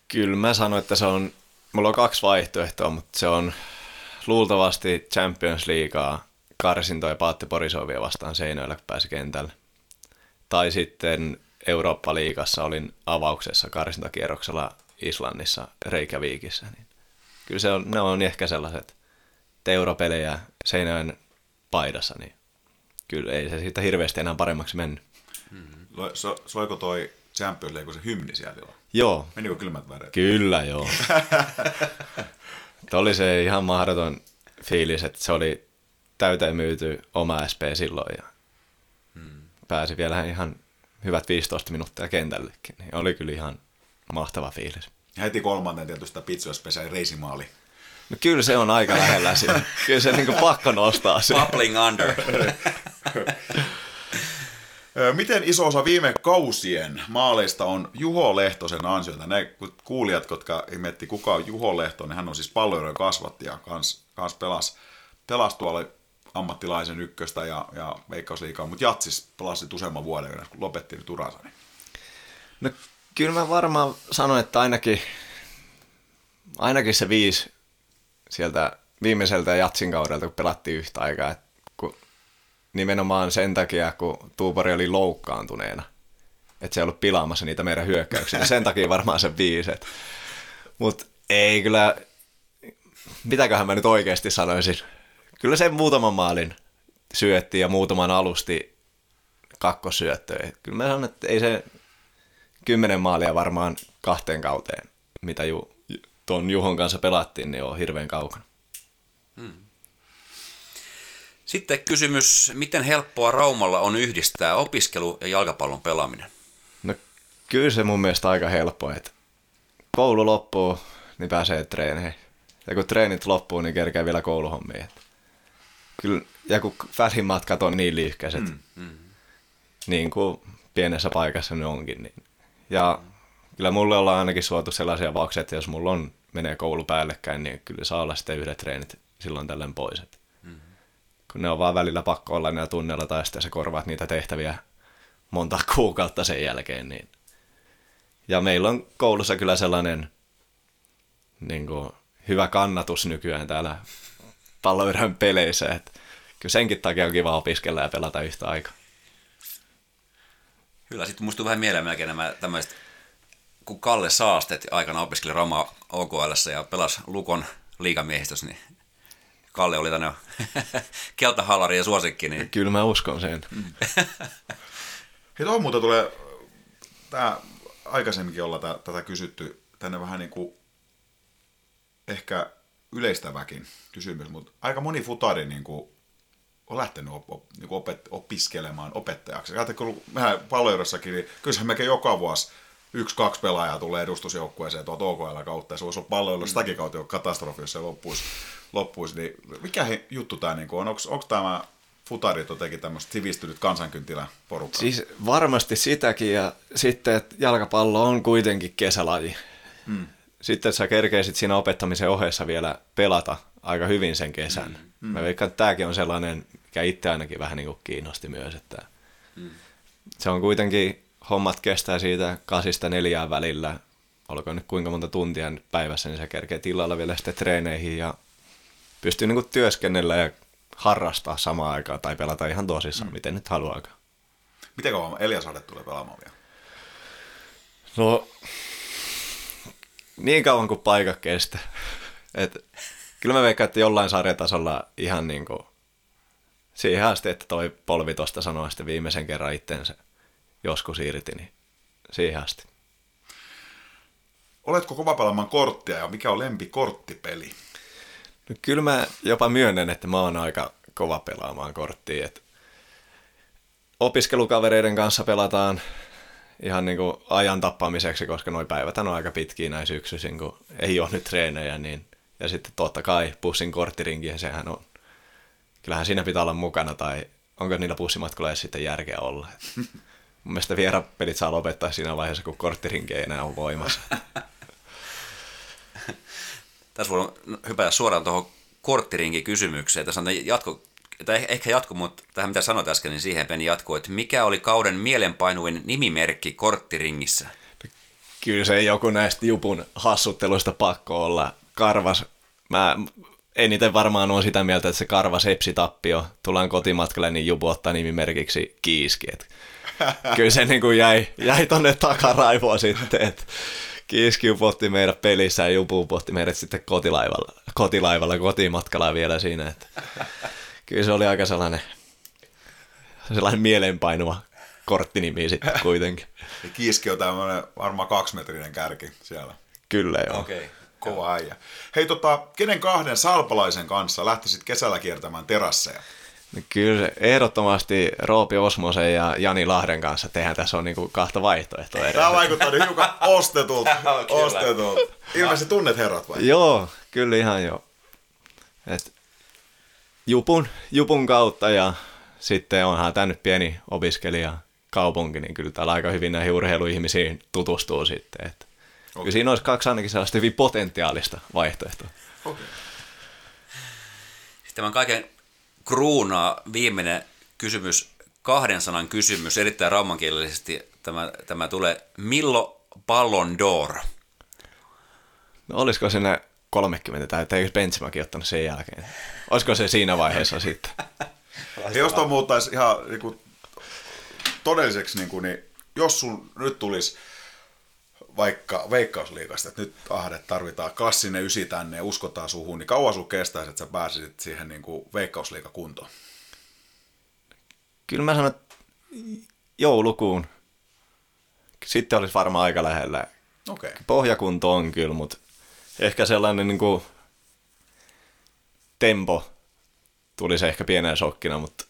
Kyllä mä sanoin, että se on, mulla on kaksi vaihtoehtoa, mutta se on luultavasti Champions Leaguea karsintoja Paatti Porisovia vastaan Seinöillä, kun pääsi kentälle. Tai sitten Eurooppa-liigassa olin avauksessa karsintakierroksella Islannissa Reykjavikissa. Niin kyllä se on, ne on ehkä sellaiset europelejä Seinäjoen paidassa, niin kyllä ei se siitä hirveästi enää paremmaksi mennyt. Lo- So, soiko toi Champions League se hymni siellä? Joo, Menikö kylmät väreet? Kyllä, joo. *laughs* Tuo oli se ihan mahdoton fiilis, että se oli täyteen myyty oma SP silloin ja pääsi vielä ihan hyvät 15 minuuttia kentällekin. Niin oli kyllä ihan mahtava fiilis. Ja heti kolmanteen tietysti sitä Pitsuespesä reisimaali. No kyllä se on aika lähellä siinä. Kyllä se niinku pakko nostaa se. Bubbling under. *laughs* Miten iso osa viime kausien maaleista on Juho Lehtosen ansiota? Ne kuulijat, jotka miettii kuka on Juho Lehto, niin hän on siis palloilijan kasvattaja, kans, kans pelas, pelas tuolla ammattilaisen ykköstä ja, ja veikkausliikaa, mutta Jatsis pelasi useamman vuoden, kun lopetti nyt uransa. Niin. No kyllä mä varmaan sanon, että ainakin, ainakin se viisi sieltä viimeiseltä Jatsin kaudelta, kun pelattiin yhtä aikaa. Et kun nimenomaan sen takia, kun Tuupari oli loukkaantuneena. Että se ei ollut pilaamassa niitä meidän hyökkäyksiä. Sen takia varmaan se viiset. Mutta ei kyllä, mitäköhän mä nyt oikeasti sanoisin. Kyllä se muutaman maalin syötti ja muutaman alusti kakkosyöttöä. Kyllä mä sanon, että ei se kymmenen maalia varmaan kahteen kauteen, mitä ju, tuon Juhon kanssa pelattiin, niin on hirveän kaukana. Sitten kysymys, miten helppoa Raumalla on yhdistää opiskelu ja jalkapallon pelaaminen? No kyllä se mun mielestä aika helppo, että koulu loppuu, niin pääsee treeneihin. Ja kun treenit loppuu, niin kerkee vielä kouluhommia. Et Kyllä, ja kun välimatkat on niin lyhkäiset, mm, mm. niin kuin pienessä paikassa ne onkin. Niin. Ja kyllä mulle ollaan ainakin suotu sellaisia avauksia, että jos mulla on, menee koulu päällekkäin, niin kyllä saa olla sitten yhdet treenit silloin tällöin pois. Et kun ne on vaan välillä pakko olla niillä tunneilla tai sitten sä korvaat niitä tehtäviä monta *laughs* kuukautta sen jälkeen. Niin. Ja meillä on koulussa kyllä sellainen niin kuin, hyvä kannatus nykyään täällä palloyhden peleissä, että kyllä senkin takia on kiva opiskella ja pelata yhtä aikaa. Kyllä, sitten muistuu vähän mieleen melkein nämä tämmöiset, kun Kalle Saastet aikana opiskeli Roma OKL ja pelasi Lukon liigamiehistössä, niin Kalle oli tänne *laughs* keltahallari ja suosikki, niin Kyllä mä uskon sen. *laughs* Hei, tuohon muuta tulee, tää, aikaisemminkin olla tä, tätä kysytty, tänne vähän niin kuin ehkä yleistäväkin kysymys, mutta aika moni futari niin kuin on lähtenyt op, op, niin kuin opet, opiskelemaan opettajaksi. Ajattelin, kun mehän palloirossakin, niin kyllähän mekin joka vuosi yksi, kaksi pelaajaa tulee edustusjoukkueeseen tuolta OKL kautta, ja se voisi olla palloilla sitäkin kautta jo katastrofi, jos se loppuisi. loppuisi. Niin mikä he, juttu tämä niin on? Onko tämä futarit jotenkin tämmöistä sivistynyt kansankynttilä porukkaa? Siis varmasti sitäkin ja sitten, että jalkapallo on kuitenkin kesälaji. Mm. Sitten sä kerkeisit siinä opettamisen ohessa vielä pelata aika hyvin sen kesän. Mm. Mä veikkaan, että tämäkin on sellainen, mikä itse ainakin vähän niin kuin kiinnosti myös, että mm. se on kuitenkin, hommat kestää siitä kasista neljään välillä, olkoon nyt kuinka monta tuntia nyt päivässä, niin sä kerkeet illalla vielä sitten treeneihin ja pystyy niin kuin työskennellä ja harrastaa samaan aikaan tai pelata ihan tosissaan, mm. miten nyt haluaakaan. Miten kauan Elias Ade tulee pelaamaan vielä? No, niin kauan kuin paikka kestää. Et, kyllä mä veikkaan, että jollain sarjatasolla ihan niin kuin siihen asti, että toi polvi tosta sanoi sitten viimeisen kerran itsensä joskus irti, niin siihen asti. Oletko kova pelaamaan korttia ja mikä on lempikorttipeli? No, kyllä mä jopa myönnän, että mä oon aika kova pelaamaan korttia. Et opiskelukavereiden kanssa pelataan ihan niin kuin ajan tappamiseksi, koska nuo päivät on aika pitkiä näin syksyisin, kun ei ole nyt treenejä, niin Ja sitten totta kai pussin korttirinki, sehän on, kyllähän siinä pitää olla mukana, tai onko niillä pussimatkoilla edes sitten järkeä olla. *laughs* Mun mielestä vierapelit saa lopettaa siinä vaiheessa, kun korttirinki ei enää ole voimassa. Tässä voi hypätä suoraan tuohon korttirinkin kysymykseen. Tässä on jatko, tai ehkä jatko, mutta tähän mitä sanoit äsken, niin siihen peni jatko, että mikä oli kauden mielenpainuin nimimerkki korttiringissä? Kyllä se joku näistä Jupun hassutteluista pakko olla. Karvas, mä eniten varmaan on sitä mieltä, että se karva sepsi tappio, tullaan kotimatkalle, niin Jupu ottaa nimimerkiksi kiiski. Et *laughs* kyllä se niin kuin jäi, jäi tonne takaraivoa sitten, että Kiiski upotti meidät pelissä ja Jupu upotti meidät sitten kotilaivalla, kotilaivalla kotimatkalla vielä siinä. Että *laughs* kyllä se oli aika sellainen, sellainen mieleenpainuva korttinimi sitten kuitenkin. Ja *laughs* Kiiski on tämmöinen varmaan kaksimetrinen kärki siellä. Kyllä joo. Okei. Okay. Kova äijä. Hei tota, kenen kahden salpalaisen kanssa lähtisit kesällä kiertämään terasseja? No kyllä ehdottomasti Roopi Osmosen ja Jani Lahden kanssa tehdään tässä on niinku kahta vaihtoehtoa. Tämä vaikuttaa nyt hiukan *laughs* ostetulta. *laughs* ostetulta. Ilmeisesti tunnet herrat vai? Joo, kyllä ihan joo. Et Jupun, Jupun kautta ja sitten onhan tämä nyt pieni opiskelija kaupunki, niin kyllä täällä aika hyvin näihin urheiluihmisiin tutustuu sitten. Et okay. Kyllä siinä olisi kaksi ainakin sellaista hyvin potentiaalista vaihtoehtoa. Okay. Sitten tämän kaiken kruunaa viimeinen kysymys, kahden sanan kysymys, erittäin raumankielisesti tämä, tämä tulee. Millo Ballon d'Or? No olisiko se ne 30 tai eikö Benchmarkin ottanut sen jälkeen? Olisiko se siinä vaiheessa sitten? jos tuon muuttaisi ihan niin kuin, todelliseksi, niin, kuin, niin jos sun nyt tulisi vaikka veikkausliikasta, että nyt ahdet tarvitaan klassinen ysi tänne ja uskotaan suhun, niin kauan sun kestäisi, että sä pääsisit siihen niin kuin veikkausliikakuntoon? Kyllä mä sanon, että joulukuun. Sitten olisi varmaan aika lähellä. Okay. Pohjakunto on kyllä, mutta ehkä sellainen niin kuin tempo tuli se ehkä pienenä shokkina, mutta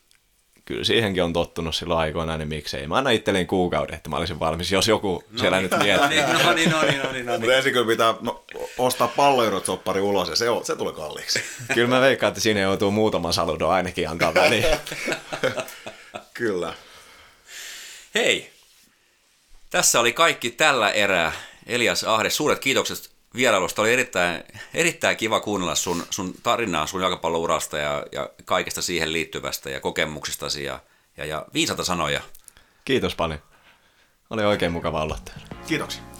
kyllä siihenkin on tottunut silloin aikoinaan, niin miksei. Mä annan itselleen kuukauden, että mä olisin valmis, jos joku no siellä niin. nyt miettii. no niin, no niin, no niin, no niin. Mutta ensin kyllä pitää no, ostaa palloeurot ulos ja se, on, se tulee kalliiksi. kyllä mä veikkaan, että siinä joutuu muutama saludo ainakin antaa väliin. *laughs* kyllä. Hei, tässä oli kaikki tällä erää. Elias Ahde, suuret kiitokset vierailusta. Oli erittäin, erittäin kiva kuunnella sun, sun tarinaa sun jalkapallourasta ja, ja kaikesta siihen liittyvästä ja kokemuksistasi ja, ja, ja viisata sanoja. Kiitos paljon. Oli oikein mukava olla täällä. Kiitoksia.